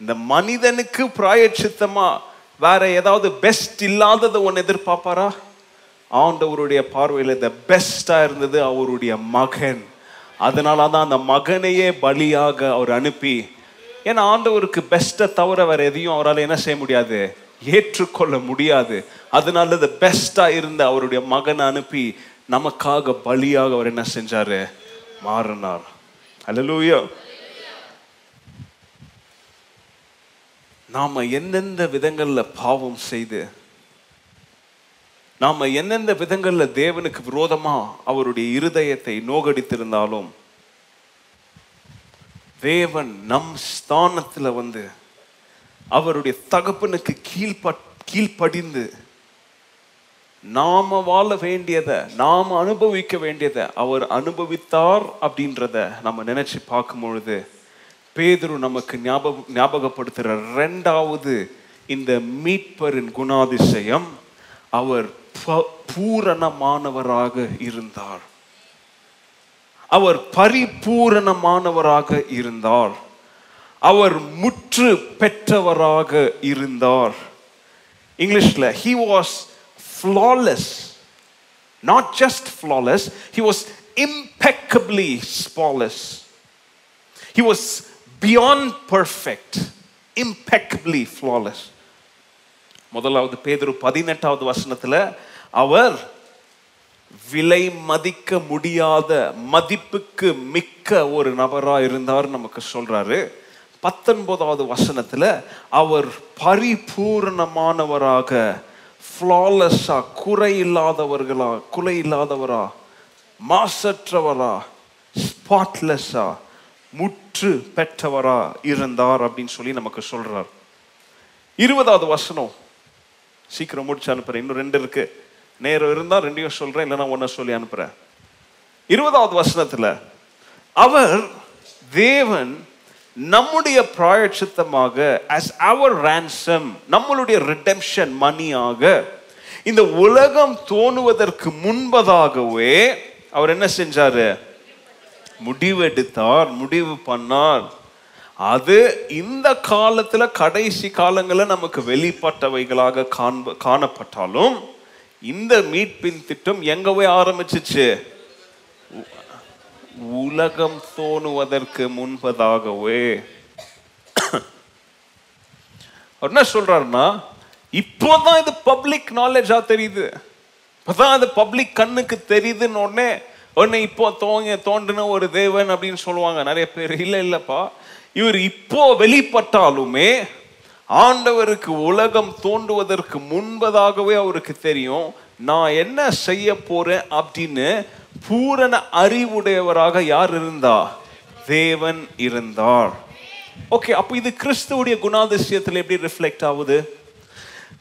இந்த மனிதனுக்கு பிராயச்சித்தமா வேற ஏதாவது பெஸ்ட் இல்லாததை ஒன்று எதிர்பார்ப்பாரா? ஆண்டவருடைய பார்வையில் இந்த பெஸ்டா இருந்தது அவருடைய மகன். அதனால தான் அந்த மகனையே பலியாக அவர் அனுப்பி ஏன்னா ஆண்டவருக்கு பெஸ்ட்டை தவிர வேற எதையும் அவரால் என்ன செய்ய முடியாது? ஏற்றுக்கொள்ள முடியாது. அதனால இந்த பெஸ்டா இருந்த அவருடைய மகனை அனுப்பி நமக்காக பலியாக அவர் என்ன செஞ்சாரு? மாறினார். அலலூயோ நாம எந்தெந்த விதங்கள்ல பாவம் செய்து நாம எந்தெந்த விதங்கள்ல தேவனுக்கு விரோதமா அவருடைய இருதயத்தை நோகடித்திருந்தாலும் தேவன் நம் ஸ்தானத்தில் வந்து அவருடைய தகப்பனுக்கு கீழ்ப கீழ்ப்படிந்து நாம வாழ வேண்டியதை நாம் அனுபவிக்க வேண்டியதை அவர் அனுபவித்தார் அப்படின்றத நம்ம நினைச்சு பார்க்கும் பொழுது பேதுரு நமக்கு ஞாபகம் ஞாபகப்படுத்துகிற ரெண்டாவது இந்த மீட்பரின் குணாதிசயம் அவர் ப- பூரணமானவராக இருந்தார். அவர் பரிபூரணமானவராக இருந்தார் அவர் முற்று பெற்றவராக இருந்தார் இங்கிலீஷில் he was flawless not just flawless he was impeccably spotless he was beyond perfect impeccably flawless முதலாவது பேதரு பதினெட்டாவது வசனத்தில் அவர் விலை மதிக்க முடியாத மதிப்புக்கு மிக்க ஒரு நபராக இருந்தார் நமக்கு சொல்றாரு. பத்தொன்பதாவது வசனத்துல அவர் பரிபூர்ணமானவராக ஃப்ளாலெஸ்ஸா குறை இல்லாதவர்களா குறை இல்லாதவரா மாசற்றவரா ஸ்பாட்லெஸ்ஸா முற்று பெற்றவரா இருந்தார் அப்படின்னு சொல்லி நமக்கு சொல்றார். இருபதாவது வசனம். சீக்கிரம் முடிச்சு அனுப்புறேன். இன்னும் ரெண்டு இருக்கு. நேரம் இருந்தால் ரெண்டையும் சொல்கிறேன் இல்லைனா ஒன்றை சொல்லி அனுப்புகிறேன் இருபதாவது வசனத்தில் அவர் தேவன் நம்முடைய பிராயச்சித்தமாக அஸ் அவர் ரேன்சம் நம்மளுடைய ரிடெம்ஷன் மணியாக இந்த உலகம் தோணுவதற்கு முன்பதாகவே அவர் என்ன செஞ்சாரு? முடிவெடுத்தார் முடிவு பண்ணார். அது இந்த காலத்தில் கடைசி காலங்களில் நமக்கு வெளிப்பட்டவைகளாக காண்ப காணப்பட்டாலும் இந்த மீட்பின் திட்டம் எங்க போய் ஆரம்பிச்சிச்சு? உலகம் தோணுவதற்கு முன்பதாகவே. என்ன சொல்றாருன்னா இப்போதான் இது பப்ளிக் நாலேஜா தெரியுது. இப்போதான் அது பப்ளிக் கண்ணுக்கு தெரியுதுன்னு உடனே உடனே இப்போ தோங்க தோன்றின ஒரு தேவன் அப்படின்னு சொல்லுவாங்க. நிறைய பேர் இல்லை இல்லைப்பா. இவர் இப்போ வெளிப்பட்டாலுமே ஆண்டவருக்கு உலகம் தோன்றுவதற்கு முன்பதாகவே அவருக்கு தெரியும் நான் என்ன செய்ய போறேன் அப்படின்னு பூரண அறிவுடையவராக யார் இருந்தா? தேவன் இருந்தார். ஓகே அப்போ இது கிறிஸ்துவுடைய குணாதிசயத்தில் எப்படி ரிஃப்ளெக்ட் ஆகுது?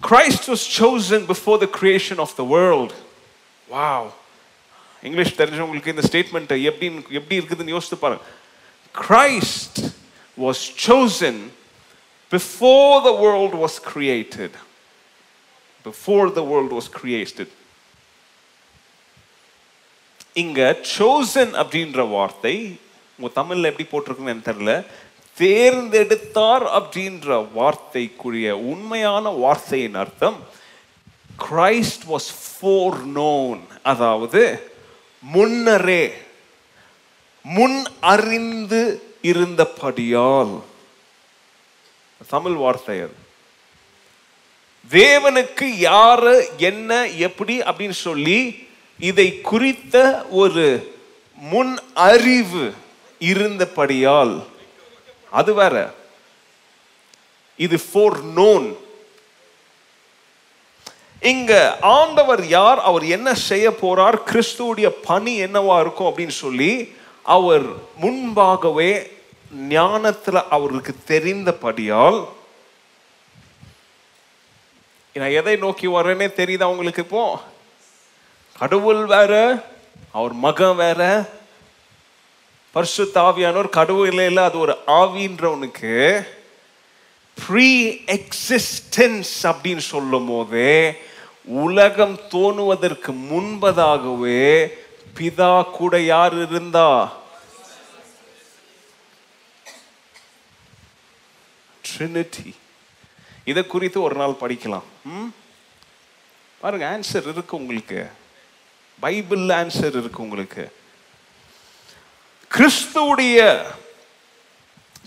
Christ was chosen before the creation of the world wow English தெரிஞ்சவங்களுக்கு இந்த ஸ்டேட்மெண்ட்டை எப்படி எப்படி இருக்குதுன்னு யோசித்து பாருங்க. Christ was chosen before the world was created. Before the world was created. இங்க chosen அப்படின்ற வார்த்தை உங்க தமிழ்ல எப்படி போட்டிருக்குன்னு எனக்கு தெரியல தேர்ந்தெடுத்தார் அப்படின்ற வார்த்தைக்குரிய உண்மையான வார்த்தையின் அர்த்தம் கிரைஸ்ட் வாஸ் ஃபோர் நோன் அதாவது முன்னரே முன் அறிந்து இருந்தபடியால் தமிழ் வார்த்தை அது தேவனுக்கு யாரு என்ன எப்படி அப்படின்னு சொல்லி இதை குறித்த ஒரு முன் அறிவு இருந்தபடியால் அது வேற. இது ஃபோர் நோன் இங்க ஆண்டவர் யார் அவர் என்ன செய்ய போறார் கிறிஸ்துவுடைய பணி என்னவா இருக்கும் அப்படின்னு சொல்லி அவர் முன்பாகவே ஞானத்தில் அவருக்கு தெரிந்தபடியால் நான் எதை நோக்கி வரேனே தெரியுதா அவங்களுக்கு இப்போ? கடவுள் வேற அவர் மகன் வேற. பர்சு தாவியானோர் கடவுள் இல்லை இல்லை அது ஒரு ஆவின்றவனுக்கு ப்ரீ எக்ஸிஸ்டன்ஸ் அப்படின்னு சொல்லும் போதே உலகம் தோணுவதற்கு முன்பதாகவே பிதா கூட யார் இருந்தா? ட்ரினிட்டி இதை குறித்து ஒரு நாள் படிக்கலாம். ம்? பாருங்க ஆன்சர் இருக்கு உங்களுக்கு. பைபிள் ஆன்சர் இருக்கு உங்களுக்கு. கிறிஸ்துவுடைய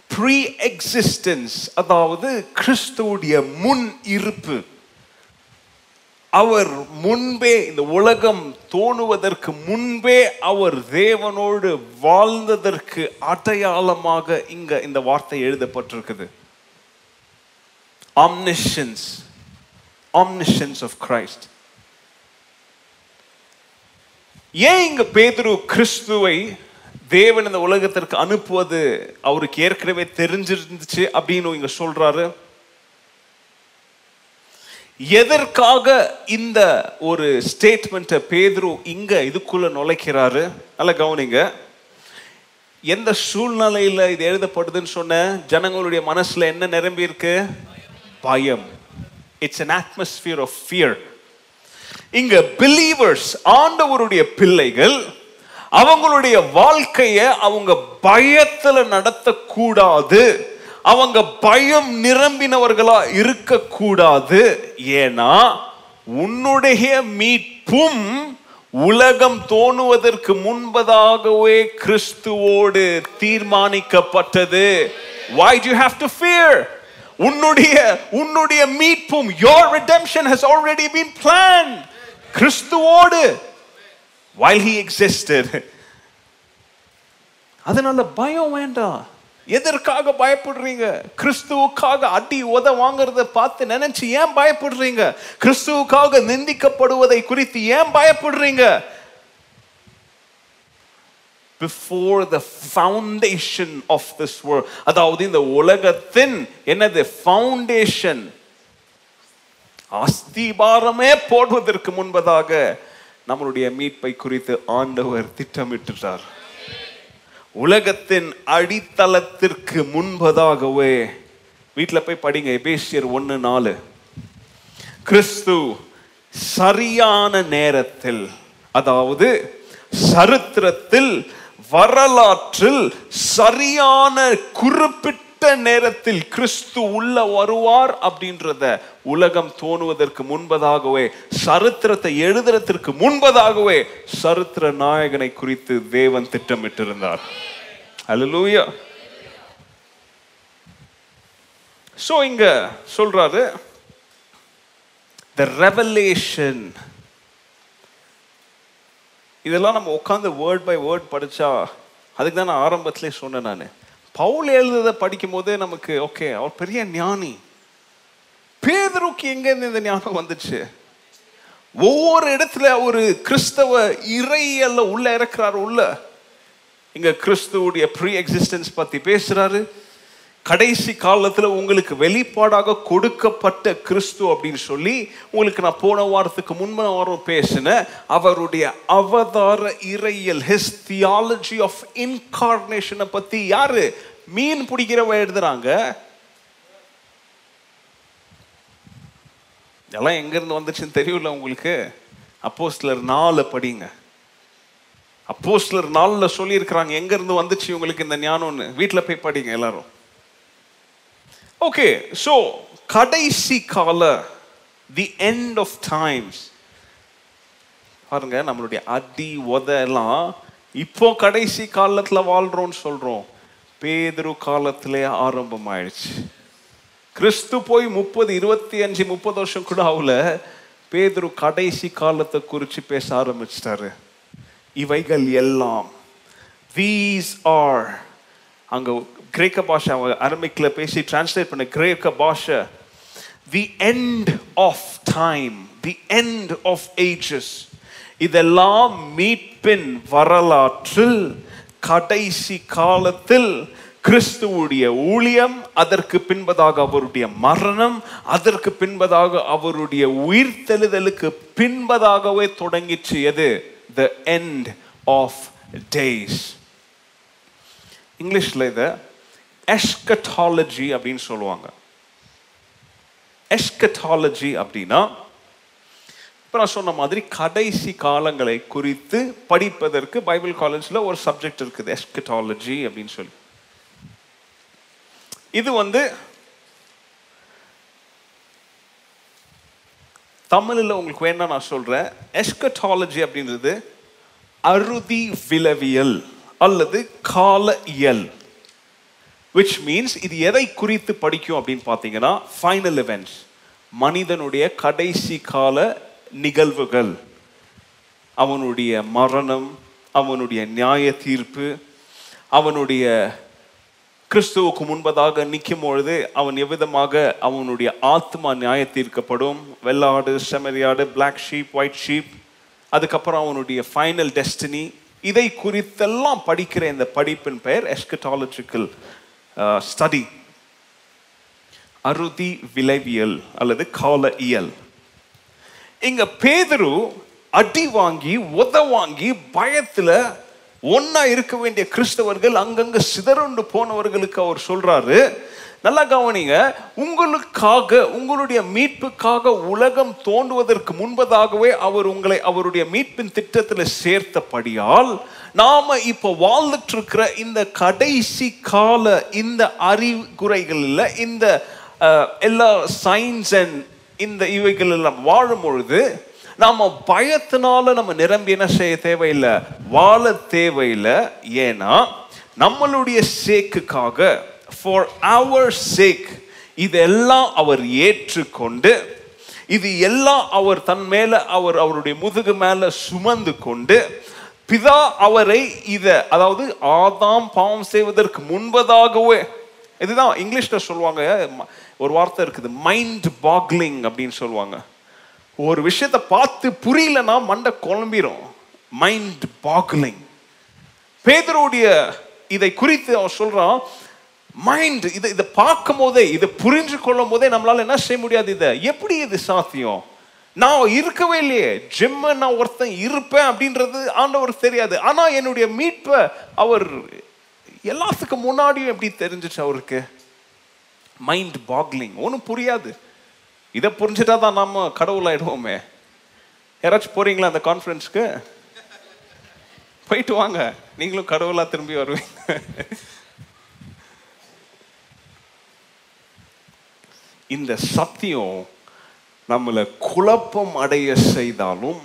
ப்ரீ எக்ஸிஸ்டன்ஸ் அதாவது கிறிஸ்துவுடைய முன் இருப்பு அவர் முன்பே இந்த உலகம் தோணுவதற்கு முன்பே அவர் தேவனோடு வாழ்ந்ததற்கு அடையாளமாக இங்க இந்த வார்த்தை எழுதப்பட்டிருக்குது. Omniscience omniscience of Christ. ஏன் இங்க பேதுரு கிறிஸ்துவை தேவன் இந்த உலகத்திற்கு அனுப்புவது? அவருக்கு ஏற்கனவே தெரிஞ்சிருந்துச்சு அப்படின்னு இங்க சொல்றாரு. எதற்காக இந்த ஒரு ஸ்டேட்மெண்ட்டை பேதுரு இங்க இதுக்குள்ள நுழைக்கிறாரு? நல்லா கவனிங்க. எந்த சூழ்நிலையில இது எழுதப்படுதுன்னு சொன்ன? ஜனங்களுடைய மனசுல என்ன நிரம்பி இருக்கு பயம். It's an atmosphere of fear இங்க பிலீவர்ஸ் ஆண்டவருடைய பிள்ளைகள் அவங்களுடைய வாழ்க்கைய அவங்க பயத்துல நடத்தக்கூடாது. அவங்க பயம் நிரம்பினவர்களா இருக்கக்கூடாது. ஏன்னா உன்னுடைய மீட்பும் உலகம் தோணுவதற்கு முன்பதாகவே கிறிஸ்துவோடு தீர்மானிக்கப்பட்டது. Why do you have to fear? உன்னுடைய உன்னுடைய மீட்பும் your redemption has already been planned. கிறிஸ்துவோடு while he existed. அதனால பயம் வேண்டாம். எதற்காக பயப்படுறீங்க? கிறிஸ்துவுக்காக அடி உத வாங்குறத பார்த்து நினைச்சு ஏன் பயப்படுறீங்க? கிறிஸ்துவுக்காக நிந்திக்கப்படுவதை குறித்து ஏன் பயப்படுறீங்க? Before the foundation of this world அதாவது இந்த உலகத்தின் என்னது? ஃபவுண்டேஷன் அஸ்திபாரமே போடுவதற்கு முன்பதாக நம்மளுடைய மீட்பை குறித்து ஆண்டவர் திட்டமிட்டுட்டார் உலகத்தின் அடித்தளத்திற்கு முன்பதாகவே வீட்டில் போய் படிங்க எபேசியர் ஒன்று நாலு. கிறிஸ்து சரியான நேரத்தில் அதாவது சரித்திரத்தில் வரலாற்றில் சரியான குறிப்பிட்ட நேரத்தில் கிறிஸ்து உள்ள வருவார் அப்படின்றத உலகம் தோணுவதற்கு முன்பதாகவே சரித்திரத்தை எழுதுறதற்கு முன்பதாகவே சரித்திர நாயகனை குறித்து தேவன் திட்டமிட்டிருந்தார். அலலூயா சோ இங்க சொல்றாரு த ரெவலேஷன் இதெல்லாம் நம்ம உட்காந்து வேர்ட் பை வேர்ட் படித்தா அதுக்கு தான் நான் ஆரம்பத்திலே சொன்னேன் நான். பவுல் எழுதுறதை படிக்கும் போதே நமக்கு ஓகே அவர் பெரிய ஞானி. பேதருக்கு எங்கேருந்து இந்த ஞானம் வந்துச்சு? ஒவ்வொரு இடத்துல ஒரு கிறிஸ்தவ இறையல்ல உள்ள இறக்குறாரு உள்ள. இங்க கிறிஸ்துவுடைய ப்ரீ எக்ஸிஸ்டன்ஸ் பத்தி பேசுறாரு. கடைசி காலத்தில் உங்களுக்கு வெளிப்பாடாக கொடுக்கப்பட்ட கிறிஸ்து அப்படின்னு சொல்லி உங்களுக்கு நான் போன வாரத்துக்கு முன்ன வாரம் பேசினேன் அவருடைய அவதார இறையல் ஹிஸ் தியாலஜி ஆஃப் இன்கார்னேஷனை பற்றி யாரு? மீன் பிடிக்கிறவ எழுதுறாங்க. இதெல்லாம் எங்கேருந்து வந்துச்சுன்னு தெரியல உங்களுக்கு. அப்போஸ்லர் நாலு படிங்க. அப்போஸ்லர் நாலில் சொல்லியிருக்கிறாங்க எங்கேருந்து வந்துச்சு உங்களுக்கு இந்த ஞானம்னு? வீட்டில் போய் படிங்க எல்லாரும். ஓகே ஸோ கடைசி கால தி எண்ட் ஆஃப் டைம்ஸ் பாருங்க நம்மளுடைய அடி உத இப்போ கடைசி காலத்தில் வாழ்கிறோன்னு சொல்கிறோம் பேதரு காலத்திலே ஆரம்பமாயிடுச்சு. கிறிஸ்து போய் முப்பது இருபத்தி அஞ்சு முப்பது வருஷம் கூட ஆகல. பேதுரு கடைசி காலத்தை குறித்து பேச ஆரம்பிச்சிட்டாரு. இவைகள் எல்லாம் தீஸ் ஆர் அங்கே கிரேக்க பாஷை அவங்க அரமிக்கில் பேசி டிரான்ஸ்லேட் பண்ண கிரேக்க பாஷை. The end of time the end of ages இதெல்லாம் மீட்பின் வரலாற்றில் கடைசி காலத்தில் கிறிஸ்துவுடைய ஊழியம் அதற்கு பின்பதாக அவருடைய மரணம் அதற்கு பின்பதாக அவருடைய உயிர்த்தெழுதலுக்கு பின்பதாகவே தொடங்கிச்சு எது த எண்ட் ஆஃப் டேஸ் இங்கிலீஷில் இதை எஸ்கட்டாலஜி அப்படின்னு சொல்லுவாங்க. எஸ்கட்டாலஜி அப்படின்னா இப்போ நான் சொன்ன மாதிரி கடைசி காலங்களை குறித்து படிப்பதற்கு பைபிள் காலேஜில் ஒரு சப்ஜெக்ட் இருக்குது எஸ்கட்டாலஜி அப்படின்னு சொல்லி. இது வந்து தமிழில் உங்களுக்கு வேணா நான் சொல்கிறேன் எஸ்கட்டாலஜி அப்படின்றது அறுதி விளவியல் அல்லது கால இயல். விச் மீன்ஸ் இது எதை குறித்து படிக்கும் அப்படின்னு பார்த்தீங்கன்னா ஃபைனல் இவெண்ட்ஸ் மனிதனுடைய கடைசி கால நிகழ்வுகள். அவனுடைய மரணம் அவனுடைய நியாய தீர்ப்பு அவனுடைய கிறிஸ்துவுக்கு முன்பதாக நிற்கும் பொழுது அவன் எவ்விதமாக அவனுடைய ஆத்மா நியாய தீர்க்கப்படும்? வெள்ளாடு செமரியாடு பிளாக் ஷீப் ஒயிட் ஷீப் அதுக்கப்புறம் அவனுடைய ஃபைனல் டெஸ்டினி இதை குறித்தெல்லாம் படிக்கிற இந்த படிப்பின் பெயர் எஸ்கட்டாலஜிக்கல் ஸ்டடி. அறுதி விளைவியல் அல்லது கால இயல். இங்க பேதுரு அடி வாங்கி உத வாங்கி பயத்துல ஒன்னா இருக்க வேண்டிய கிறிஸ்தவர்கள் அங்கங்க சிதறண்டு போனவர்களுக்கு அவர் சொல்றாரு. நல்லா கவனிங்க உங்களுக்காக உங்களுடைய மீட்புக்காக உலகம் தோன்றுவதற்கு முன்பதாகவே அவர் உங்களை அவருடைய மீட்பின் திட்டத்தில் சேர்த்தபடியால் நாம இப்ப வாழ்ந்துட்டு இருக்கிற இந்த கடைசி கால இந்த அறிகுறைகள்ல இந்த எல்லா சயின்ஸ் அண்ட் இந்த இவைகள் எல்லாம் வாழும் பொழுது நாம பயத்தினால நம்ம நிரம்பி என்ன செய்ய தேவையில்லை? வாழ தேவையில்லை. ஏன்னா நம்மளுடைய சேக்குக்காக ஃபார் அவர் சேக் இதெல்லாம் அவர் ஏற்றுக்கொண்டு இது எல்லாம் அவர் தன் மேல அவர் அவருடைய முதுகு மேல சுமந்து கொண்டு பிதா அவரை இத அதாவது ஆதாம் பாவம் செய்வதற்கு முன்பதாகவே இதுதான் இங்கிலீஷ்ல சொல்லுவாங்க ஒரு வார்த்தை இருக்குது மைண்ட் பாக்லிங் அப்படின்னு சொல்லுவாங்க. ஒரு விஷயத்தை பார்த்து புரியலன்னா மண்டை குழம்பிரும். மைண்ட் பாக்லிங் பேதருடைய இதை குறித்து அவன் சொல்றான் மைண்ட் இதை இதை பார்க்கும் போதே இதை புரிஞ்சு கொள்ளும் போதே நம்மளால என்ன செய்ய முடியாது இதை? எப்படி இது சாத்தியம்? நான் இருக்கவே இல்லையே. ஜிம்ம நான் ஒருத்தன் இருப்பேன் அப்படின்றது ஆண்டவர் தெரியாது. ஆனால் என்னுடைய மீட்பை அவர் எல்லாத்துக்கும் முன்னாடியும் எப்படி தெரிஞ்சிச்சு அவருக்கு? மைண்ட் பாக்லிங் ஒன்றும் புரியாது. இதை புரிஞ்சுட்டா தான் நாம் கடவுளாயிடுவோமே. யாராச்சும் போறீங்களா அந்த கான்ஃபரன்ஸ்க்கு போயிட்டு வாங்க. நீங்களும் கடவுளாக திரும்பி வருவீங்க. இந்த சத்தியம் நம்மளை குழப்பம் அடைய செய்தாலும்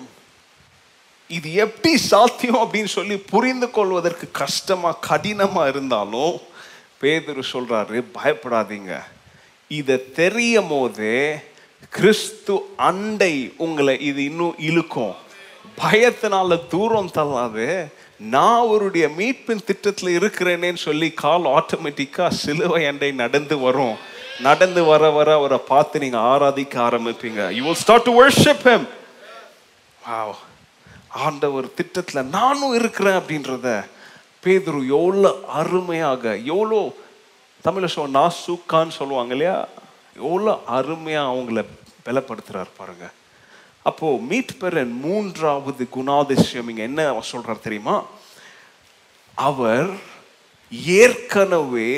இது எப்படி சாத்தியம் அப்படின்னு சொல்லி புரிந்து கொள்வதற்கு கஷ்டமாக கடினமாக இருந்தாலும் பேதர் சொல்கிறாரு பயப்படாதீங்க. இதை தெரியும் போதே கிறிஸ்து அண்டை உங்களை இது இன்னும் இழுக்கும். பயத்தினால தூரம் தள்ளாது. நான் அவருடைய மீட்பின் திட்டத்தில் இருக்கிறேனேன்னு சொல்லி கால் ஆட்டோமேட்டிக்காக சிலுவை அண்டை நடந்து வரும். நடந்து வர வர அவரை பார்த்து நீங்க ஆராதிக்க ஆரம்பிப்பீங்க. You will start to worship him wow ஆண்டவர் திட்டத்துல நானும் இருக்கிறேன் அப்படின்றத பேதுரு எவ்வளோ அருமையாக எவ்வளோ தமிழ்ல சொல்ல நாசூக்கான்னு சொல்லுவாங்க இல்லையா? எவ்வளோ அருமையாக அவங்கள பலப்படுத்துறாரு பாருங்க. அப்போ மீட் பெறன் மூன்றாவது குணாதிசயம் இங்க என்ன அவர் தெரியுமா? அவர் ஏற்கனவே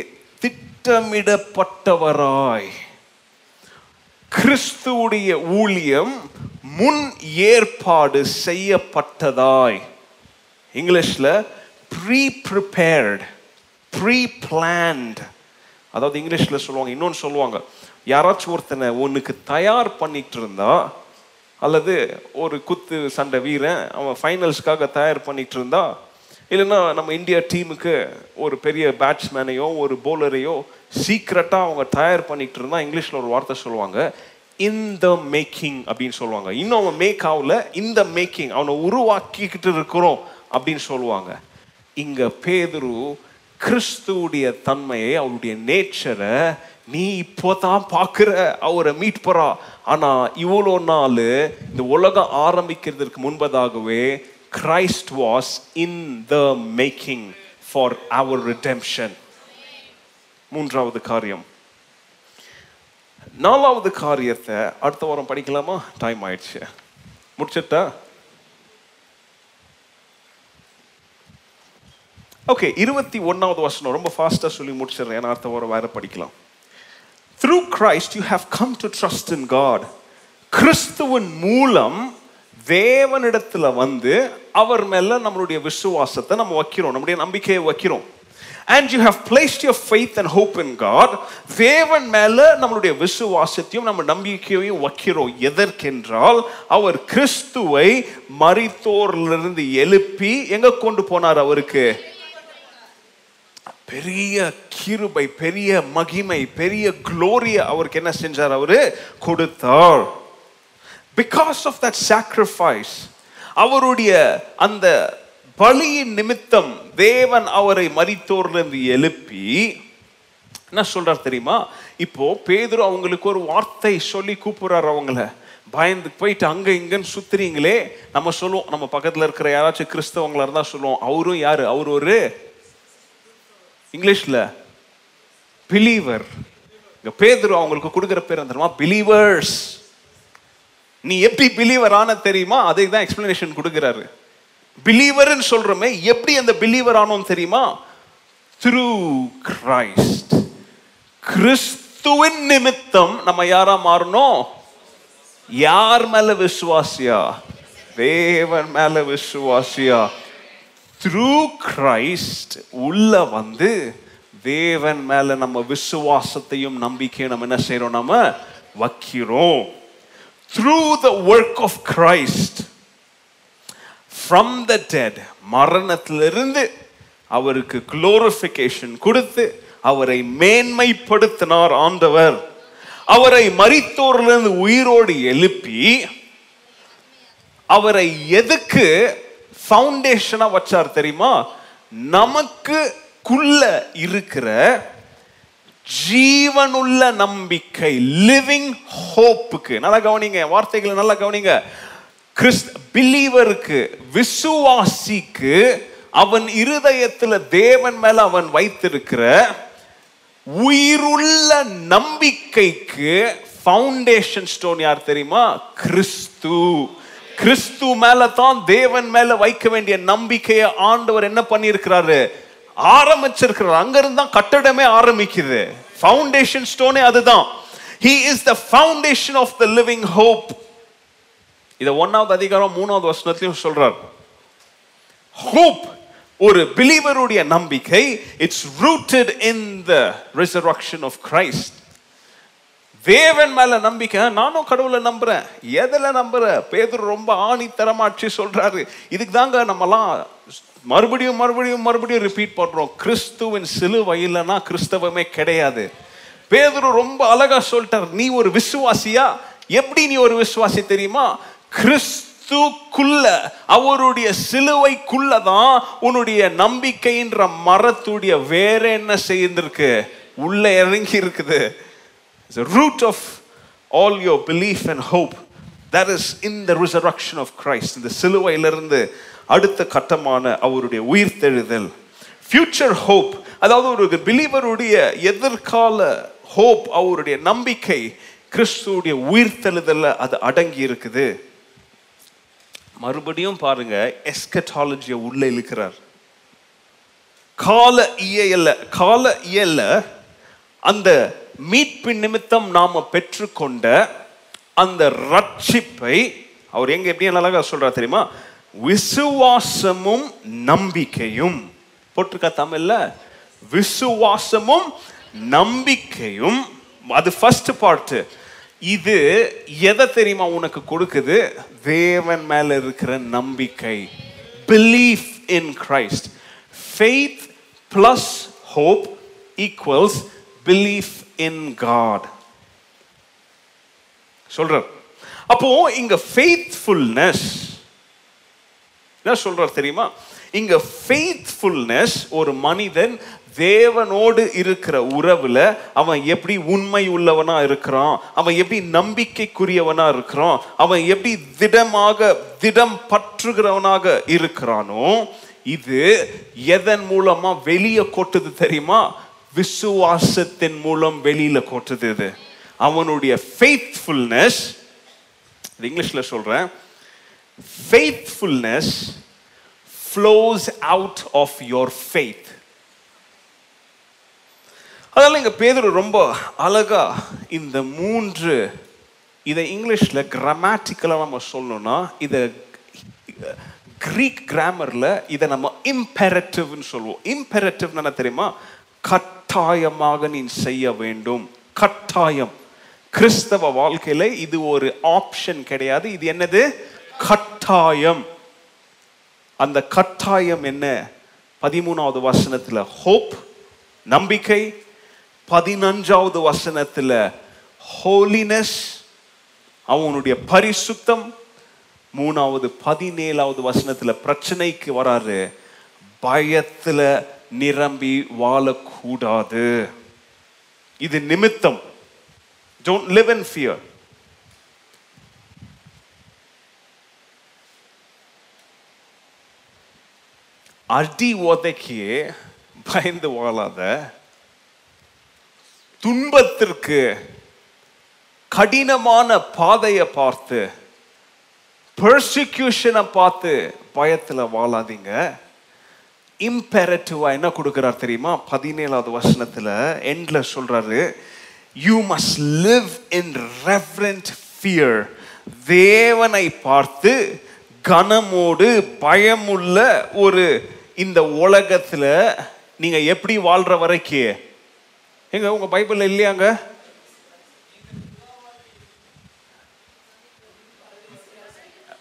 திட்டமிடப்பட்டவராய். கிறிஸ்துவுடைய ஊழியம் முன் ஏற்பாடு செய்யப்பட்டதாய். இங்கிலீஷ்ல ப்ரீ ப்ரிப்பேர்ட் ப்ரீ பிளான்ட் அதாவது இங்கிலீஷ்ல சொல்லுவாங்க இன்னொன்று சொல்லுவாங்க. யாராச்சும் ஒருத்தனை ஒன்றுக்கு தயார் பண்ணிட்டு இருந்தா அல்லது ஒரு குத்து சண்டை வீரன் அவன் ஃபைனல்ஸ்க்காக தயார் பண்ணிட்டு இருந்தா இல்லைன்னா நம்ம இந்தியா டீமுக்கு ஒரு பெரிய பேட்ஸ்மேனையோ ஒரு போலரையோ சீக்ரெட்டாக அவங்க தயார் பண்ணிட்டு இருந்தால் இங்கிலீஷில் ஒரு வார்த்தை சொல்லுவாங்க இந்த மேக்கிங் அப்படின்னு சொல்லுவாங்க. இன்னும் அவன் மேக் ஆகல இந்த மேக்கிங் அவனை உருவாக்கிக்கிட்டு இருக்கிறோம் அப்படின்னு சொல்லுவாங்க. இங்கே பேதுரு கிறிஸ்துவுடைய தன்மையை அவருடைய நேச்சரை நீ இப்போ தான் பார்க்குற அவரை மீட் போகிறா ஆனால் இவ்வளோ நாள் இந்த உலகம் ஆரம்பிக்கிறதுக்கு முன்பதாகவே Christ was in the making for our redemption மூன்றாவது காரியம். நாலாவது காரியத்தை அடுத்த வாரம் படிக்கலாமா? டைம் ஆயிடுச்சு. முடிச்சிட்டா? ஓகே இருபத்தி ஒன்றாவது வசனம். ரொம்ப ஃபாஸ்ட்டாக சொல்லி முடிச்சிடுறேன். ஏன்னா அடுத்த வாரம் வேற படிக்கலாம். Through Christ you have come to trust in God கிறிஸ்துவின் மூலம் தேவனிடத்தில் வந்து அவர் மேல நம்மளுடைய விசுவாசத்தை நம்ம வைக்கிறோம். நம்முடைய நம்பிக்கையை வைக்கிறோம். And you have placed your faith and hope in God தேவன் மேல நம்மளுடைய விசுவாசத்தையும் நம்ம நம்பிக்கையையும் வைக்கிறோம். எதற்கென்றால் அவர் கிறிஸ்துவை மறித்தோர்லிருந்து எழுப்பி எங்க கொண்டு போனார் அவருக்கு? பெரிய கிருபை பெரிய மகிமை பெரிய குளோரிய அவருக்கு என்ன செஞ்சார் அவரு? கொடுத்தார். பிகாஸ் ஆஃப் தட் சாக்ரிஃபைஸ் அவருடைய அந்த பழியின் நிமித்தம் தேவன் அவரை மறித்தோர்லேருந்து எழுப்பி என்ன சொல்றார் தெரியுமா? இப்போ பேதுரு அவங்களுக்கு ஒரு வார்த்தை சொல்லி கூப்பிடுறாரு அவங்கள. பயந்து போயிட்டு அங்க இங்கன்னு சுத்துறீங்களே. நம்ம சொல்லுவோம் நம்ம பக்கத்துல இருக்கிற யாராச்சும் கிறிஸ்தவங்களா இருந்தா சொல்லுவோம் அவரும் யாரு? அவர் ஒரு இங்கிலீஷ்ல பிலீவர் இங்கே பேதுரு அவங்களுக்கு கொடுக்குற பேர் தெரியுமா? பிலீவர்ஸ் நீ எப்படி பிலீவர் ஆன தெரியுமா? அதுக்கு தான் எக்ஸ்பிளனேஷன் கொடுக்குறாரு. பிலீவர்னு சொல்றோமே எப்படி அந்த பிலீவர் ஆனோம் தெரியுமா? த்ரூ கிரைஸ்ட் கிறிஸ்துவின் நிமித்தம் நம்ம யாரா மாறணும்? யார் மேல விசுவாசியா? தேவன் மேல விசுவாசியா? த்ரூ கிரைஸ்ட் உள்ள வந்து தேவன் மேல நம்ம விசுவாசத்தையும் நம்பிக்கையும் நம்ம என்ன செய்யறோம் நம்ம வைக்கிறோம். Through the work of Christ from the dead மரணத்திலிருந்து அவருக்கு குளோரிஃபிகேஷன் கொடுத்து அவரை மேன்மைப்படுத்தினார் ஆண்டவர். அவரை மரித்தோரிலிருந்து உயிரோடு எழுப்பி அவரை எதுக்கு ஃபவுண்டேஷனா வச்சார் தெரியுமா? நமக்குள்ள இருக்கிற ஜீவனுள்ள நம்பிக்கை லிவிங் ஹோப்புக்கு நல்லா கவனிங்க வார்த்தைகளை நல்லா கவனிங்க. கிறிஸ்த பிலீவருக்கு விசுவாசிக்கு அவன் இருதயத்தில் தேவன் மேல அவன் வைத்திருக்கிற உயிருள்ள நம்பிக்கைக்கு ஃபவுண்டேஷன் ஸ்டோன் யார் தெரியுமா? கிறிஸ்து. கிறிஸ்து மேல தான் தேவன் மேல வைக்க வேண்டிய நம்பிக்கையை ஆண்டவர் என்ன பண்ணியிருக்கிறாரு? ஆரம்பிச்சிருக்கிறார். அங்கிருந்து தான் கட்டடமே ஆரம்பிக்குது. ஃபவுண்டேஷன் ஸ்டோனே அதுதான். He is the foundation of the living hope இத ஒன்னாவது அதிகாரம் மூணாவது வசனத்திலையும் சொல்றார். ஹோப் ஒரு பிலீவருடைய நம்பிக்கை it's rooted in the resurrection of Christ தேவன் மேல நம்பிக்கை நானும் கடவுளை நம்புறேன். எதில் நம்புறேன் பேதர் ரொம்ப ஆணித்தரமாச்சு சொல்றாரு. இதுக்கு தாங்க நம்மலாம் மறுபடியும் மறுபடியும் மறுபடியும் ரிப்பீட் பண்றோம். கிறிஸ்துவின் சிலுவை இல்லைன்னா கிறிஸ்தவமே கிடையாது. பேதுரு ரொம்ப அழகா சொல்லிட்டார் நீ ஒரு விசுவாசியா? எப்படி நீ ஒரு விசுவாசி தெரியுமா? கிறிஸ்துக்குள்ள அவருடைய சிலுவைக்குள்ள தான் உன்னுடைய நம்பிக்கைன்ற மரத்துடைய வேற என்ன செய்திருக்கு? உள்ள இறங்கி இருக்குது. Root of all your belief and hope there is in the resurrection of Christ இந்த சிலுவையிலிருந்து அடுத்த கட்டமான அவருடைய உயிர்த்தெழுதல். ஃபியூச்சர் ஹோப் அதாவது ஒரு பிலீவருடைய எதிர்கால ஹோப் அவருடைய நம்பிக்கை கிறிஸ்துடைய உயிர்த்தெழுதலில் அது அடங்கி இருக்குது. மறுபடியும் பாருங்க எஸ்கட்டாலஜியை உள்ளே இழுக்கிறார். கால இயல கால இயல அந்த மீட்பின் நிமித்தம் நாம் பெற்றுக்கொண்ட அந்த ரட்சிப்பை அவர் எங்க எப்படி அழகா சொல்றார் தெரியுமா? விசுவாசமும் நம்பிக்கையும். போட்டிருக்கா தமிழ்ல? விசுவாசமும் நம்பிக்கையும். அது ஃபர்ஸ்ட் பார்ட்டு இது எதை தெரியுமா உனக்கு கொடுக்குது? தேவன் மேல இருக்கிற நம்பிக்கை. Belief in Christ faith plus hope equals belief in God சொல்றார். அப்போ இங்க ஃபெய்த்ஃபுல்னஸ் என்ன சொல்றார் தெரியுமா? இங்க ஃபெய்த்ஃபுல்னஸ் ஒரு மனிதன் தேவனோடு இருக்கிற உறவுல அவன் எப்படி உண்மை உள்ளவனா இருக்கிறான்? அவன் எப்படி நம்பிக்கைக்குரியவனா இருக்கிறான்? அவன் எப்படி திடமாக திடம் பற்றுகிறவனாக இருக்கிறானோ இது எதன் மூலமா வெளியே கொட்டுது தெரியுமா? விசுவாசத்தின் மூலம் வெளியில கொட்டுது இது. அவனுடைய ஃபெய்த்ஃபுல்னஸ் இங்கிலீஷ்ல சொல்றேன். Faithfulness flows out of your faith அதனால் இங்கே பேதர் ரொம்ப அழகாக இந்த மூன்று இதை இங்கிலீஷில் கிராமட்டிக்கலாக நம்ம சொல்லணும்னா இதை க்ரீக் கிராமரில் இதை நம்ம இம்பெரட்டிவ்னு சொல்லுவோம். இம்பெரட்டிவ் என்ன தெரியுமா? கட்டாயமாக நீ செய்ய வேண்டும். கட்டாயம். கிறிஸ்தவ வாழ்க்கையில் இது ஒரு ஆப்ஷன் கிடையாது. இது என்னது? கட்டாயம். அந்த கட்டாயம் என்ன? பதிமூணாவது வசனத்தில் ஹோப் நம்பிக்கை பதினஞ்சாவது வசனத்தில் ஹோலினஸ் அவனுடைய பரிசுத்தம். மூணாவது பதினேழாவது வசனத்தில் பிரச்சனைக்கு வராரு. பயத்தில் நிரம்பி வாழக்கூடாது. இது நிமித்தம். டோன்ட் லிவ் இன் ஃபியர் அடி உதைக்கு பயந்து வாழாத. துன்பத்திற்கு கடினமான பாதையை பார்த்து பெர்சிக்யூஷனை பார்த்து பயத்தில் வாழாதீங்க. இம்பெரட்டிவா என்ன கொடுக்குறார் தெரியுமா? பதினேழாவது வசனத்தில் எண்ட்ல சொல்றாரு you must live in reverent fear தேவனை பார்த்து கனமோடு பயமுள்ள ஒரு இந்த உலகத்தில் நீங்கள் எப்படி வாழ்கிற வரைக்கும் எங்க உங்க பைபிள்ல இல்லையாங்க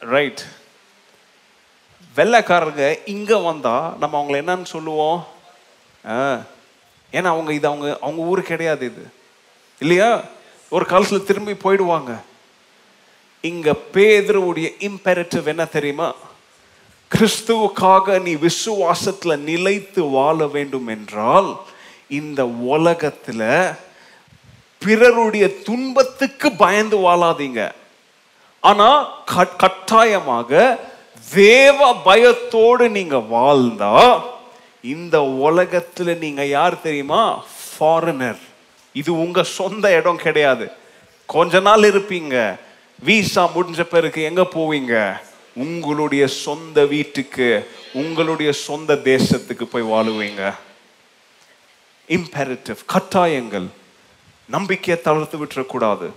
ரைட் வெள்ளைக்காரங்க இங்க வந்தா நம்ம அவங்கள என்னன்னு சொல்லுவோம்? ஆ, ஏன்னா அவங்க இது அவங்க அவங்க ஊரு கிடையாது இது. இல்லையா? ஒரு காலத்தில் திரும்பி போயிடுவாங்க. இங்க பேதருடைய இம்பெரட்டிவ் என்ன தெரியுமா? கிறிஸ்துவுக்காக நீ விசுவாசத்துல நிலைத்து வாழ வேண்டும் என்றால் இந்த உலகத்தில் பிறருடைய துன்பத்துக்கு பயந்து வாழாதீங்க. ஆனால் கட்டாயமாக தேவ பயத்தோடு நீங்க வாழ்ந்தா இந்த உலகத்தில் நீங்க யார் தெரியுமா? ஃபாரினர் இது உங்க சொந்த இடம் கிடையாது. கொஞ்ச நாள் இருப்பீங்க. வீசா முடிஞ்ச பிறகு எங்க போவீங்க? உங்களுடைய சொந்த வீட்டுக்கு உங்களுடைய சொந்த தேசத்துக்கு போய் வாழுவீங்க. இம்பெரட்டிவ் கட்டாயங்கள். நம்பிக்கையை தளர்த்து விட்டுறக்கூடாது.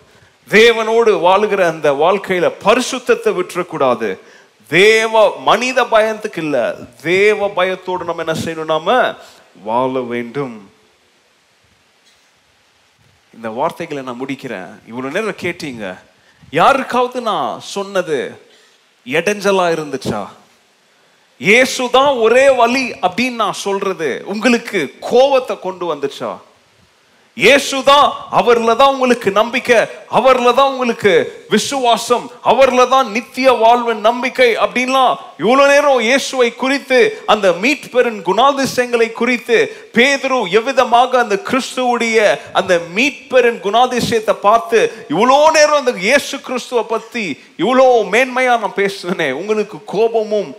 தேவனோடு வாழுகிற அந்த வாழ்க்கையில பரிசுத்தத்தை விட்டுறக்கூடாது. தேவ மனித பயத்துக்கு இல்ல. தேவ பயத்தோடு நம்ம என்ன செய்யணும்? நாம வாழ வேண்டும். இந்த வார்த்தைகளை நான் முடிக்கிறேன். இவ்வளவு நேரம் கேட்டீங்க. யாருக்காவது நான் சொன்னது இடைஞ்சலா இருந்துச்சா? இயேசுதான் ஒரே வழி அப்படின்னு நான் சொல்றது. உங்களுக்கு கோவத்தை கொண்டு வந்துச்சா இயேசுதான் அவர்ல தான் உங்களுக்கு நம்பிக்கை அவர்ல தான் உங்களுக்கு விசுவாசம் அவர்ல தான் நித்திய வாழ்வின் நம்பிக்கை அப்படின்லாம் இவ்வளவு நேரம் இயேசுவை குறித்து அந்த மீட்பெரின் குணாதிசயங்களை குறித்து பேதரும் எவ்விதமாக அந்த கிறிஸ்துவுடைய அந்த மீட்பெரின் குணாதிசயத்தை பார்த்து இவ்வளோ நேரம் அந்த இயேசு கிறிஸ்துவை பத்தி இவ்வளோ மேன்மையா நான் பேசுனேன் உங்களுக்கு கோபமும்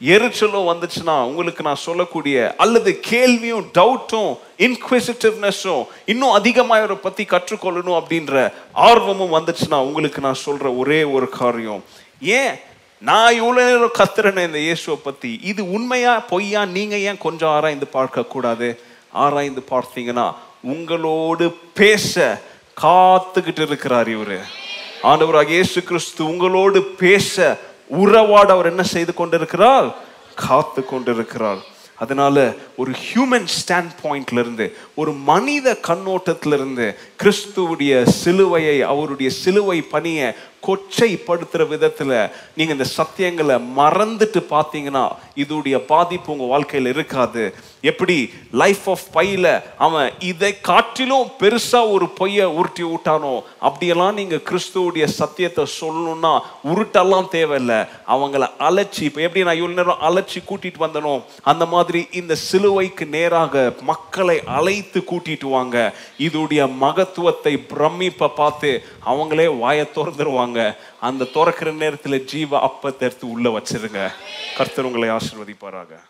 எரிச்சலும் வந்துச்சுன்னா உங்களுக்கு நான் சொல்லக்கூடிய அல்லது கேள்வியும் டவுட்டும் இன்குவிசிட்டிவ்னஸும் இன்னும் அதிகமாக இவரை பற்றி கற்றுக்கொள்ளணும் அப்படின்ற ஆர்வமும் வந்துச்சுன்னா உங்களுக்கு நான் சொல்கிற ஒரே ஒரு காரியம். ஏன்? நான் இவ்வளோ நேரம் கத்துறேனே இந்த இயேசுவை பற்றி இது உண்மையா பொய்யா? நீங்கள் ஏன் கொஞ்சம் ஆராய்ந்து பார்க்கக்கூடாது? ஆராய்ந்து பார்த்தீங்கன்னா உங்களோடு பேச காத்துக்கிட்டு இருக்கிறார் இவர். ஆண்டவராக இயேசு கிறிஸ்து உங்களோடு பேச உறவாட அவர் என்ன செய்து கொண்டிருக்கிறார்? காத்து கொண்டிருக்கிறார். அதனால ஒரு ஹியூமன் ஸ்டாண்ட் பாயிண்ட்ல இருந்து ஒரு மனித கண்ணோட்டத்திலிருந்து கிறிஸ்துவுடைய சிலுவையை அவருடைய சிலுவை பணியை கொச்சைப்படுத்துகிற விதத்துல நீங்க இந்த சத்தியங்களை மறந்துட்டு பார்த்தீங்கன்னா இதோடைய பாதிப்பு உங்க வாழ்க்கையில இருக்காது. எப்படி? லைஃப் ஆஃப் பையில அவன் இதை காட்டிலும் பெருசா ஒரு பொய்ய உருட்டி விட்டானோ? அப்படியெல்லாம் நீங்க கிறிஸ்துவோடைய சத்தியத்தை சொல்லணும்னா உருட்டெல்லாம் தேவையில்லை. அவங்கள அழைச்சி இப்போ எப்படி நான் இவ்வளோ நேரம் அழைச்சி கூட்டிட்டு வந்தனோ? அந்த மாதிரி இந்த சிலுவைக்கு நேராக மக்களை அழைத்து கூட்டிட்டு வாங்க. இதோடைய மகத்துவத்தை பிரமிப்பை பார்த்து அவங்களே வாயை திறந்துருவாங்க. அந்த திறக்கிற நேரத்தில் ஜீவ அப்பத்தை எடுத்து உள்ள வச்சிருங்க. கர்த்தர் உங்களை ஆசிர்வதிப்பாராக.